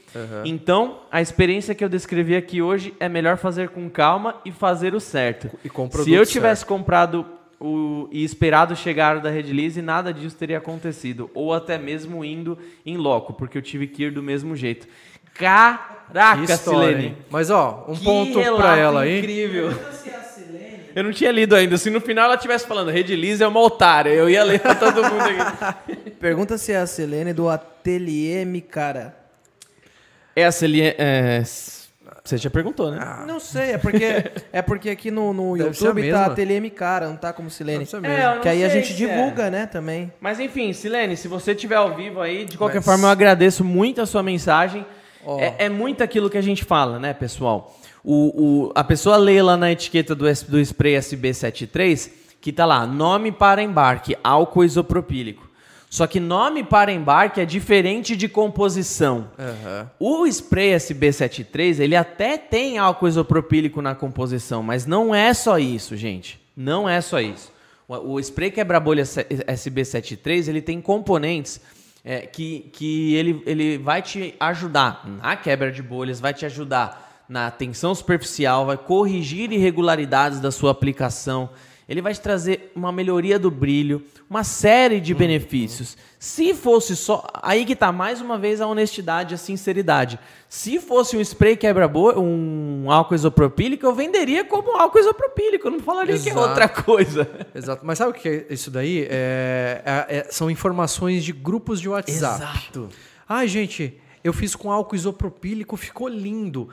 Então, a experiência que eu descrevi aqui hoje é melhor fazer com calma e fazer o certo. E com Se eu tivesse comprado o, e esperado chegar da Redilize, nada disso teria acontecido. Ou até mesmo indo em loco, porque eu tive que ir do mesmo jeito. Caraca, Silene! Mas ó, um Que ponto pra ela aí. incrível. Eu não tinha lido ainda. Se no final ela estivesse falando Redilize é uma otária, eu ia ler pra todo mundo aqui. *laughs* Pergunta se é a Selene do Ateliê Micara. Essa ali é, é, Você já perguntou, né? Não sei, é porque, *laughs* é porque aqui no, no Deve a YouTube tá. Ateliê Micara, não tá como Silene. É, Que aí a gente é. divulga, né, também. Mas enfim, Silene, se você estiver ao vivo aí, de qualquer Mas- forma eu agradeço muito a sua mensagem. Ó. É, é muito aquilo que a gente fala, né, pessoal? O, o- a pessoa lê lá na etiqueta do, do spray SB73 que tá lá, nome para embarque, álcool isopropílico. Só que nome para embarque é diferente de composição. Aham. O spray SB73, ele até tem álcool isopropílico na composição, mas não é só isso, gente. Não é só isso. O, spray quebra-bolha S- SB73, ele tem componentes é, que, que ele, ele vai te ajudar na quebra de bolhas, vai te ajudar na tensão superficial, vai corrigir irregularidades da sua aplicação. Ele vai te trazer uma melhoria do brilho, uma série de benefícios. Se fosse só. Aí que tá mais uma vez a honestidade, a sinceridade. Se fosse um spray quebra-bolha, um álcool isopropílico, eu venderia como álcool isopropílico. Eu não falaria que é Exato. outra coisa. Exato. Mas sabe o que é isso daí? É- é- é- são informações de grupos de WhatsApp. Exato. Ai, gente, eu fiz com álcool isopropílico, ficou lindo.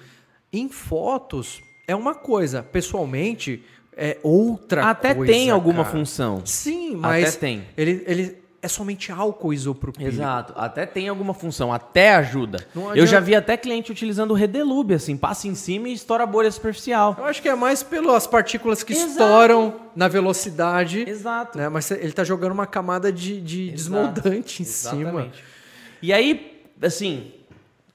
Em fotos é uma coisa, pessoalmente é outra Até coisa. tem alguma cara. função. Sim, mas Até tem. Ele, ele é somente álcool isopropílico. Exato, até tem alguma função, até ajuda. Eu já vi até cliente utilizando o Redelube, assim, passa em cima e estoura a bolha superficial. Eu acho que é mais pelas partículas que Exato. estouram na velocidade. Exato. Né? Mas ele tá jogando uma camada de, de desmoldante em cima. Exatamente. E aí, assim,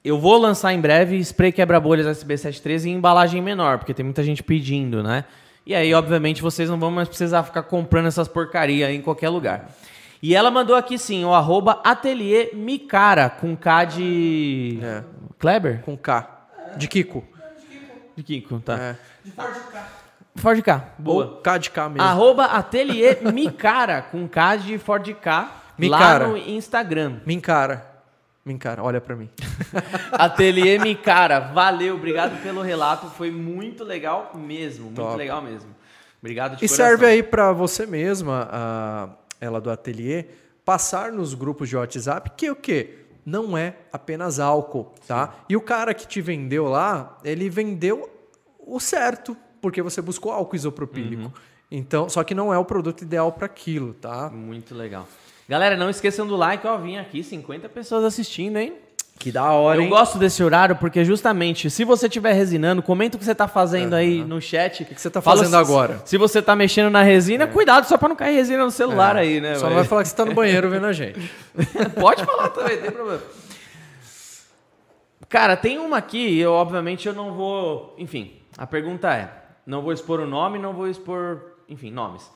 eu vou lançar em breve spray quebra-bolhas SB73 em embalagem menor, porque tem muita gente pedindo, né? E aí, obviamente, vocês não vão mais precisar ficar comprando essas porcaria aí em qualquer lugar. E ela mandou aqui sim, o arroba ateliê Micara, com K de... É. Kleber? Com K. De Kiko. De Kiko, tá. É. Ford K, boa. Ou K de K mesmo. Arroba ateliê Micara, com K de Ford K, Micara. lá no Instagram. Me encara. Me encara, olha pra mim. *laughs* Ateliê Micara, valeu, obrigado pelo relato, foi muito legal mesmo, muito Top. legal mesmo. Obrigado de E coração. serve aí pra você mesma, a, ela do ateliê, passar nos grupos de WhatsApp que o quê? Não é apenas álcool, tá? E o cara que te vendeu lá, ele vendeu o certo, porque você buscou álcool isopropílico. Uhum. Então, só que não é o produto ideal para aquilo, tá? Muito legal. Galera, não esqueçam do like, ó, vim aqui, 50 pessoas assistindo, hein? Que da hora, Eu hein? gosto desse horário porque justamente, se você estiver resinando, comenta o que você tá fazendo aí no chat. O que você tá fazendo agora? Se você tá mexendo na resina, cuidado só pra não cair resina no celular aí, né? Só não velho? vai falar que você tá no banheiro vendo a gente. *laughs* Pode falar também, tem problema. Cara, tem uma aqui, eu obviamente eu não vou. Enfim, a pergunta é: não vou expor o nome, não vou expor. Enfim, nomes.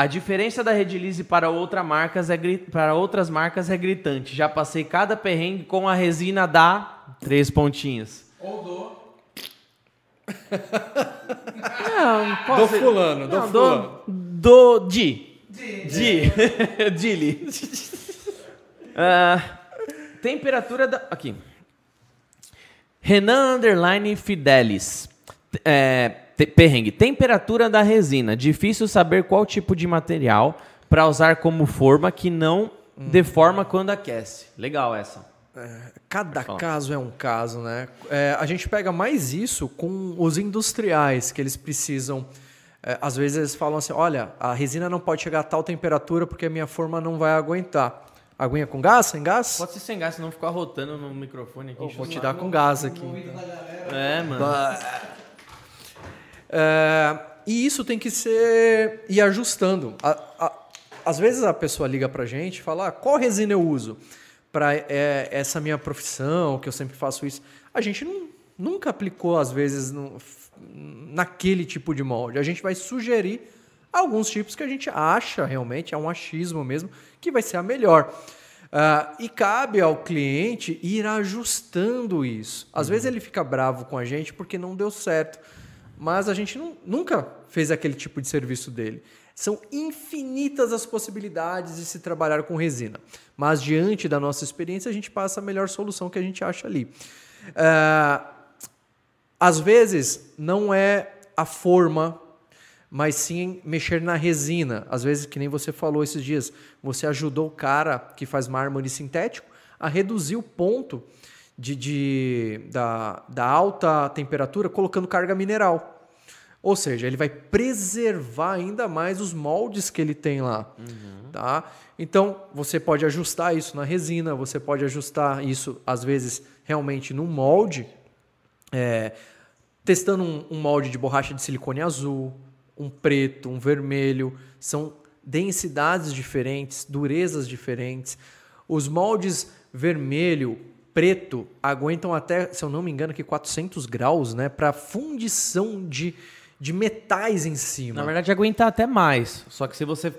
A diferença da Redilize para, outra marcas é gri- para outras marcas é gritante. Já passei cada perrengue com a resina da. Três pontinhos. Ou do. Não, Do fulano, do não, fulano. do. Do. Di. Di. *laughs* Dili. *laughs* Ah, temperatura da. Aqui. Renan Underline Fidelis. É, te- perrengue. Temperatura da resina. Difícil saber qual tipo de material para usar como forma que não deforma quando aquece. Legal essa. Cada falar. caso é um caso, né? É, a gente pega mais isso com os industriais, que eles precisam. é, às vezes eles falam assim: olha, a resina não pode chegar a tal temperatura porque a minha forma não vai aguentar. Aguinha com gás? Sem gás? Pode ser sem gás, senão ficar rotando no microfone aqui. Eu vou te dar com gás aqui. É, mano. É, e isso tem que ser ir ajustando. A- a- às vezes a pessoa liga pra gente e fala: ah, qual resina eu uso para essa minha profissão, que eu sempre faço isso. A gente não- nunca aplicou, às vezes, no- naquele tipo de molde. A gente vai sugerir alguns tipos que a gente acha realmente, é um achismo mesmo, que vai ser a melhor. Ah, e cabe ao cliente ir ajustando isso. Às vezes ele fica bravo com a gente porque não deu certo, mas a gente nu- nunca fez aquele tipo de serviço dele. São infinitas as possibilidades de se trabalhar com resina, mas diante da nossa experiência a gente passa a melhor solução que a gente acha ali. Ah, às vezes não é a forma, mas sim mexer na resina. Às vezes, que nem você falou esses dias, você ajudou o cara que faz mármore sintético a reduzir o ponto de, de- da, da alta temperatura colocando carga mineral. Ou seja, ele vai preservar ainda mais os moldes que ele tem lá. Tá? Então, você pode ajustar isso na resina, você pode ajustar isso, às vezes, realmente num molde, é, testando um, um molde de borracha de silicone azul, um preto, um vermelho. São densidades diferentes, durezas diferentes. Os moldes vermelho, preto, aguentam até, se eu não me engano, aqui 400 graus, né? Para fundição de, de metais em cima. Na verdade, aguentar até mais. Só que se você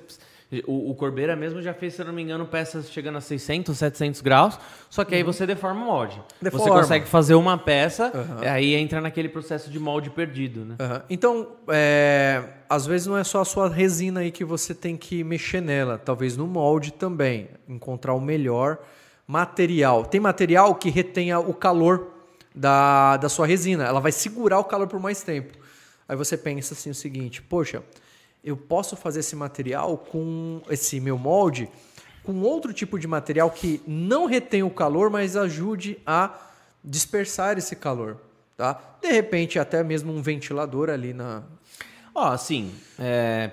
O, o Corbeira mesmo já fez, se eu não me engano, peças chegando a 600, 700 graus, só que aí você deforma o molde. Você Deforma. consegue fazer uma peça, aí entra naquele processo de molde perdido, né? Aham. Então, é, às vezes não é só a sua resina aí que você tem que mexer nela, talvez no molde também, encontrar o melhor material. Tem material que retenha o calor da, da sua resina, ela vai segurar o calor por mais tempo. Aí você pensa assim o seguinte, poxa, eu posso fazer esse material com esse meu molde com outro tipo de material que não retém o calor, mas ajude a dispersar esse calor, tá? De repente até mesmo um ventilador ali na Ó, assim, é,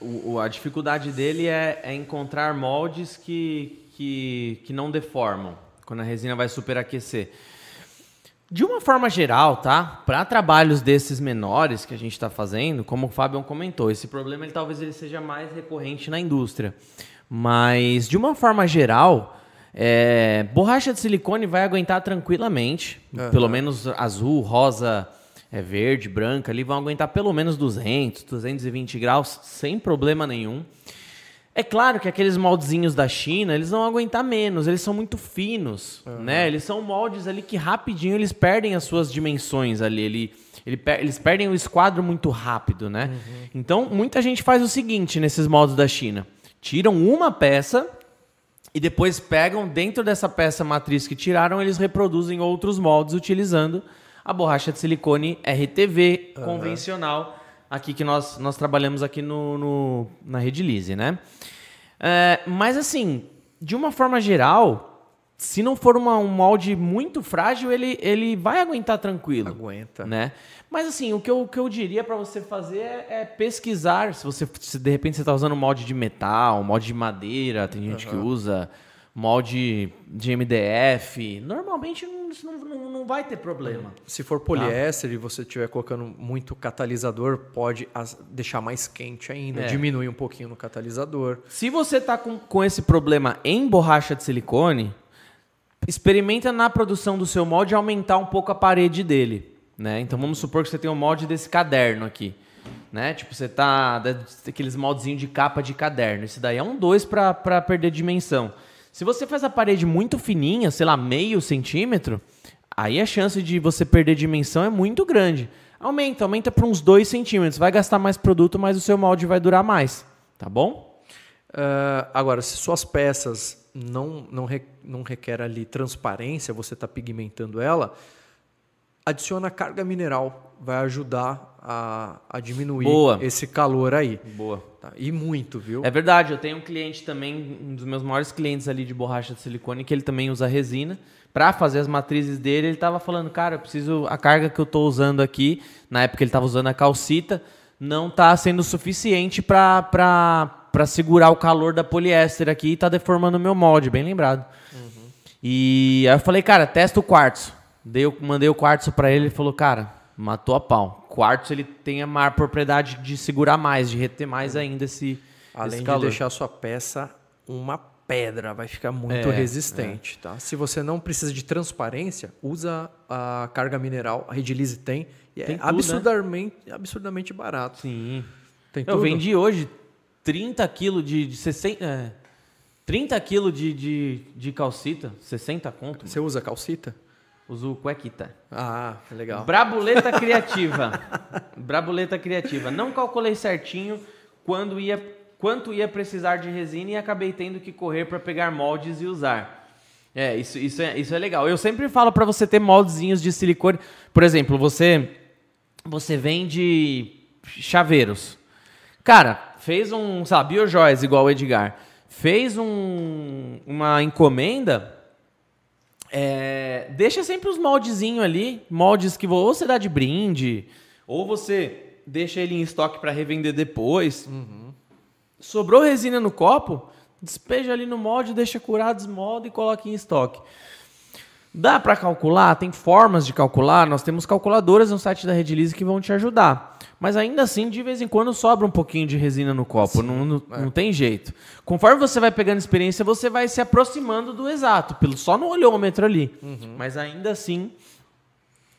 o- a dificuldade dele é, é encontrar moldes que, que, que não deformam quando a resina vai superaquecer. De uma forma geral, tá? Para trabalhos desses menores que a gente está fazendo, como o Fábio comentou, esse problema ele, talvez ele seja mais recorrente na indústria. Mas, de uma forma geral, é, borracha de silicone vai aguentar tranquilamente. Pelo menos azul, rosa, é, verde, branca ali vão aguentar pelo menos 200, 220 graus sem problema nenhum. É claro que aqueles moldezinhos da China, eles vão aguentar menos, eles são muito finos, né? Eles são moldes ali que rapidinho eles perdem as suas dimensões ali, ele, ele eles perdem o esquadro muito rápido, né? Então, muita gente faz o seguinte nesses moldes da China. Tiram uma peça e depois pegam dentro dessa peça matriz que tiraram, eles reproduzem outros moldes utilizando a borracha de silicone RTV convencional, aqui que nós, nós trabalhamos aqui no, no- na Rede Lise, né? É, mas assim, de uma forma geral, se não for uma- um molde muito frágil, ele, ele vai aguentar tranquilo aguenta. né? Mas assim, o que eu, o que eu diria para você fazer é, é pesquisar. Se você se de repente você está usando molde de metal, molde de madeira, tem gente que usa molde de MDF. Normalmente não, isso não, não, vai ter problema. Se for poliéster e você estiver colocando muito catalisador, pode as- deixar mais quente ainda, É. diminuir um pouquinho no catalisador. Se você tá com, com esse problema em borracha de silicone, experimenta na produção do seu molde aumentar um pouco a parede dele, né? Então vamos supor que você tem um molde desse caderno aqui, né? Tipo, você tá aqueles moldezinhos de capa de caderno. Esse daí é um 2 para perder dimensão. Se você faz a parede muito fininha, sei lá, meio centímetro, aí a chance de você perder dimensão é muito grande. Aumenta, aumenta para uns 2 centímetros. Vai gastar mais produto, mas o seu molde vai durar mais, tá bom? Ah, agora, se suas peças não, não, re- não requer ali transparência, você está pigmentando ela, adiciona carga mineral, vai ajudar a, a diminuir Boa. esse calor aí. Boa. Tá? E muito, viu? É verdade, eu tenho um cliente também, um dos meus maiores clientes ali de borracha de silicone, que ele também usa resina. Para fazer as matrizes dele, ele tava falando, cara, eu preciso. A carga que eu tô usando aqui, na época ele tava usando a calcita, não tá sendo suficiente para para segurar o calor da poliéster aqui e tá deformando o meu molde, bem lembrado. E aí eu falei, cara, testa o quartzo. Dei, mandei o quartzo para ele, ele falou, cara, matou a pau. Quartzo ele tem a maior propriedade de segurar mais, de reter mais ainda esse, Além esse de calor. deixar a sua peça uma pedra, vai ficar muito É, resistente, tá? Se você não precisa de transparência, usa a carga mineral, a Redilize tem, e Tem é tudo, né? absurdamente, absurdamente barato. Sim. Tem Eu tudo? vendi hoje 30 quilos de, de 60. É, 30 quilos de, de, de calcita, 60 conto. Você usa calcita? Uso cuequita. Ah, legal. Brabuleta criativa. *laughs* Brabuleta criativa. Não calculei certinho quando ia, quanto ia precisar de resina e acabei tendo que correr para pegar moldes e usar. É, isso, isso, é, isso é legal. Eu sempre falo para você ter moldezinhos de silicone. Por exemplo, você você vende chaveiros. Cara, fez um, lá, biojoias igual o Edgar. Fez um, uma encomenda, é, deixa sempre os moldezinhos ali, moldes que ou você dá de brinde, ou você deixa ele em estoque para revender depois. Sobrou resina no copo, despeja ali no molde, deixa curar, desmolda e coloca em estoque. Dá para calcular? Tem formas de calcular. Nós temos calculadoras no site da Redilize que vão te ajudar. Mas ainda assim, de vez em quando sobra um pouquinho de resina no copo. não, não, não tem jeito. Conforme você vai pegando experiência, você vai se aproximando do exato, pelo só no olhômetro ali. Mas ainda assim,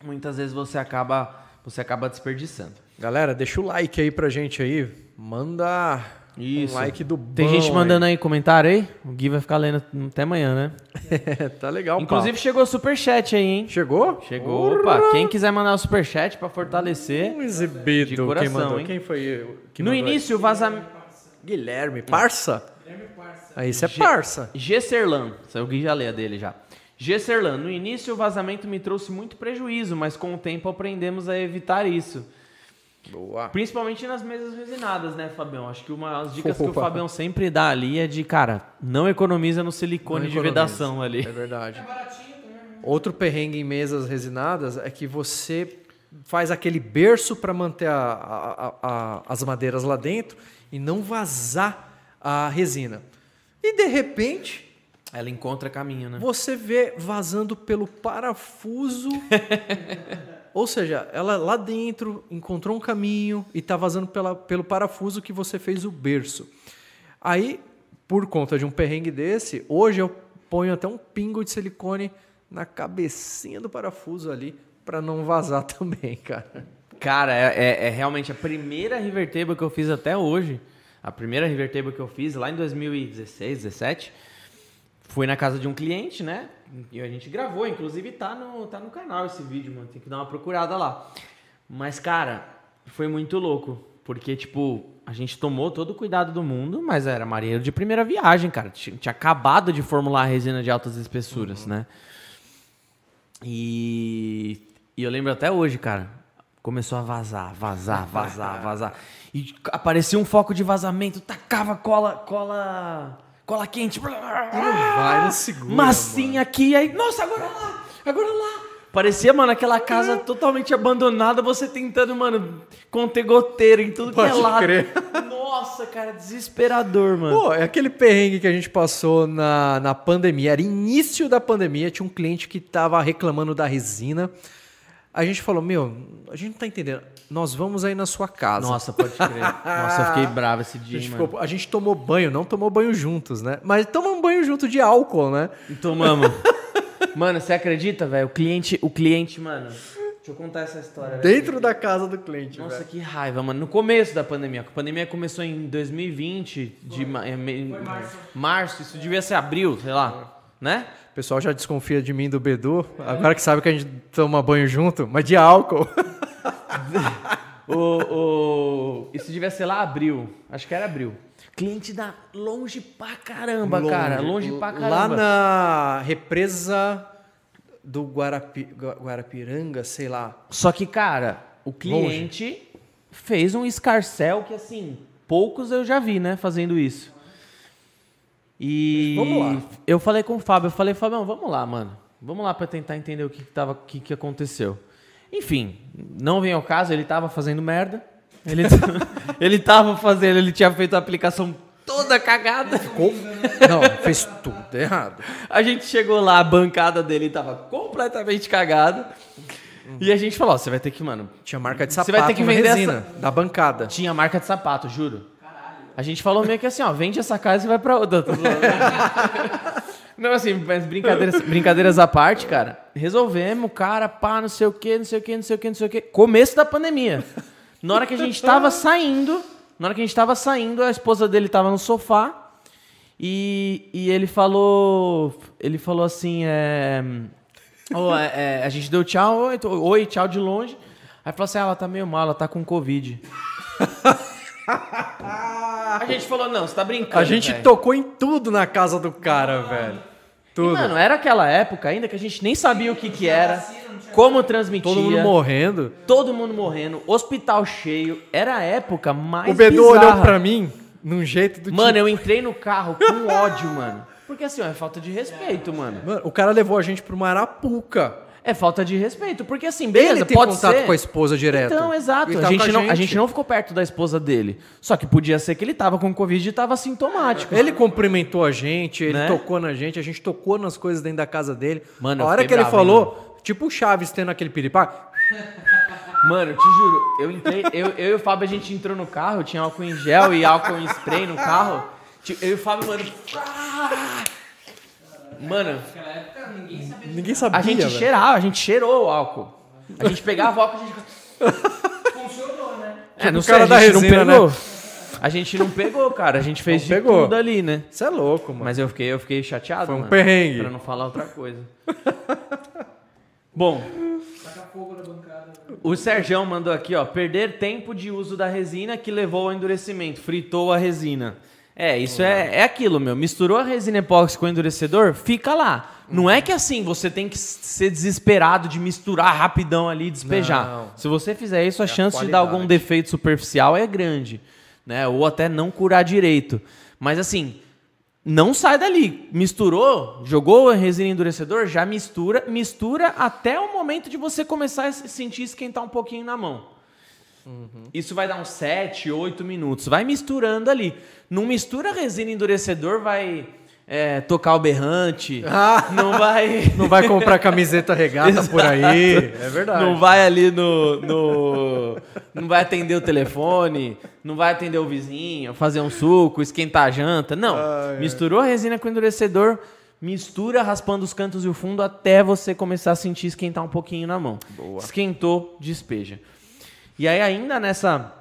muitas vezes você acaba, você acaba desperdiçando. Galera, deixa o like aí pra gente aí. Manda Isso. Um like do Tem bom gente mandando aí comentário aí? O Gui vai ficar lendo até amanhã, né? aí. *laughs* tá legal, Inclusive chegou superchat aí, hein? Chegou? Chegou. Opa, quem quiser mandar o superchat pra fortalecer. Um exibido. De coração, Quem mandou? hein? Quem foi que No início, o vazamento. Guilherme. Parça? Aí isso é parça. Gesserlan, saiu o Gui já lê a dele já. Gesserlan, no início o vazamento me trouxe muito prejuízo, mas com o tempo aprendemos a evitar isso. Boa. Principalmente nas mesas resinadas, né, Fabião? Acho que uma das dicas que o Opa. Fabião sempre dá ali é de, cara, não economiza no silicone Não de economiza. vedação ali. É verdade. Outro perrengue em mesas resinadas é que você faz aquele berço para manter a- a- a- a- as madeiras lá dentro e não vazar a resina. E de repente Ela encontra caminho, né? você vê vazando pelo parafuso. *laughs* Ou seja, ela lá dentro encontrou um caminho e está vazando pela, pelo parafuso que você fez o berço. Aí, por conta de um perrengue desse, hoje eu ponho até um pingo de silicone na cabecinha do parafuso ali para não vazar *laughs* também, cara. Cara, é, é- é realmente a primeira river table que eu fiz até hoje. A primeira river table que eu fiz lá em 2016, 17. Fui na casa de um cliente, né? E a gente gravou, inclusive tá no, tá no canal esse vídeo, mano. Tem que dar uma procurada lá. Mas, cara, foi muito louco. Porque, tipo, a gente tomou todo o cuidado do mundo, mas era marinheiro de primeira viagem, cara. Tinha, tinha acabado de formular a resina de altas espessuras, né? E, e eu lembro até hoje, cara. Começou a vazar, vazar, vazar, *laughs* vazar. E aparecia um foco de vazamento, tacava cola, cola, cola quente. Não vai, não segura. Massinha aqui, aí, nossa, agora lá, agora lá. Parecia, mano, aquela casa totalmente abandonada, você tentando, mano, conter goteira em tudo Pode que é lado. crer. Nossa, cara, desesperador, mano. Pô, é aquele perrengue que a gente passou na, na pandemia. Era início da pandemia, tinha um cliente que tava reclamando da resina. A gente falou, meu, a gente não tá entendendo. Nós vamos aí na sua casa. Nossa, pode crer. Nossa, eu fiquei *laughs* bravo esse a, dia, gente mano. ficou- a gente tomou banho, não tomou banho juntos, né? Mas tomamos banho junto de álcool, né? E Tomamos. *laughs* mano, você acredita, velho? O cliente, o cliente, mano. Deixa eu contar essa história. Dentro da casa do cliente, Nossa, velho. que raiva, mano. No começo da pandemia. A pandemia começou em 2020, de ma- é, me- março. Isso devia ser abril, sei lá. Né? O pessoal já desconfia de mim e do Bedu, agora que sabe que a gente toma banho junto, mas de álcool. *laughs* O, o- Isso devia ser lá abril. Acho que era abril. Cliente da longe pra caramba, cara. Longe pra caramba. Lá na represa do Guarapi, Gua- Guarapiranga, sei lá. Só que, cara, o cliente fez um escarcel que, assim, poucos eu já vi, né, fazendo isso. E Vamos lá. eu falei com o Fábio, eu falei, Fabião, vamos lá, mano. Vamos lá pra tentar entender o que, que, tava, o que, que aconteceu. Enfim, não vem ao caso, ele tava fazendo merda. Ele, *laughs* ele tava fazendo, ele tinha feito a aplicação toda cagada. Não, fez tudo errado. A gente chegou lá, a bancada dele tava completamente cagada. E a gente falou, ó, você vai ter que, mano, Tinha marca de Você sapato vai ter que vender resina, da bancada. Tinha marca de sapato, juro. A gente falou meio que assim, ó, vende essa casa e vai pra outra. *laughs* Não, assim, mas brincadeiras, brincadeiras à parte, cara. Resolvemos, cara, pá, não sei o que, não sei o que, não sei o que, não sei o que. Começo da pandemia. Na hora que a gente tava saindo, na hora que a gente tava saindo, a esposa dele tava no sofá e, e ele falou, ele falou assim, é, Ô, é, é, a gente deu tchau, oi, oi, tchau de longe. Aí falou assim, ah, ela tá meio mal, ela tá com Covid. *laughs* a gente falou, não, você tá brincando, A gente velho. tocou em tudo na casa do cara, velho. E, Tudo. mano, era aquela época ainda que a gente nem sabia o que que era, como transmitia. Todo mundo morrendo. Todo mundo morrendo, hospital cheio. Era a época mais o Bedu bizarra. olhou pra mim num jeito do Mano, eu entrei no carro com ódio, mano. Porque assim, ó, é falta de respeito, mano. tipo... Mano, o cara levou a gente pra uma arapuca. É falta de respeito. Porque assim, beleza, Ele tem pode contato ser... com a esposa direto. Então, exato. Ele A gente, não, a gente não ficou perto da esposa dele. Só que podia ser que ele tava com Covid e tava sintomático. Ele cumprimentou a gente, ele Né? tocou na gente, a gente tocou nas coisas dentro da casa dele. Mano, a hora que ele bravo, hein, falou, tipo o Chaves tendo aquele piripá, Mano, eu te juro, eu entrei, eu, eu e o Fábio, a gente entrou no carro, tinha álcool em gel e álcool em spray no carro. Eu e o Fábio, mano. ah! Mano, ninguém sabia. a gente velho. cheirava, a gente cheirou o álcool. A gente pegava o álcool e a gente. *laughs* Funcionou, né? É, não o sei, cara a da gente não resina, pegou. A gente não pegou, cara. A gente fez Não de pegou. tudo ali, né? Você é louco, mano. Mas eu fiquei, eu fiquei chateado, Foi um mano, perrengue. Pra não falar outra coisa. *laughs* Bom, o Sergião mandou aqui, ó. Perder tempo de uso da resina que levou ao endurecimento. Fritou a resina. É, isso é, é aquilo, meu. Misturou a resina epóxi com o endurecedor, fica lá. Não é que assim você tem que ser desesperado de misturar rapidão ali e despejar. Não. Se você fizer isso, a É a chance de dar algum defeito superficial é grande, né? Ou até não curar direito. Mas assim, não sai dali. Misturou, jogou a resina endurecedor, já mistura, mistura até o momento de você começar a se sentir esquentar um pouquinho na mão. Isso vai dar uns 7, 8 minutos. Vai misturando ali. Não mistura resina endurecedor, vai é, tocar o berrante. *laughs* não vai. Não vai comprar camiseta regata *laughs* por aí. É verdade. Não vai ali no, no- Não vai atender o telefone, não vai atender o vizinho, fazer um suco, esquentar a janta. Não. Misturou a resina com endurecedor, mistura raspando os cantos e o fundo até você começar a sentir esquentar um pouquinho na mão. Esquentou, despeja. E aí, ainda nessa.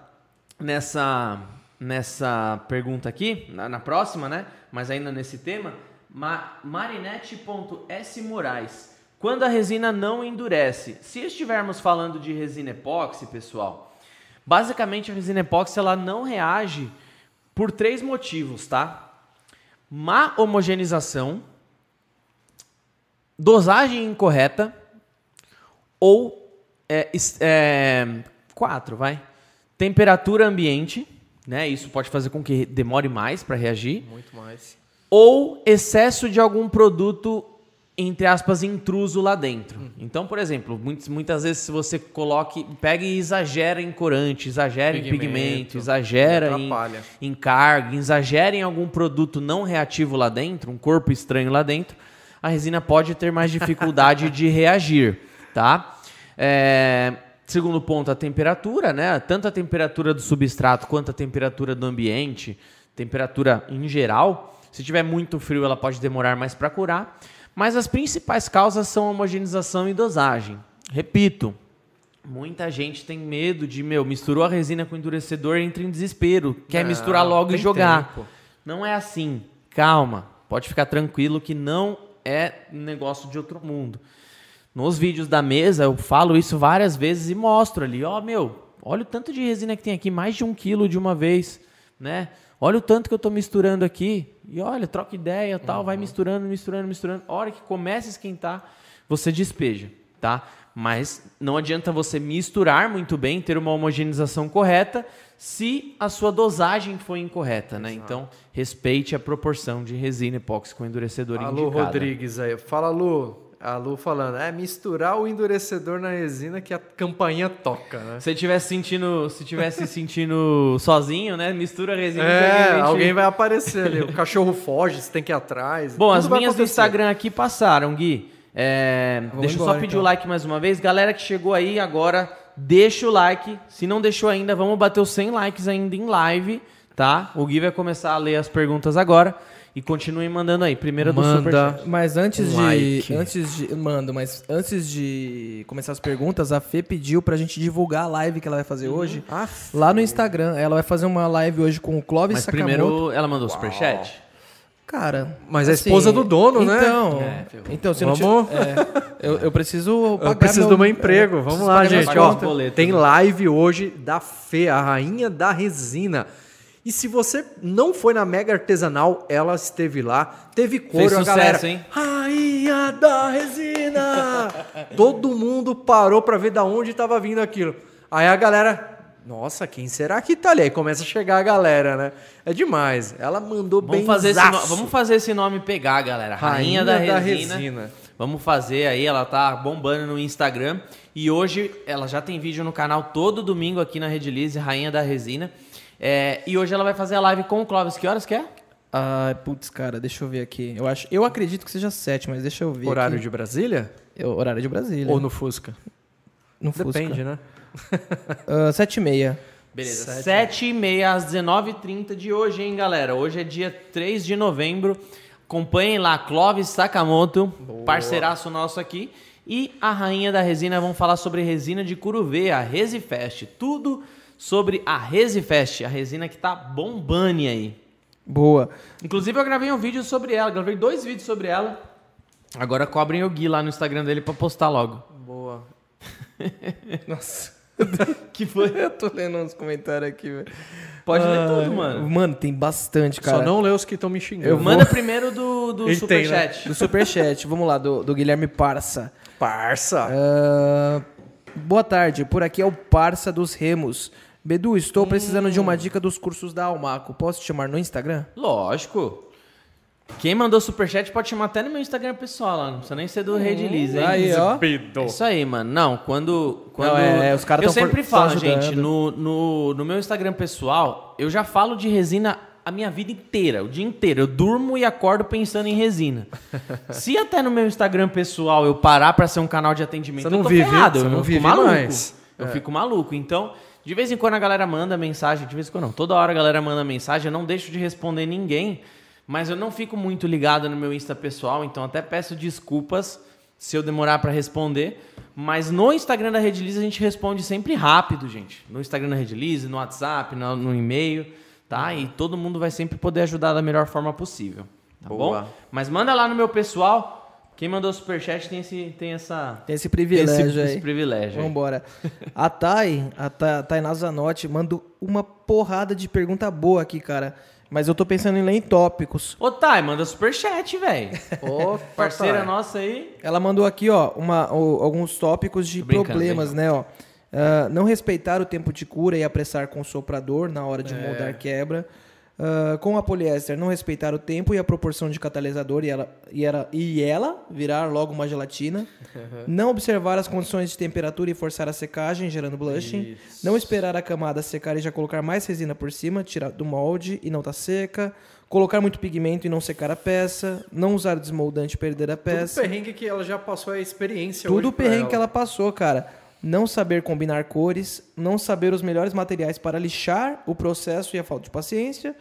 Nessa. Nessa pergunta aqui, na, na próxima, né? Mas ainda nesse tema, ma, marinete.s Moraes. Quando a resina não endurece. Se estivermos falando de resina epóxi, pessoal, basicamente a resina epóxi ela não reage por três motivos, tá? Má homogeneização, dosagem incorreta ou é, é, quatro, vai. Temperatura ambiente, né? Isso pode fazer com que demore mais para reagir Muito mais. ou excesso de algum produto entre aspas intruso lá dentro. Então, por exemplo, muitas, muitas vezes se você coloque, pega e exagera em corante, exagera em Pigmento, pigmento, exagera em, em carga, exagera em algum produto não reativo lá dentro, um corpo estranho lá dentro, a resina pode ter mais dificuldade de reagir, tá? É, segundo ponto, a temperatura, né? Tanto a temperatura do substrato quanto a temperatura do ambiente, temperatura em geral. Se tiver muito frio, ela pode demorar mais para curar. Mas as principais causas são homogeneização e dosagem. Repito, muita gente tem medo de, meu, misturou a resina com endurecedor, entra em desespero, quer Não, misturar logo e jogar. tempo. Não é assim. Calma. Pode ficar tranquilo que não é um negócio de outro mundo. Nos vídeos da mesa, eu falo isso várias vezes e mostro ali. Ó, meu, olha o tanto de resina que tem aqui, mais de um quilo de uma vez, né? Olha o tanto que eu tô misturando aqui. E olha, troca ideia tal, vai misturando, misturando, misturando. A hora que começa a esquentar, você despeja, tá? Mas não adianta você misturar muito bem, ter uma homogeneização correta, se a sua dosagem foi incorreta, né? Então, respeite a proporção de resina epóxi com endurecedor Alô, indicada. Rodrigues aí. Fala, Lu. A Lu falando, é misturar o endurecedor na resina que a campainha toca, né? Se tivesse sentindo, se tivesse sentindo sozinho, né? Mistura a resina. É, gente- alguém vai aparecer ali. O *laughs* cachorro foge, você tem que ir atrás. Bom, as minhas do acontecer. Instagram aqui passaram, Gui. É, deixa eu só pedir então. o like mais uma vez. Galera que chegou aí agora, deixa o like. Se não deixou ainda, vamos bater os 100 likes ainda em live, tá? O Gui vai começar a ler as perguntas agora. E continuem mandando aí. Primeira do Manda. Superchat. Mas antes Um de. like. Antes de. Mando, mas antes de começar as perguntas, a Fê pediu pra gente divulgar a live que ela vai fazer hoje. Ah, Lá no Instagram. Ela vai fazer uma live hoje com o Clóvis Mas Sakamoto. primeiro ela mandou o superchat. Cara. Mas é a esposa do dono, né? então, É, ferrou. Então, se Vamos- não tiver, é, eu, eu preciso pagar Eu preciso meu- do meu emprego. é, Vamos lá, gente. Ó, os boletos, tem né? live hoje da Fê, a rainha da resina. E se você não foi na Mega Artesanal, ela esteve lá. Teve couro, Fez a sucesso, galera. hein? Rainha da resina! *laughs* Todo mundo parou pra ver da onde tava vindo aquilo. Aí a galera. Nossa, quem será que tá ali? Aí começa a chegar a galera, né? É demais. Ela mandou Vamos bem fazer, no- vamos fazer esse nome pegar, galera. Rainha, da, resina. resina. Vamos fazer aí, ela tá bombando no Instagram. E hoje ela já tem vídeo no canal todo domingo aqui na Redilize, Rainha da Resina. É, e hoje ela vai fazer a live com o Clóvis. Que horas que é? Ai, putz, cara, deixa eu ver aqui. Eu, acho, eu acredito que seja sete, mas deixa eu ver. Horário aqui. de Brasília? É, horário de Brasília. Ou no Fusca? no Fusca. Depende, né? *laughs* Ah, sete e meia. Beleza. 7 e meia às 19h30 de hoje, hein, galera? Hoje é dia 3 de novembro. Acompanhem lá, Clóvis Sakamoto, parceiraço nosso aqui. E a Rainha da Resina, vão falar sobre resina de Curuvê, a Resifest. Tudo sobre a Resifest, a resina que tá bombando aí. Boa. Inclusive eu gravei um vídeo sobre ela, gravei dois vídeos sobre ela. Agora cobrem o Gui lá no Instagram dele pra postar logo. Boa. *laughs* Nossa. *laughs* Que foi? *laughs* Eu tô lendo uns comentários aqui, velho. Pode ler Ah, tudo, mano. Mano, tem bastante, cara. Só não lê os que estão me xingando. Eu Manda primeiro do, do Ele tem, né? superchat. Do Superchat. Vamos lá, do, do Guilherme Parça. Parça. Ah, boa tarde, por aqui é o Parça dos Remos. Bedu, estou precisando de uma dica dos cursos da Almaco. Posso te chamar no Instagram? Lógico. Quem mandou superchat pode chamar até no meu Instagram pessoal lá. Não precisa nem ser do Rede Liz, hein? Aí, ó. É Isso aí, mano. Não, quando. quando... Não, é, os caras Eu sempre for- falo, gente, no, no, no meu Instagram pessoal, eu já falo de resina a minha vida inteira, o dia inteiro. Eu durmo e acordo pensando em resina. *laughs* Se até no meu Instagram pessoal eu parar pra ser um canal de atendimento, Você não eu tô vive, ferrado. você eu não fico vive maluco. mais. Eu fico maluco. Então, de vez em quando a galera manda mensagem, de vez em quando não. Toda hora a galera manda mensagem, eu não deixo de responder ninguém, mas eu não fico muito ligado no meu Insta pessoal, então até peço desculpas se eu demorar pra responder. Mas no Instagram da Rede a gente responde sempre rápido, gente. No Instagram da Rede Liz, no WhatsApp, no, no e-mail, tá? E todo mundo vai sempre poder ajudar da melhor forma possível. Tá Boa. bom? Mas manda lá no meu pessoal. Quem mandou superchat tem, esse, tem essa. Tem esse tem privilégio esse, aí. esse privilégio. A Thay, a Ta- Tainá Zanotti, mandou uma porrada de pergunta boa aqui, cara. Mas eu tô pensando em ler em tópicos. Ô, Thay, manda superchat, velho. *laughs* Ô, Parceira nossa aí. Ela mandou aqui, ó, uma, o- alguns tópicos de problemas, né, ó. Ah, não respeitar o tempo de cura e apressar com o soprador na hora de moldar quebra. Ah, com a poliéster, não respeitar o tempo e a proporção de catalisador e ela, e, ela, e ela virar logo uma gelatina. Não observar as condições de temperatura e forçar a secagem, gerando blushing. Não esperar a camada secar e já colocar mais resina por cima, tirar do molde e não tá seca. Colocar muito pigmento e não secar a peça. Não usar desmoldante e perder a Tudo peça. perrengue que ela já passou a experiência Tudo o perrengue que ela passou, cara. Não saber combinar cores, não saber os melhores materiais para lixar o processo e a falta de paciência,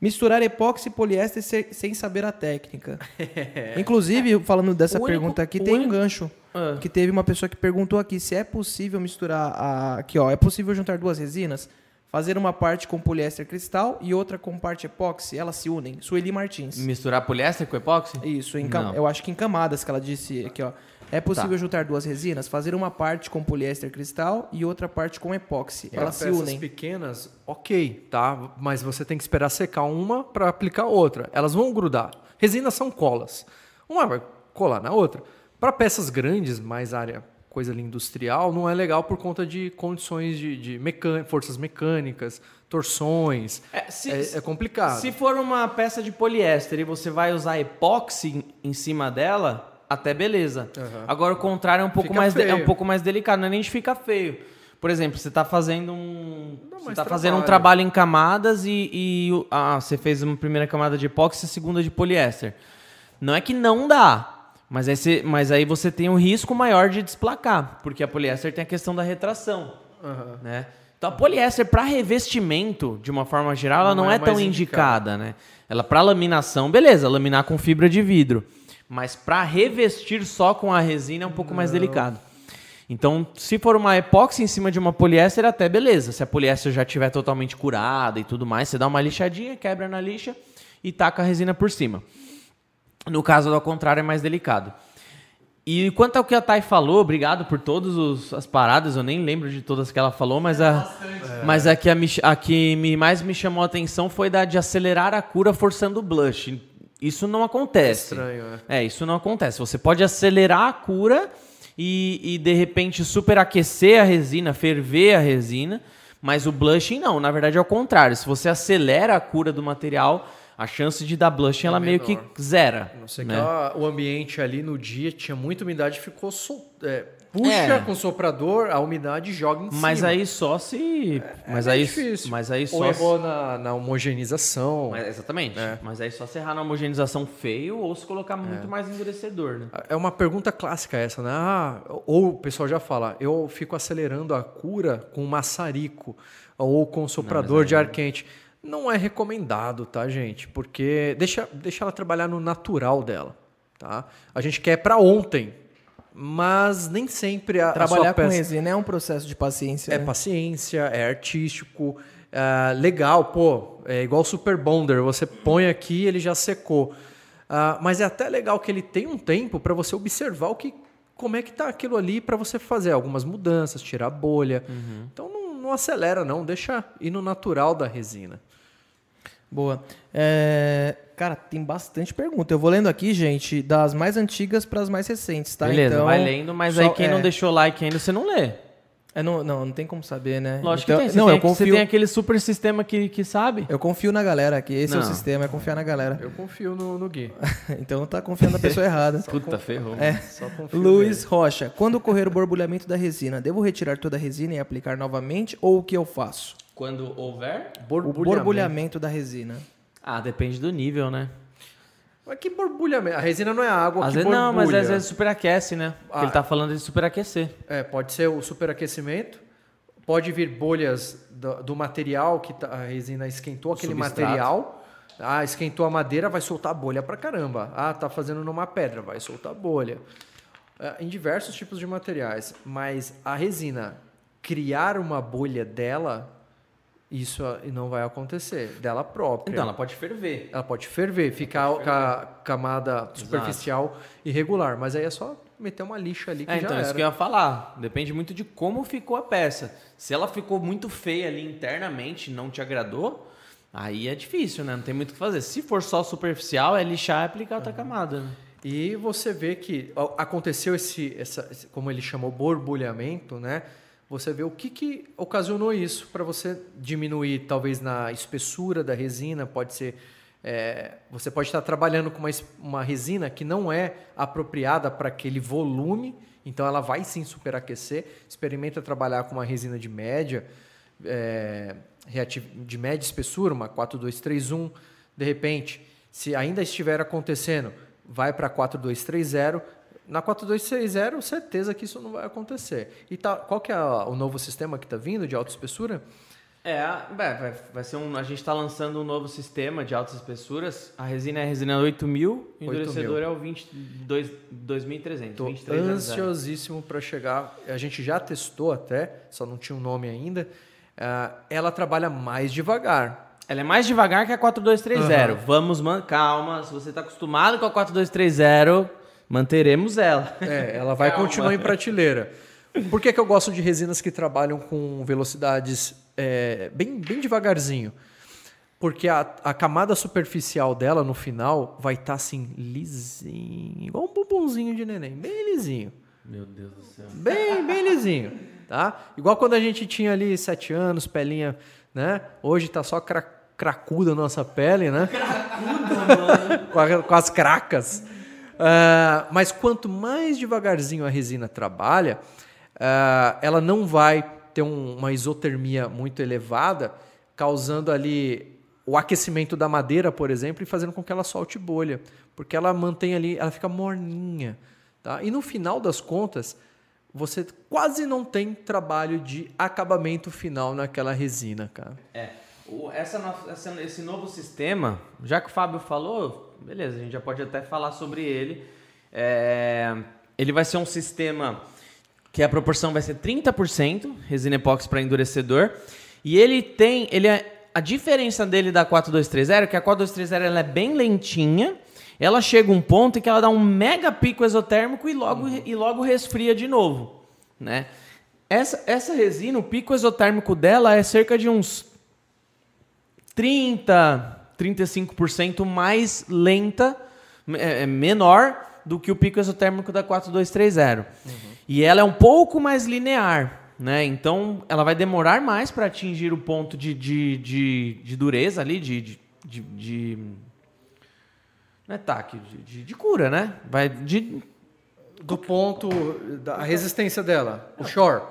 misturar epóxi e poliéster se- sem saber a técnica. *laughs* Inclusive, falando dessa único- pergunta aqui, tem um único- gancho. Ah. Que teve uma pessoa que perguntou aqui se é possível misturar a. Aqui, ó. É possível juntar duas resinas? Fazer uma parte com poliéster cristal e outra com parte epóxi? Elas se unem. Sueli Martins. Misturar poliéster com epóxi? Isso, em cam- eu acho que em camadas que ela disse aqui, ó. É possível Tá. juntar duas resinas, fazer uma parte com poliéster cristal e outra parte com epóxi. Pra Elas se peças unem. pequenas, ok, tá? Mas você tem que esperar secar uma para aplicar outra. Elas vão grudar. Resinas são colas. Uma vai colar na outra. Para peças grandes, mais área, coisa ali industrial, não é legal por conta de condições de, de mecân- forças mecânicas, torções. É, se- é, é complicado. Se for uma peça de poliéster e você vai usar epóxi em cima dela, até beleza. Agora o contrário é um pouco Fica mais é um pouco mais delicado, não é nem de ficar feio. Por exemplo, você está fazendo um você tá fazendo um trabalho. trabalho em camadas e, e ah, você fez uma primeira camada de epóxi e a segunda de poliéster. Não é que não dá, mas aí, você, mas aí você tem um risco maior de desplacar, porque a poliéster tem a questão da retração né? Então a poliéster para revestimento, de uma forma geral, ela Não não, é é, tão mais indicada, né? Ela para laminação, beleza, laminar com fibra de vidro, mas para revestir só com a resina é um pouco mais delicado. Então, se for uma epóxi em cima de uma poliéster, até beleza. Se a poliéster já estiver totalmente curada e tudo mais, você dá uma lixadinha, quebra na lixa e taca a resina por cima. No caso do contrário, é mais delicado. E quanto ao que a Thay falou, obrigado por todas as paradas, eu nem lembro de todas que ela falou, mas a, mas a, que, a, a que mais me chamou a atenção foi da de acelerar a cura forçando o blush. Isso não acontece. estranho, É, isso não acontece. Você pode acelerar a cura e, e, de repente superaquecer a resina, ferver a resina, mas o blushing não. Na verdade é o contrário. Se você acelera a cura do material, a chance de dar blushing ela meio que menor. zera. Não sei né? que ela- o ambiente ali no dia tinha muita umidade, ficou sol, é, puxa É. com o soprador, a umidade joga em Mas cima. aí só se. mas, É aí, difícil. mas aí Ou só. errou na, na homogeneização. Mas- exatamente. É. Mas aí só se errar na homogenização feio ou se colocar muito mais endurecedor, né? É uma pergunta clássica essa, né? Ah, ou o pessoal já fala, eu fico acelerando a cura com maçarico ou com soprador de ar quente. Não é recomendado, tá, gente? Porque deixa, deixa ela trabalhar no natural dela, tá? A gente quer para ontem mas nem sempre a, a Trabalhar sua com peça resina é um processo de paciência. é né? paciência, é artístico, é legal, pô, é igual Super Bonder, você põe aqui ele já secou. Ah, mas é até legal que ele tem um tempo para você observar o que, como é que tá aquilo ali para você fazer algumas mudanças, tirar a bolha. Então não, não acelera não, deixa ir no natural da resina. Boa. É, Cara, tem bastante pergunta. Eu vou lendo aqui, gente, das mais antigas para as mais recentes, tá? Beleza, então, vai lendo, mas só- aí quem é, não deixou like ainda, você não lê. é, não, não, não tem como saber, né? Lógico Então- que tem. Você, Não, tem, eu aqui- você confio. tem aquele super sistema que, que sabe. Eu confio na galera aqui. Esse é o Não. sistema, é confiar na galera. Eu confio no, no Gui. *laughs* então tá confiando na pessoa *laughs* errada. Puta, ferrou. É. Só confio Luiz Rocha, quando ocorrer o borbulhamento da resina, devo retirar toda a resina e aplicar novamente ou o que eu faço? Quando houver... nele. O Borbulhamento. borbulhamento da resina. Ah, depende do nível, né? Mas que borbulhamento? A resina não é água Às que vezes não, mas borbulha. às vezes superaquece, né? Ah. ele tá falando de superaquecer. É, pode ser o superaquecimento, pode vir bolhas do, do material que tá- a resina esquentou aquele Substrato. material. Ah, esquentou a madeira, vai soltar bolha pra caramba. Ah, tá fazendo numa pedra, vai soltar bolha. É, em diversos tipos de materiais. Mas a resina criar uma bolha dela, isso ah, não vai acontecer, dela própria. Então, ela pode ferver. Ela pode ferver, ficar com a camada superficial irregular, mas aí é só meter uma lixa ali que É, já então, era. isso que eu ia falar. Depende muito de como ficou a peça. Se ela ficou muito feia ali internamente, não te agradou, aí é difícil, né? Não tem muito o que fazer. Se for só superficial, é lixar e aplicar outra camada. Né? E você vê que aconteceu esse, essa, esse- como ele chamou, borbulhamento, né? Você vê o que, que ocasionou isso para você diminuir, talvez na espessura da resina, pode ser. é, você pode estar trabalhando com uma, uma resina que não é apropriada para aquele volume, então ela vai sim superaquecer. Experimenta trabalhar com uma resina de média, é, de média espessura, uma 4231. De repente, se ainda estiver acontecendo, vai para 4230. Na 4230, certeza que isso não vai acontecer. E tá, qual que é a- o novo sistema que está vindo de alta espessura? É, vai, vai, vai ser um. A gente está lançando um novo sistema de altas espessuras. A resina é a resina 8000, o 8000. endurecedor é o 22, 2300. Estou 2300. ansiosíssimo para chegar. A gente já testou até, só não tinha um nome ainda. Ah, ela trabalha mais devagar. Ela é mais devagar que a 4230. Vamos, man... calma. Se você está acostumado com a 4230, manteremos ela. É, ela vai Calma. continuar em prateleira. Por que, que eu gosto de resinas que trabalham com velocidades é, bem, bem devagarzinho? Porque a, a camada superficial dela no final vai estar assim, lisinho, igual um bumbumzinho de neném, bem lisinho. Meu Deus do céu. Bem, bem lisinho, tá? Igual quando a gente tinha ali sete anos, pelinha, né? Hoje tá só cra cracuda a nossa pele, né? com, a- com as cracas. Ah, mas quanto mais devagarzinho a resina trabalha, ah, ela não vai ter um- uma isotermia muito elevada, causando ali o aquecimento da madeira, por exemplo, e fazendo com que ela solte bolha, porque ela mantém ali, ela fica morninha, tá? E no final das contas, você quase não tem trabalho de acabamento final naquela resina, cara. É. O- essa, essa- esse novo sistema, já que o Fábio falou, beleza, a gente já pode até falar sobre ele. É, ele vai ser um sistema que a proporção vai ser 30% resina epóxi para endurecedor. E ele tem. Ele é, a diferença dele da 4230 é que a 4230 ela é bem lentinha. Ela chega um ponto em que ela dá um mega pico exotérmico e logo, e logo resfria de novo. Né? Essa, essa resina, o pico exotérmico dela é cerca de uns 30, 35% mais lenta, é, é menor do que o pico exotérmico da 4230. E ela é um pouco mais linear, né? Então ela vai demorar mais para atingir o ponto de, de, de, de dureza ali, de, de, de, não é taque, de, de, de cura, né? Vai de Do ponto da resistência dela, o shore.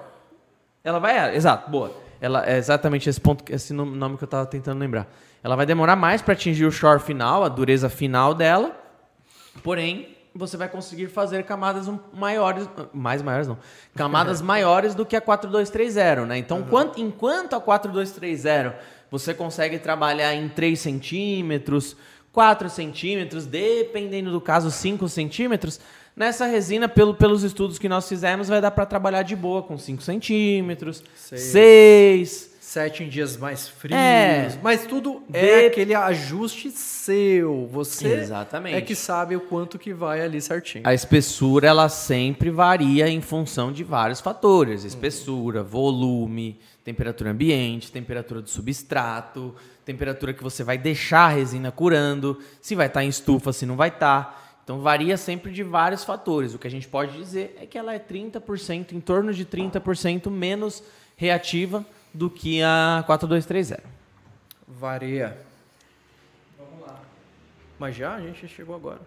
Ela vai, é, exato, boa. Ela é exatamente esse ponto, esse no- nome que eu tava tentando lembrar. Ela vai demorar mais para atingir o shore final, a dureza final dela. Porém, você vai conseguir fazer camadas maiores, mais maiores não, camadas *laughs* maiores do que a 4230, né? Então, quanto- enquanto a 4230 você consegue trabalhar em 3 centímetros, 4 centímetros, dependendo do caso, 5 centímetros. Nessa resina, pelo, pelos estudos que nós fizemos, vai dar para trabalhar de boa com 5 centímetros, Seis. 6. Sete em dias mais frios. É. Mas tudo De- é aquele ajuste seu. Você Exatamente. é que sabe o quanto que vai ali certinho. A espessura ela sempre varia em função de vários fatores: espessura, volume, temperatura ambiente, temperatura do substrato, temperatura que você vai deixar a resina curando, se vai estar em estufa, se não vai estar. Então varia sempre de vários fatores. O que a gente pode dizer é que ela é 30%, em torno de 30% menos reativa do que a 4230. Varia. Vamos lá. Mas já a gente chegou agora.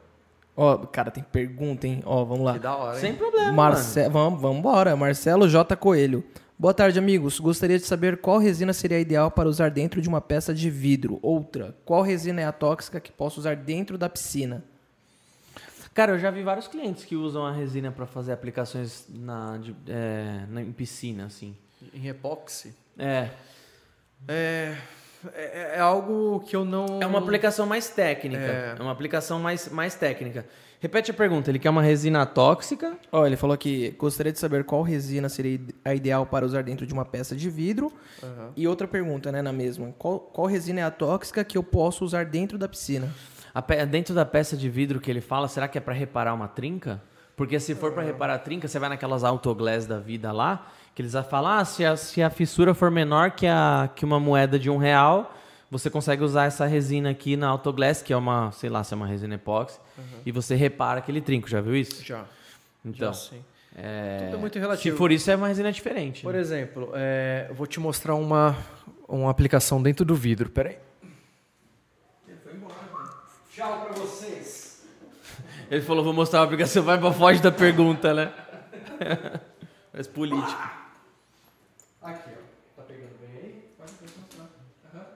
Ó, cara, tem pergunta, hein? Ó, vamos lá. Que da hora, hein? Sem problema. mano. Marce... Vamos, vamos embora. Marcelo J. Coelho. Boa tarde, amigos. Gostaria de saber qual resina seria ideal para usar dentro de uma peça de vidro. Outra, qual resina é a tóxica que posso usar dentro da piscina? Cara, eu já vi vários clientes que usam a resina para fazer aplicações na, de- é, na- em piscina, assim. Em epóxi. É. É, é, é algo que eu não. É uma aplicação mais técnica. É. É, uma aplicação mais, mais técnica. Repete a pergunta. Ele quer uma resina tóxica? Ó, ele falou que gostaria de saber qual resina seria a ideal para usar dentro de uma peça de vidro. Aham. E outra pergunta, né, na mesma. Qual, qual resina é a tóxica que eu posso usar dentro da piscina? Pe- dentro da peça de vidro que ele fala, será que é para reparar uma trinca? Porque se for para reparar a trinca, você vai naquelas autoglass da vida lá, que eles vão falar, ah, se a, se a fissura for menor que, a, que uma moeda de um real, você consegue usar essa resina aqui na autoglass, que é uma, sei lá, se é uma resina epóxi, e você repara aquele trinco, já viu isso? Já. Então, já sim. é, Tudo é muito se relativo. for isso, é uma resina diferente. Por né? exemplo, é, eu vou te mostrar uma, uma aplicação dentro do vidro. Pera aí. Tchau pra vocês. Ele falou, vou mostrar uma aplicação, vai pra foge da pergunta, né? *laughs* Parece político. Aqui, ó. Tá pegando bem aí? Pode mostrar. Aham.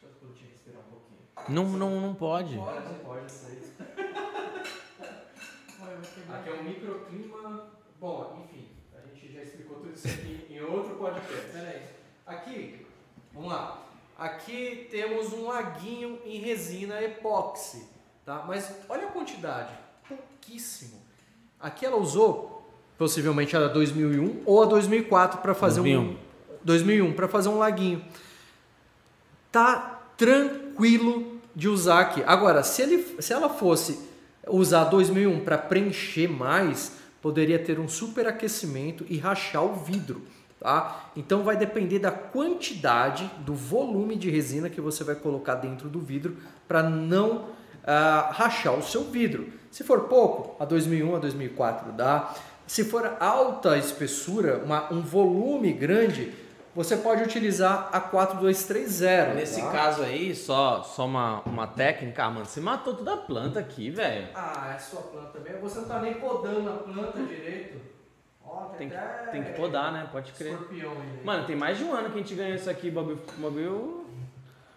Deixa eu te respirar um pouquinho. Não, não, não pode. Pode, pode ser. *laughs* Aqui é um microclima. Bom, enfim, a gente já explicou tudo isso aqui em outro podcast. Peraí. Aqui, vamos lá. Aqui temos um laguinho em resina epóxi, tá? Mas olha a quantidade, pouquíssimo. Aqui ela usou possivelmente a 2001 ou a 2004 para fazer 2001. um 2001 para fazer um laguinho tá tranquilo de usar aqui. Agora, se, ele, se ela fosse usar 2001 para preencher mais, poderia ter um superaquecimento e rachar o vidro. Tá? Então vai depender da quantidade, do volume de resina que você vai colocar dentro do vidro para não ah, rachar o seu vidro. Se for pouco, a 2001, a 2004 dá. Se for alta espessura, uma- um volume grande, você pode utilizar a 4230. Nesse tá? caso aí, só, só uma, uma técnica. Ah, mano, você matou toda a planta aqui, velho. Ah, é sua planta mesmo. Você não tá nem podando a planta direito. Ó, Tem que, tem que podar, né? Pode crer. Escorpião. Mano, tem mais de um ano que a gente ganhou isso aqui, bagulho. bagulho...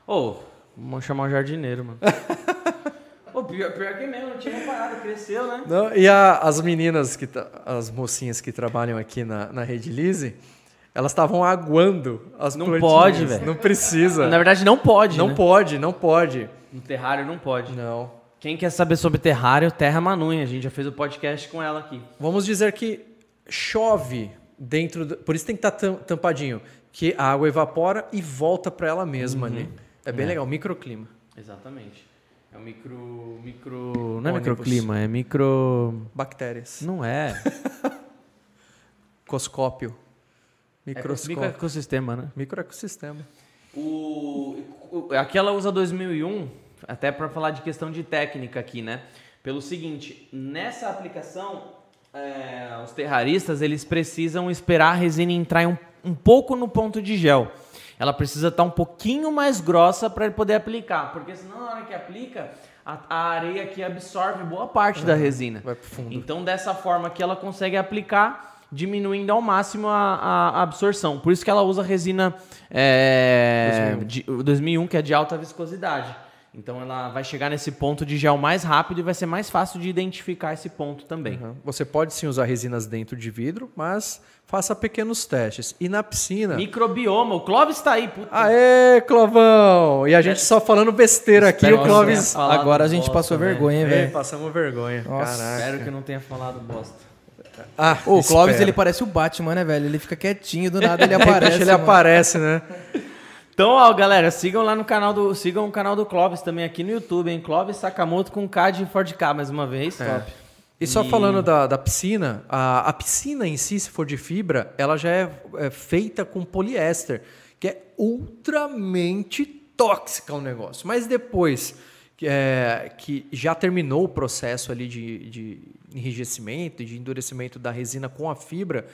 Ô, vamos chamar o jardineiro, mano. *laughs* Ô, pior, pior que mesmo, não tinha reparado, cresceu, né? Não, e a- as meninas, que as mocinhas que trabalham aqui na, na Rede Lise, elas estavam aguando as Não plantinhas. pode, velho. Não precisa. Na verdade, não pode. não né? pode, não pode. No terrário não pode. Não. Quem quer saber sobre terrário, Terra Manunha. A gente já fez o podcast com ela aqui. Vamos dizer que chove dentro. Do, por isso tem que estar tam- tampadinho. Que a água evapora e volta para ela mesma ali. É bem É. legal, microclima. Exatamente. É o micro. micro. Não é microclima, é micro. Bactérias. Não é. *laughs* Microscópio. É Microscópio. microecossistema, né? Microecossistema. O, o- aqui ela usa 2001, até para falar de questão de técnica aqui, né? Pelo seguinte, nessa aplicação, é, os terraristas eles precisam esperar a resina entrar um, um pouco no ponto de gel. Ela precisa estar um pouquinho mais grossa para ele poder aplicar, porque senão na hora que aplica, a, a areia aqui absorve boa parte da resina. Vai pro fundo. Então, dessa forma que ela consegue aplicar, diminuindo ao máximo a, a absorção. Por isso que ela usa resina é, 2001. de- 2001, que é de alta viscosidade. Então ela vai chegar nesse ponto de gel mais rápido e vai ser mais fácil de identificar esse ponto também. Uhum. Você pode sim usar resinas dentro de vidro, mas faça pequenos testes. E na piscina. Microbioma, o Clóvis está aí, puta. Aê, Clovão! E a gente só falando besteira aqui, Espero o Clóvis. Agora a gente bosta, passou né? vergonha, velho. passamos vergonha. Nossa. Caraca. Espero que eu não tenha falado bosta. Ah, o Clóvis, ele parece o Batman, né, velho? Ele fica quietinho, do nada ele *laughs* Aparece, aparece. ele mano. aparece, né? Então, ó, galera, sigam lá no canal do, sigam o canal do Clóvis também aqui no YouTube, hein? Clóvis Sakamoto com K de Ford K mais uma vez. Top. E só E- falando da, da piscina, a, a piscina em si, se for de fibra, ela já é, é feita com poliéster, que é ultramente tóxica o negócio. Mas depois que, é, que já terminou o processo ali de, de enrijecimento, de endurecimento da resina com a fibra,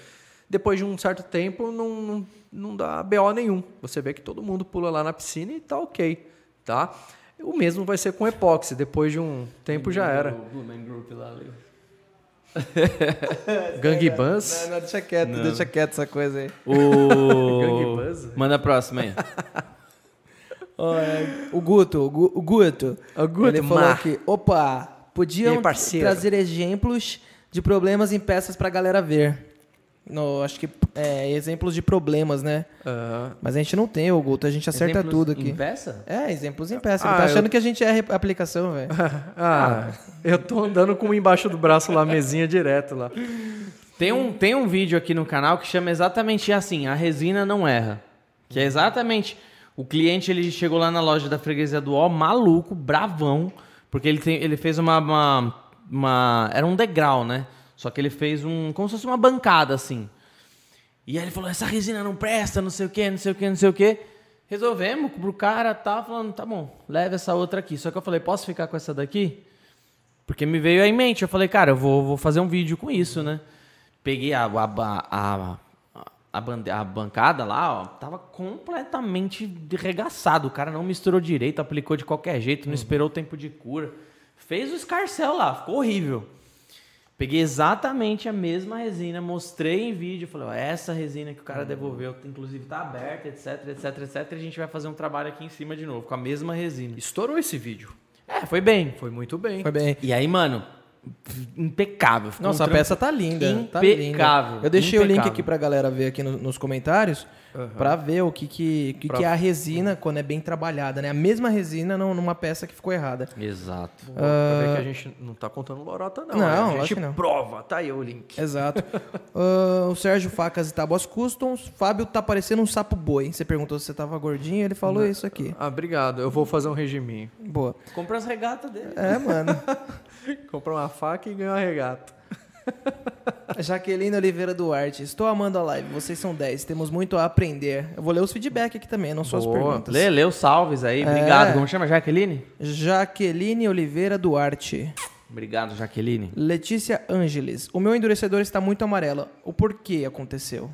depois de um certo tempo não, não, não dá BO nenhum. Você vê que todo mundo pula lá na piscina e tá ok, tá? O mesmo vai ser com epóxi, depois de um tempo já era. *laughs* Gang Buzz. Não, não, deixa quieto, deixa quieto essa coisa aí. O... *laughs* Buzz? Manda a próxima aí. É, o Guto, o Gu- o Guto, O Guto, ele falou Mar. que, opa, podiam aí, trazer exemplos de problemas em peças pra galera ver. No, acho que é, exemplos de problemas, né? Aham. Mas a gente não tem, ô Guto, a gente acerta Exemplos tudo aqui. Em peça? É, exemplos em peça. Ah, Ele tá achando eu- que a gente é aplicação, velho. *laughs* Ah, eu tô andando com um embaixo do braço lá, mesinha direto lá. Tem um, tem um vídeo aqui no canal que chama exatamente assim, a resina não erra. Que é exatamente, o cliente ele chegou lá na loja da freguesia do Ó, maluco, bravão, porque ele, tem, ele fez uma, uma, uma- era um degrau, né? Só que ele fez um, como se fosse uma bancada assim. E aí ele falou, essa resina não presta, não sei o que, não sei o que, não sei o que. Resolvemos pro cara, tá falando, tá bom, leva essa outra aqui. Só que eu falei, posso ficar com essa daqui? Porque me veio aí em mente. Eu falei, cara, eu vou, vou fazer um vídeo com isso, né? Peguei a, a, a, a, a bande- a bancada lá, ó, tava completamente derregaçado. O cara não misturou direito, aplicou de qualquer jeito, não esperou o tempo de cura. Fez o escarcel lá, ficou horrível. Peguei exatamente a mesma resina, mostrei em vídeo, falei, ó, essa resina que o cara devolveu, inclusive tá aberta, etc, etc, etc, e a gente vai fazer um trabalho aqui em cima de novo, com a mesma resina. Estourou esse vídeo. É, foi bem. Foi muito bem. Foi bem. E aí, mano, impecável. ficou Nossa, um a trampo peça tá linda. Tá impecável, linda. Eu deixei o link impecável. aqui pra galera ver aqui no- nos comentários pra ver o que, que, que, Pra- que é a resina quando é bem trabalhada, né? A mesma resina num- numa peça que ficou errada. Exato. Pra ver que a gente não tá contando lorota, não. Não, né? A gente não. prova. Tá aí o link. Exato. *laughs* Ah, o Sérgio Facas e Tábuas Customs. Fábio tá parecendo um sapo boi. Você perguntou se você tava gordinho, ele falou isso aqui. Ah, obrigado. Eu vou fazer um regiminho. Boa. Compra as regatas dele. É, mano. *laughs* Comprar uma faca e ganhar uma regata. *laughs* Jaqueline Oliveira Duarte. Estou amando a live. Vocês são 10. Temos muito a aprender. Eu vou ler os feedback aqui também, não só as Boa. perguntas. Lê, lê os salves aí. Obrigado. É. Como chama, Jaqueline? Jaqueline Oliveira Duarte. Obrigado, Jaqueline. Letícia Ângeles. O meu endurecedor está muito amarelo. O porquê aconteceu?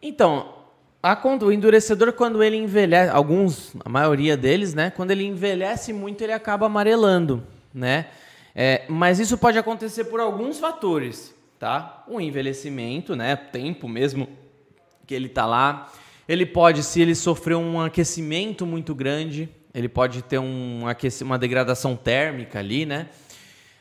Então, a o endurecedor, quando ele envelhece, alguns, a maioria deles, né? Quando ele envelhece muito, ele acaba amarelando, né? É, mas isso pode acontecer por alguns fatores, tá? O envelhecimento, né? Tempo mesmo que ele tá lá. Ele pode, se ele sofreu um aquecimento muito grande, ele pode ter um uma degradação térmica ali, né?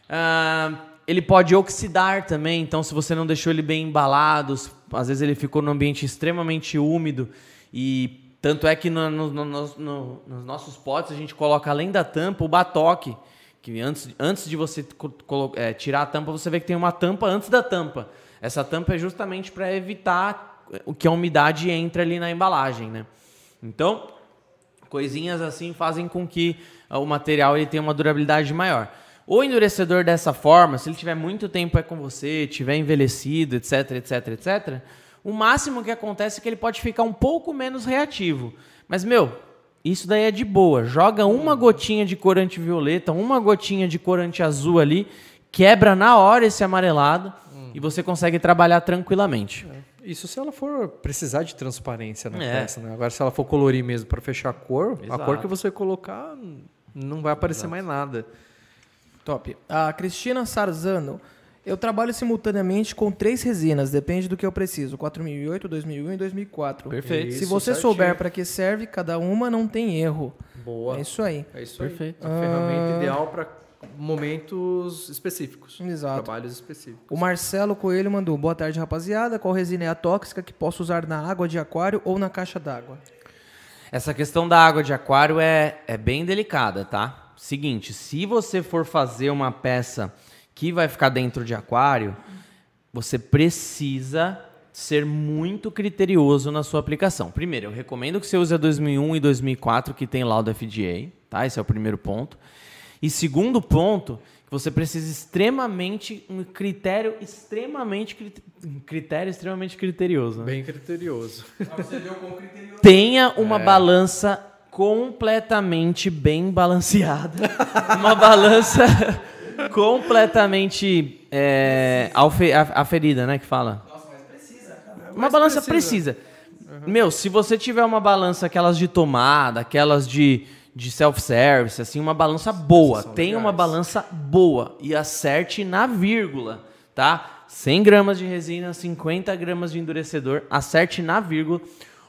Ah, ele pode oxidar também, então se você não deixou ele bem embalado, às vezes ele ficou num ambiente extremamente úmido e tanto é que no- no- no- nos nossos potes a gente coloca além da tampa o batoque, que antes, antes de você é, tirar a tampa você vê que tem uma tampa antes da tampa. Essa tampa é justamente para evitar o que a umidade entre ali na embalagem, né? Então coisinhas assim fazem com que ah, o material ele tenha uma durabilidade maior. O endurecedor dessa forma, se ele tiver muito tempo é com você, tiver envelhecido, etc, etc, etc, o máximo que acontece é que ele pode ficar um pouco menos reativo. Mas meu, isso daí é de boa. Joga uma gotinha de corante violeta, uma gotinha de corante azul ali, quebra na hora esse amarelado e você consegue trabalhar tranquilamente. Isso se ela for precisar de transparência na É. peça, né? Agora, se ela for colorir mesmo para fechar a cor, a Exato. cor que você colocar não vai aparecer mais nada. Top. A Cristina Sarzano. Eu trabalho simultaneamente com três resinas, depende do que eu preciso. 4008, 2001 e 2004. Perfeito. Se você certinho. souber para que serve cada uma, não tem erro. Boa. É isso aí. É isso aí. Perfeito. A ferramenta ideal para momentos específicos. Exato. Trabalhos específicos. O Marcelo Coelho mandou: Boa tarde, rapaziada. Qual resina é a tóxica que posso usar na água de aquário ou na caixa d'água? Essa questão da água de aquário é, é bem delicada, tá? Seguinte, se você for fazer uma peça que vai ficar dentro de aquário, você precisa ser muito criterioso na sua aplicação. Primeiro, eu recomendo que você use a 2001 e 2004 que tem laudo FDA, tá? Esse é o primeiro ponto. E segundo ponto, você precisa extremamente um critério extremamente crit- critério extremamente criterioso. né? Bem criterioso. tenha uma balança completamente bem balanceada. uma balança completamente é, alfe- a- aferida, né? Que fala. Uma balança precisa. Meu, se você tiver uma balança, aquelas de tomada, aquelas de, de self-service, assim, uma balança boa. Legais. uma balança boa e acerte na vírgula, tá? 100 gramas de resina, 50 gramas de endurecedor, acerte na vírgula.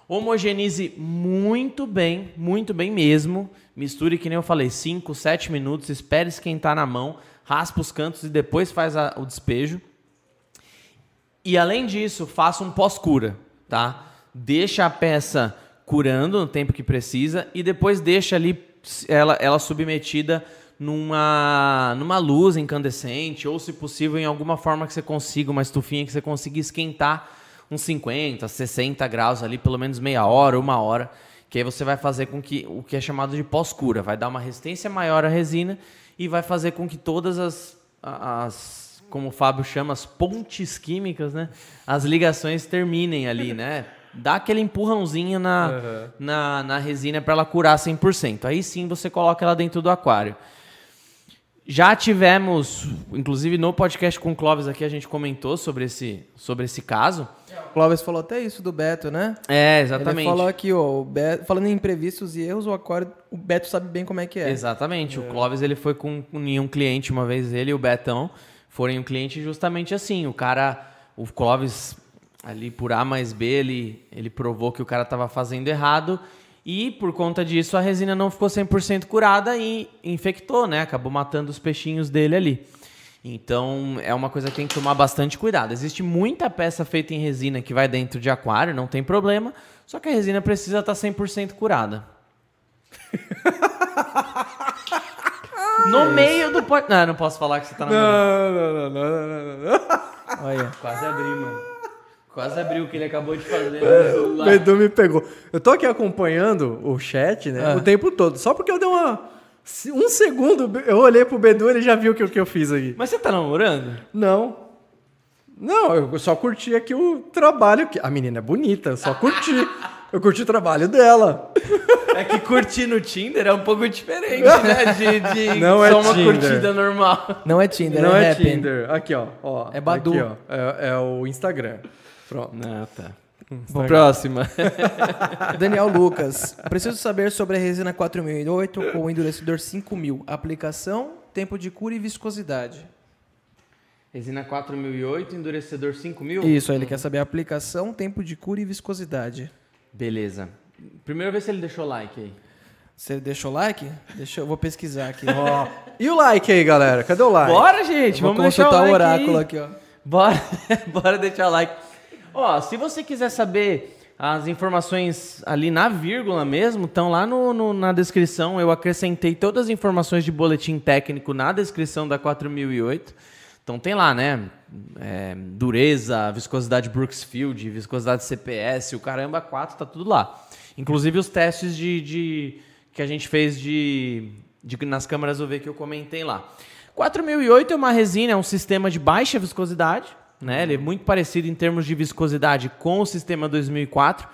Homogenize muito bem, muito bem mesmo. Misture, que nem eu falei, 5, 7 minutos, espere esquentar na mão, raspa os cantos e depois faz a- o despejo. E além disso, faça um pós-cura, tá? Deixa a peça curando no tempo que precisa e depois deixa ali ela, ela submetida numa, numa luz incandescente ou, se possível, em alguma forma que você consiga, uma estufinha que você consiga esquentar uns 50, 60 graus ali, pelo menos meia hora, uma hora, que aí você vai fazer com que o que é chamado de pós-cura, vai dar uma resistência maior à resina e vai fazer com que todas as, as como o Fábio chama, as pontes químicas, né? As ligações terminem ali, né? Dá aquele empurrãozinho na, Uhum. na, na resina para ela curar 100%. Aí sim você coloca ela dentro do aquário. Já tivemos, inclusive no podcast com o Clóvis aqui, a gente comentou sobre esse, sobre esse caso. O Clóvis falou até isso do Beto, né? É, exatamente. Ele falou aqui, ó, o Beto, falando em imprevistos e erros, o aquário, o Beto sabe bem como é que é. Exatamente. O Clóvis ele foi com, com um cliente uma vez, ele e o Betão foram em um cliente justamente assim. O cara, o Clóvis, ali por A mais B, ele, ele provou que o cara estava fazendo errado e por conta disso a resina não ficou 100% curada e infectou, né? Acabou matando os peixinhos dele ali. Então é uma coisa que tem que tomar bastante cuidado. Existe muita peça feita em resina que vai dentro de aquário, não tem problema, só que a resina precisa estar 100% curada. *laughs* No meio do pod... Não, eu não posso falar que você tá namorando. Não, não, não, não, não, não, não. Olha. Quase abriu, mano. Quase abriu o que ele acabou de fazer no O. Bedu me pegou. Eu tô aqui acompanhando o chat, né? Ah. O tempo todo. Só porque eu dei uma. Um segundo, eu olhei pro Bedu ele já viu o que, que eu fiz aqui. Mas você tá namorando? Não. Não, eu só curti aqui o trabalho. Que... A menina é bonita, eu só curti. Eu curti o trabalho dela. *laughs* É que curtir no Tinder é um pouco diferente, né? De, de *laughs* Não é só uma Tinder. curtida normal. Não é Tinder, Não é, é. Tinder. Aqui, ó. ó É Badu. Aqui, ó. É, é o Instagram. Pronto. Não, tá. Próxima. *laughs* Daniel Lucas. Preciso saber sobre a resina 4008 com o endurecedor 5000. Aplicação, tempo de cura e viscosidade. Resina 4008, endurecedor 5000? Isso, ele quer saber a aplicação, tempo de cura e viscosidade. Beleza. Primeiro ver se ele deixou like aí. Você deixou o like? Deixa eu vou pesquisar aqui. Ó. E o like aí, galera? Cadê o like? Bora, gente! Vou vamos deixar consultar o o like oráculo aí. aqui, ó. Bora, *laughs* bora deixar o like. Ó, se você quiser saber as informações ali na vírgula mesmo, estão lá no, no- na descrição. Eu acrescentei todas as informações de boletim técnico na descrição da 4008. Então tem lá, né? É, dureza, viscosidade Brooksfield, viscosidade CPS, o caramba 4, tá tudo lá. Inclusive os testes de, de- que a gente fez de, de- nas câmeras UV que eu comentei lá. 4008 é uma resina, é um sistema de baixa viscosidade, né? Ele é muito parecido em termos de viscosidade com o sistema 2004.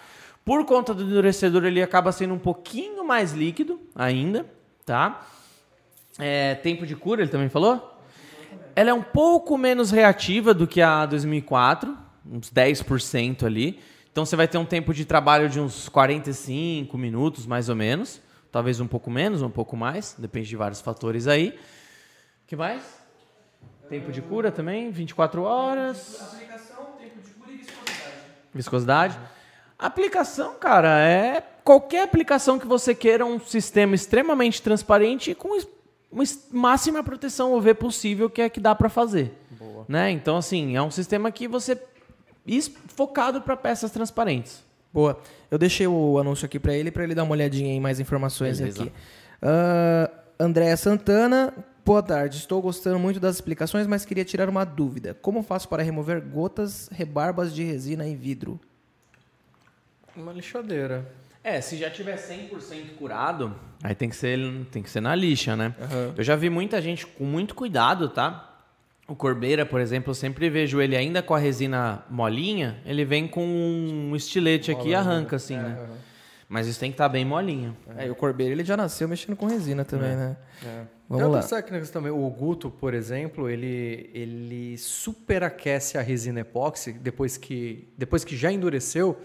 Por conta do endurecedor, ele acaba sendo um pouquinho mais líquido ainda, tá? É, tempo de cura, ele também falou? Ela é um pouco menos reativa do que a 2004, uns 10% ali. Então você vai ter um tempo de trabalho de uns 45 minutos, mais ou menos. Talvez um pouco menos, um pouco mais, depende de vários fatores aí. Que mais? Tempo de cura também, 24 horas. Viscosidade. A aplicação, cara, é qualquer aplicação que você queira, um sistema extremamente transparente e com uma máxima proteção UV possível, que é que dá para fazer. Né? Então, assim, é um sistema que você focado para peças transparentes. Boa. Eu deixei o anúncio aqui pra ele, pra ele dar uma olhadinha em mais informações Beleza. aqui. Ah, Andréa Santana, boa tarde. Estou gostando muito das explicações, mas queria tirar uma dúvida. Como faço para remover gotas, rebarbas de resina em vidro? Uma lixadeira. É, se já tiver 100% curado, aí tem que ser, tem que ser na lixa, né? Aham. Eu já vi muita gente com muito cuidado, tá? O Corbeira, por exemplo, eu sempre vejo ele ainda com a resina molinha, ele vem com um estilete aqui e arranca assim, né? Mas isso tem que estar bem molinho. É, e o Corbeiro ele já nasceu mexendo com resina também, né? É. Vamos Tem lá. outras técnicas também. O Guto, por exemplo, ele, ele superaquece a resina epóxi depois que, depois que já endureceu,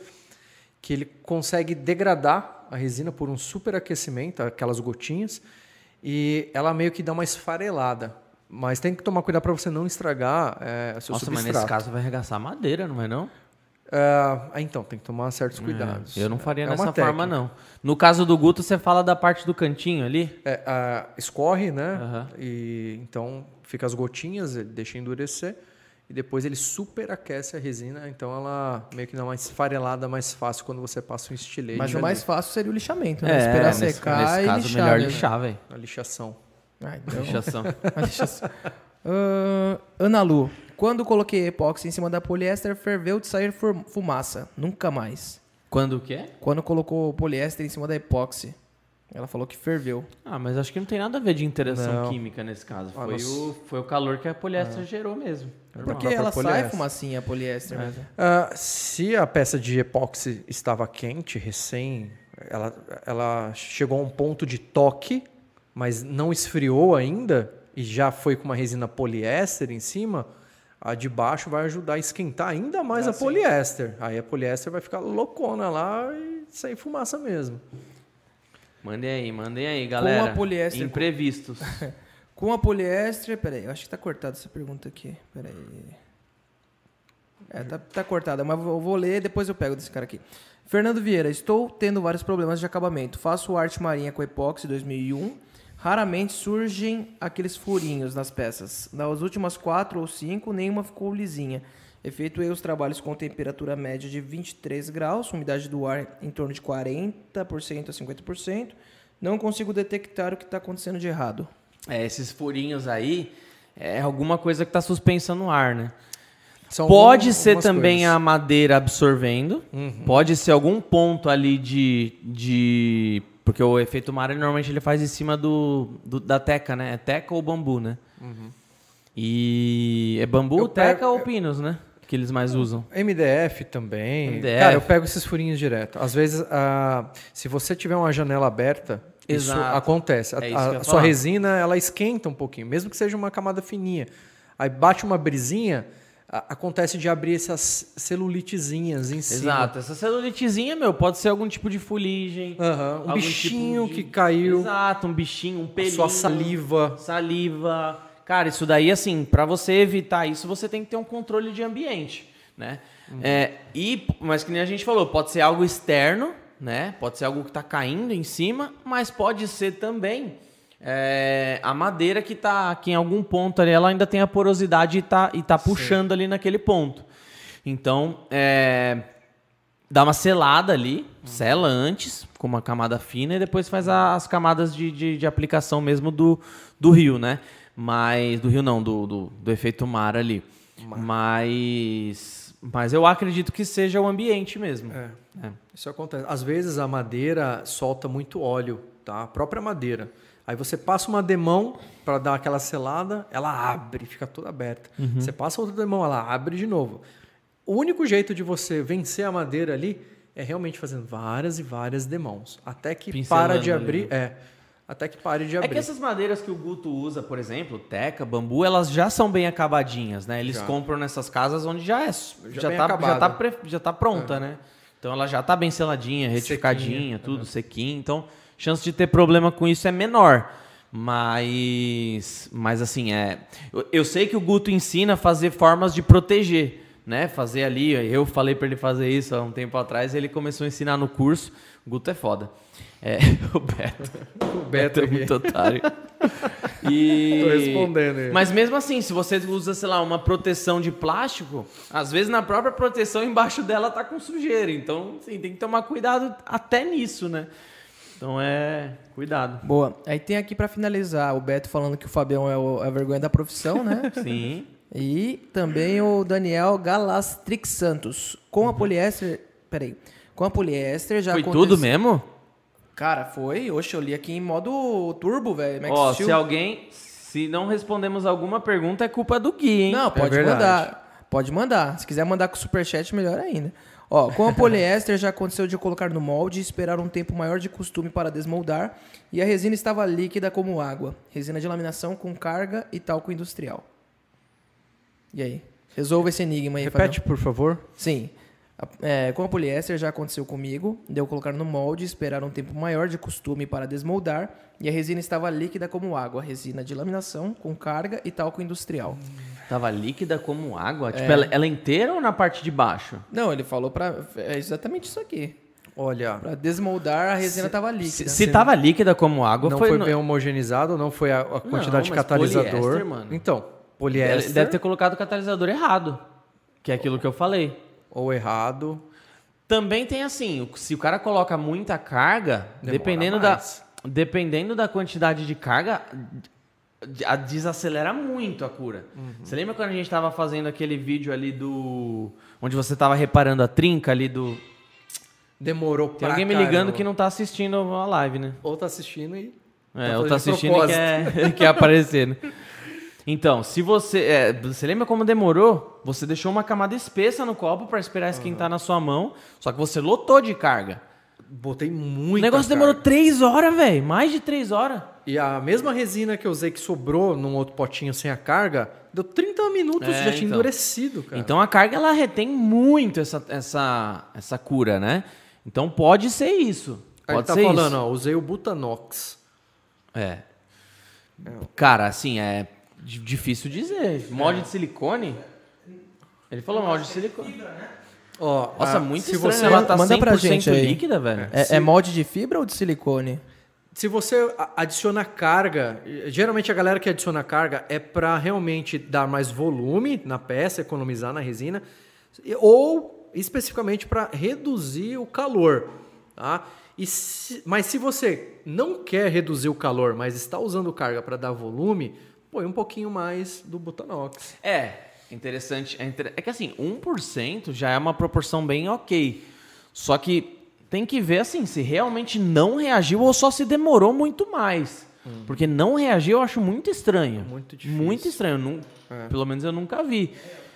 que ele consegue degradar a resina por um superaquecimento, aquelas gotinhas, e ela meio que dá uma esfarelada. Mas tem que tomar cuidado para você não estragar é, o seu Nossa, mas substrato. nesse caso vai arregaçar a madeira, não vai não? Ah, então, tem que tomar certos cuidados. Eu não faria É dessa forma, técnica. não. No caso do Guto, você fala da parte do cantinho ali? É, ah, escorre, né? Aham. E então fica as gotinhas, ele deixa endurecer e depois ele superaquece a resina, então ela meio que dá uma esfarelada mais fácil quando você passa um estilete. Mas o ali, mais fácil seria o lixamento, né? É, Esperar nesse, secar nesse e caso, lixar. melhor né? lixar, velho. a lixação. Ah, então- Lixação. *laughs* Uma lixação. Ah, Ana Lu, quando coloquei epóxi em cima da poliéster, ferveu de sair fu- fumaça. Nunca mais. Quando o quê? Quando colocou o poliéster em cima da epóxi, ela falou que ferveu. Ah, mas acho que não tem nada a ver de interação Não. química nesse caso. Ah, Foi, o, foi o calor que a poliéster gerou mesmo. Normal. Porque ela sai poliéster. fumacinha, a poliéster. mesmo. Ah, se a peça de epóxi estava quente, recém, ela, ela chegou a um ponto de toque, mas não esfriou ainda e já foi com uma resina poliéster em cima, a de baixo vai ajudar a esquentar ainda mais a poliéster. Aí a poliéster vai ficar loucona lá e sair fumaça mesmo. Mandem aí, mandem aí, galera. a poliéster- Imprevistos. *laughs* Com a poliéster. Peraí, eu acho que tá cortada essa pergunta aqui. Peraí. É, tá, tá cortada, mas eu vou ler depois eu pego desse cara aqui. Fernando Vieira, estou tendo vários problemas de acabamento. Faço arte marinha com epóxi 2001. Raramente surgem aqueles furinhos nas peças. Nas últimas quatro ou cinco, nenhuma ficou lisinha. Efetuei os trabalhos com temperatura média de 23 graus, umidade do ar em torno de 40% a 50%. Não consigo detectar o que está acontecendo de errado. É, esses furinhos aí é alguma coisa que tá suspensa no ar, né? São Pode algumas ser também coisas. a madeira absorvendo. Uhum. Pode ser algum ponto ali de. de porque o efeito Mara normalmente ele faz em cima do, do- da teca, né? É teca ou bambu, né? E é bambu, Eu teca pego- ou pinos, né? Que eles mais usam. MDF também. MDF. Cara, eu pego esses furinhos direto. Às vezes, ah, se você tiver uma janela aberta, isso Exato. acontece. A, É isso a- a sua resina, ela esquenta um pouquinho, mesmo que seja uma camada fininha. Aí bate uma brisinha, acontece de abrir essas celulitezinhas em cima. Exato. Essa celulitezinha, meu, pode ser algum tipo de fuligem. Aham, Um algum bichinho tipo de- que caiu, Exato, um bichinho, um pelinho. sua saliva. Saliva. Cara, isso daí, assim, pra você evitar isso, você tem que ter um controle de ambiente, né? É, e, mas que nem a gente falou, pode ser algo externo, né? Pode ser algo que tá caindo em cima, mas pode ser também é, a madeira que tá, que em algum ponto ali, ela ainda tem a porosidade e tá, e tá puxando ali naquele ponto. Então, é, dá uma selada ali, sela antes, com uma camada fina, e depois faz a- as camadas de, de, de aplicação mesmo do, do rio, né? Mas. Do rio não, do, do, do efeito mar ali. Mas. Mas eu acredito que seja o ambiente mesmo. É. É. Isso acontece. Às vezes a madeira solta muito óleo, tá? A própria madeira. Aí você passa uma demão para dar aquela selada, ela abre, fica toda aberta. Uhum. Você passa outra demão, ela abre de novo. O único jeito de você vencer a madeira ali é realmente fazendo várias e várias demãos, até que Pincelando para de ali, abrir, né? é, até que pare de É abrir. que essas madeiras que o Guto usa, por exemplo, teca, bambu, elas já são bem acabadinhas, né? Eles Já. compram nessas casas onde já é, já, bem tá, já, tá, já tá pronta, né? Então ela já tá bem seladinha, retificadinha, Sequinha, tudo sequinho. Então, chance de ter problema com isso é menor. Mas, mas assim, é. Eu, eu sei que o Guto ensina a fazer formas de proteger, né, fazer ali. Eu falei para ele fazer isso há um tempo atrás, ele começou a ensinar no curso. O Guto é foda. É, *laughs* o Beto. O Beto é muito otário. *laughs* E... Tô respondendo aí. Mas mesmo assim, se você usa, sei lá, uma proteção de plástico, às vezes na própria proteção embaixo dela tá com sujeira. Então, sim, tem que tomar cuidado até nisso, né? Então é. Cuidado. Boa. Aí tem aqui pra finalizar o Beto falando que o Fabião é o- a vergonha da profissão, né? *laughs* Sim. E também o Daniel Galastrix Santos. Com a poliéster. Peraí. Com a poliéster já Foi aconte- tudo mesmo? Cara, foi. Oxe, eu li aqui em modo turbo, velho. Ó, Steel. se alguém. Se não respondemos alguma pergunta, é culpa do Gui, hein? Não, pode verdade. mandar. Pode mandar. Se quiser mandar com superchat, melhor ainda. Ó, com a poliéster já aconteceu de colocar no molde e esperar um tempo maior de costume para desmoldar. E a resina estava líquida como água. Resina de laminação com carga e talco industrial. E aí? Resolva esse enigma aí, Repete, Fabião. por favor. Sim. É, com a poliéster já aconteceu comigo. Deu colocar no molde, esperar um tempo maior de costume para desmoldar. E a resina estava líquida como água. Resina de laminação com carga e talco industrial. Tava líquida como água? Tipo, É. ela, ela inteira ou na parte de baixo? Não, ele falou pra. É exatamente isso aqui. Olha, Pra desmoldar, a resina tava Se, líquida. se tava líquida como água, não foi. foi, no- bem homogeneizado, não foi a, a quantidade de mas catalisador. poliéster, mano. Então, Ele poliéster deve ter colocado o catalisador errado. Que é aquilo que eu falei. ou errado. Também tem assim, se o cara coloca muita carga, Demora dependendo da, mais. dependendo da quantidade de carga, desacelera muito a cura. Uhum. Você lembra quando a gente tava fazendo aquele vídeo ali do. onde você tava reparando a trinca ali do. Demorou Tem pra alguém me ligando caramba. que não tá assistindo a live, né? Ou tá assistindo e... É, Tá ou tá assistindo e quer, *laughs* *laughs* quer aparecer, né? Então, se você. é, você lembra como demorou? Você deixou uma camada espessa no copo para esperar esquentar na sua mão, só que você lotou de carga. Botei O muito. negócio demorou três horas, velho. Mais de três horas. E a mesma resina que eu usei que sobrou num outro potinho sem a carga, deu 30 minutos, É, já tinha então. endurecido, cara. Então a carga ela retém muito essa, essa, essa cura, né? Então pode ser isso. Aí Pode ele tá ser falando, isso. ó, usei o Butanox. É. Cara, assim, é di- difícil dizer. Molde de silicone? Ele falou molde de silicone. Ó, Nossa, a- muito se estranho. você, ela tá manda 100% pra gente aí. líquida, velho. É, é molde de fibra ou de silicone? Se você adiciona carga, geralmente a galera que adiciona carga é para realmente dar mais volume na peça, economizar na resina, ou especificamente para reduzir o calor, tá? E se- mas se você não quer reduzir o calor, mas está usando carga para dar volume, põe um pouquinho mais do Butanox. É, interessante. É, inter- é que assim, 1% já é uma proporção bem ok. Só que tem que ver assim, se realmente não reagiu ou só se demorou muito mais. Porque não reagir eu acho muito estranho. Muito difícil. Muito estranho. Nun- Pelo menos eu nunca vi.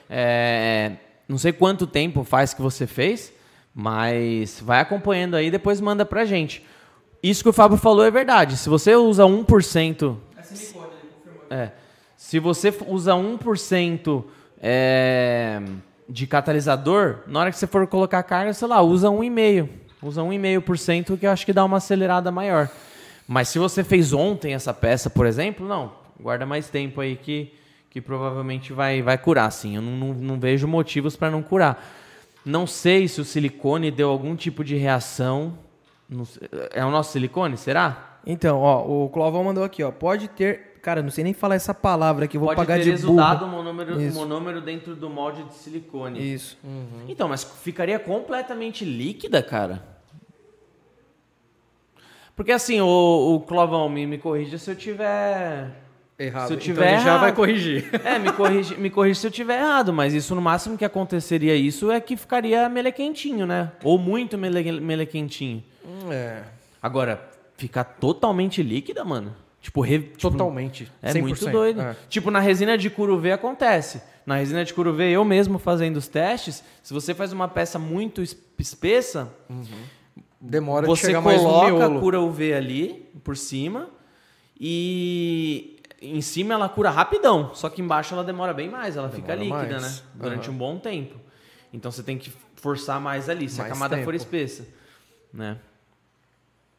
É, não sei quanto tempo faz que você fez, mas vai acompanhando aí depois manda pra gente. Isso que o Fábio falou é verdade. Se você usa 1%. É. Se você usa 1% é, de catalisador, na hora que você for colocar carga, sei lá, usa 1,5%. Usa 1,5% que eu acho que dá uma acelerada maior. Mas se você fez ontem essa peça, por exemplo, não. Guarda mais tempo aí que, que provavelmente vai, vai curar, sim. Eu não, não, não vejo motivos para não curar. Não sei se o silicone deu algum tipo de reação. É o nosso silicone, será? Então, ó, o Clovão mandou aqui, ó. Pode ter. Cara, não sei nem falar essa palavra aqui, vou Pode pagar ter de burro. monômero, Isso. monômero dentro do molde de silicone. Isso. Então, mas ficaria completamente líquida, cara? Porque assim, o, o Clovão, me, me corrija se eu tiver... Errado. Se eu então tiver já errado. vai corrigir. É, me corrige, me corrige se eu tiver errado, mas isso no máximo que aconteceria isso é que ficaria melequentinho, né? Ou muito mele, melequentinho. É, Agora, ficar totalmente líquida, mano? Tipo, re, tipo, totalmente. É 100%. muito doido. É. Tipo, na resina de curuvê acontece. Na resina de curuvê, eu mesmo fazendo os testes, se você faz uma peça muito es- espessa, Demora de você no coloca a cura UV ali por cima e em cima ela cura rapidão, só que embaixo ela demora bem mais, ela fica Demora líquida, mais. né? Durante Aham. um bom tempo. Então você tem que forçar mais ali, se a Mais camada for tempo. espessa, né?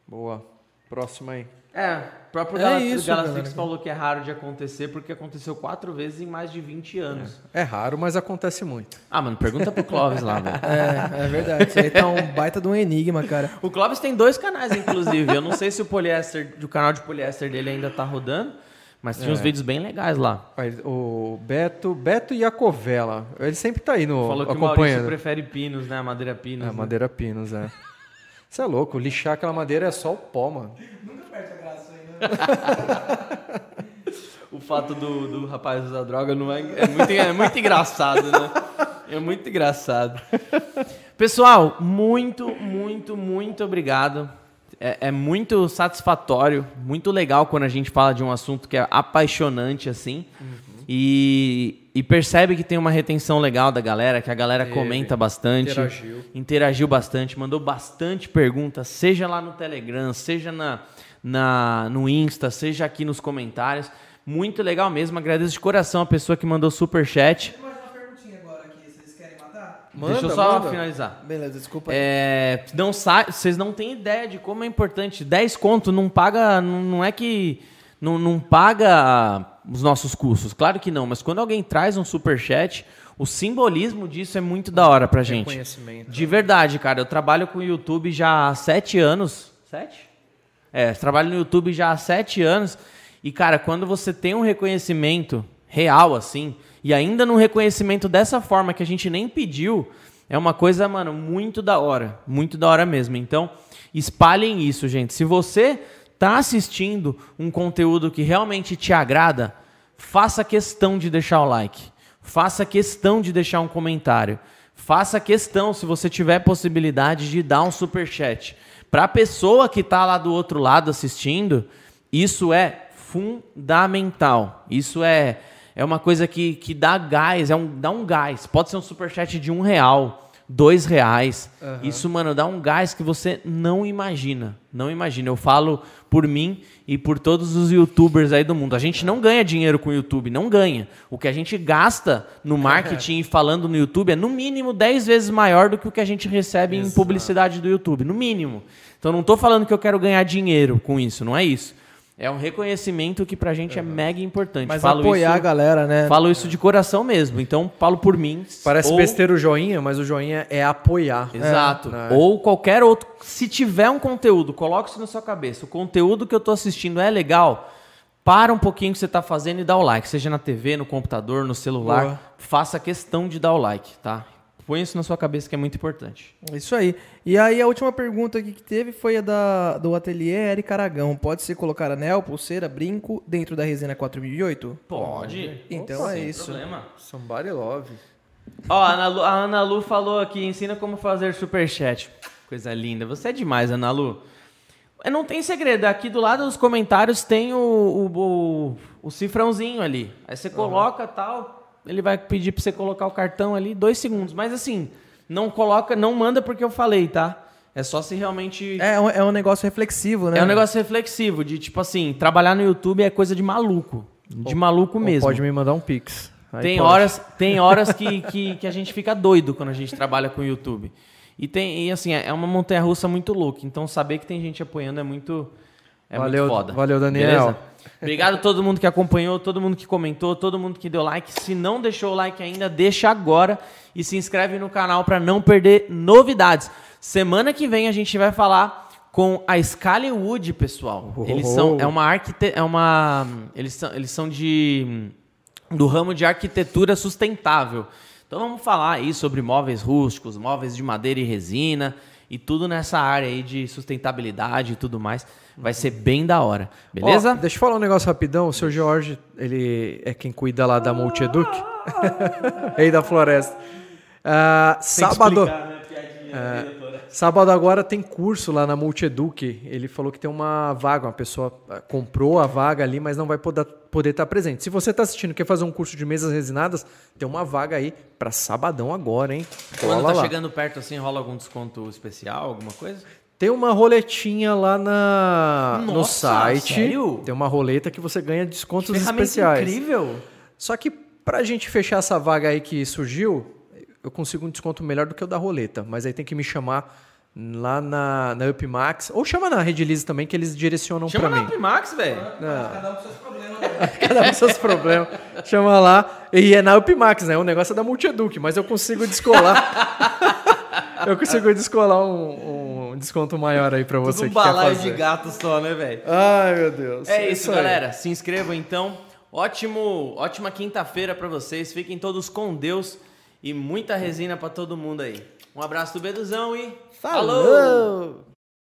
Boa. Próxima aí. É, o próprio É Gala- isso, Galaxix galera. falou que é raro de acontecer porque aconteceu quatro vezes em mais de 20 anos. É raro, mas acontece muito. Ah, mano, pergunta pro Clóvis lá, velho. *laughs* É, é verdade. Isso aí tá um baita de um enigma, cara. O Clóvis tem dois canais, inclusive. Eu não sei se o poliéster, o canal de poliéster dele ainda tá rodando, mas tinha uns vídeos bem legais lá. O Beto, Beto e a Covela. Ele sempre tá aí no Falou que o Maurício acompanhando. prefere pinos, né? A madeira pinos. É, né? madeira pinos, é. Você é louco, lixar aquela madeira é só o pó, mano. *laughs* O fato do, do rapaz usar droga não é, é, muito, é muito engraçado, né? É muito engraçado. Pessoal, muito, muito, muito obrigado. É, é muito satisfatório, muito legal quando a gente fala de um assunto que é apaixonante assim. E, e percebe que tem uma retenção legal da galera, que a galera Teve. comenta bastante. Interagiu. Interagiu bastante, mandou bastante perguntas, seja lá no Telegram, seja na, na, no Insta, seja aqui nos comentários. Muito legal mesmo. Agradeço de coração a pessoa que mandou super chat. Mais uma perguntinha agora aqui, vocês querem matar? Deixa eu só finalizar. Beleza, desculpa. É, não vocês não têm ideia de como é importante. 10 conto não paga, não, não é que não, não paga os nossos custos. Claro que não, mas quando alguém traz um super chat, o simbolismo disso é muito da hora pra gente. Reconhecimento. De verdade, cara. Eu trabalho com o YouTube já há sete anos. Sete? É, trabalho no YouTube já há sete anos. E, cara, quando você tem um reconhecimento real, assim, e ainda num reconhecimento dessa forma que a gente nem pediu, é uma coisa, mano, muito da hora. Muito da hora mesmo. Então, espalhem isso, gente. Se você tá assistindo um conteúdo que realmente te agrada, faça questão de deixar o like. Faça questão de deixar um comentário. Faça questão, se você tiver possibilidade, de dar um super chat. Para a pessoa que está lá do outro lado assistindo, isso é fundamental. Isso é, é uma coisa que, que dá gás, é um, dá um gás. Pode ser um super chat de um real, dois reais. Isso, mano, dá um gás que você não imagina. Não imagina. Eu falo por mim e por todos os youtubers aí do mundo. A gente não ganha dinheiro com o YouTube, não ganha. O que a gente gasta no marketing e falando no YouTube é no mínimo 10 vezes maior do que o que a gente recebe em publicidade do YouTube. No mínimo. Então não tô falando que eu quero ganhar dinheiro com isso, não é isso. É um reconhecimento que pra gente é mega importante. Mas falo apoiar isso, a galera, né? Falo isso de coração mesmo. Então, falo por mim. Parece ou- besteira o joinha, mas o joinha é apoiar. Exato. né? Ou qualquer outro. Se tiver um conteúdo, coloque isso na sua cabeça. O conteúdo que eu tô assistindo é legal. Para um pouquinho o que você tá fazendo e dá o like. Seja na TV, no computador, no celular. Boa. Faça questão de dar o like, tá? Põe isso na sua cabeça que é muito importante. Isso aí. E aí a última pergunta aqui que teve foi a da, do ateliê Eric Aragão. Pode ser colocar anel, pulseira, brinco dentro da resina 4008? Pode. Então é Sem isso. problema. Somebody love. Ó, a Ana, Lu, a Ana Lu falou aqui, ensina como fazer superchat. Coisa linda. Você é demais, Ana Lu. É, Não tem segredo. Aqui do lado dos comentários tem o, o, o, o cifrãozinho ali. Aí você coloca tal, ele vai pedir pra você colocar o cartão ali, dois segundos. Mas assim, não coloca, não manda porque eu falei, tá? É só se realmente... É, um- é um negócio reflexivo, né? É um negócio reflexivo, de tipo assim, trabalhar no YouTube é coisa de maluco. De maluco Ou mesmo. Pode me mandar um pix. Aí Tem pode. horas, tem horas que, *laughs* que, que a gente fica doido quando a gente trabalha com o YouTube. E tem, e assim, é uma montanha russa muito louca. Então saber que tem gente apoiando é muito é Valeu- muito foda. valeu, Daniel. Beleza? Obrigado a todo mundo que acompanhou, todo mundo que comentou, todo mundo que deu like. Se não deixou o like ainda, deixa agora e se inscreve no canal para não perder novidades. Semana que vem a gente vai falar com a Scalywood, pessoal. Eles são é uma arquite é uma eles são eles são de do ramo de arquitetura sustentável. Então vamos falar aí sobre móveis rústicos, móveis de madeira e resina e tudo nessa área aí de sustentabilidade e tudo mais. Vai ser bem da hora. Beleza? Ó, deixa eu falar um negócio rapidão. O seu Jorge, ele é quem cuida lá da Multieduc. Rei *laughs* da Floresta. Ah, sábado, né, sábado agora tem curso lá na Multieduc. Ele falou que tem uma vaga. Uma pessoa ah, comprou a vaga ali, mas não vai poder poder estar presente. Se você está assistindo e quer fazer um curso de mesas resinadas, tem uma vaga aí para sabadão agora, hein? Quando Cola tá lá. chegando perto assim, rola algum desconto especial, alguma coisa? Tem uma roletinha lá na, no Nossa, site. sério? Tem uma roleta que você ganha descontos Ferramenta especiais. incrível. Só que pra gente fechar essa vaga aí que surgiu, eu consigo um desconto melhor do que o da roleta. Mas aí tem que me chamar lá na, na Upmax. Ou chama na Redilize também, que eles direcionam Chama pra na mim. Upmax, velho. Cada um com seus problemas. né? *laughs* Cada um com seus problemas. Chama lá. E é na Upmax, né? O negócio é da Multieduc, mas eu consigo descolar. *laughs* eu consigo descolar um, um desconto maior aí pra você Tudo um que balaio de gato só, né, velho? Ai, meu Deus. É isso, aí. galera. Se inscrevam então. Ótimo, ótima quinta-feira pra vocês. Fiquem todos com Deus e muita resina pra todo mundo aí. Um abraço do Beduzão e Falou!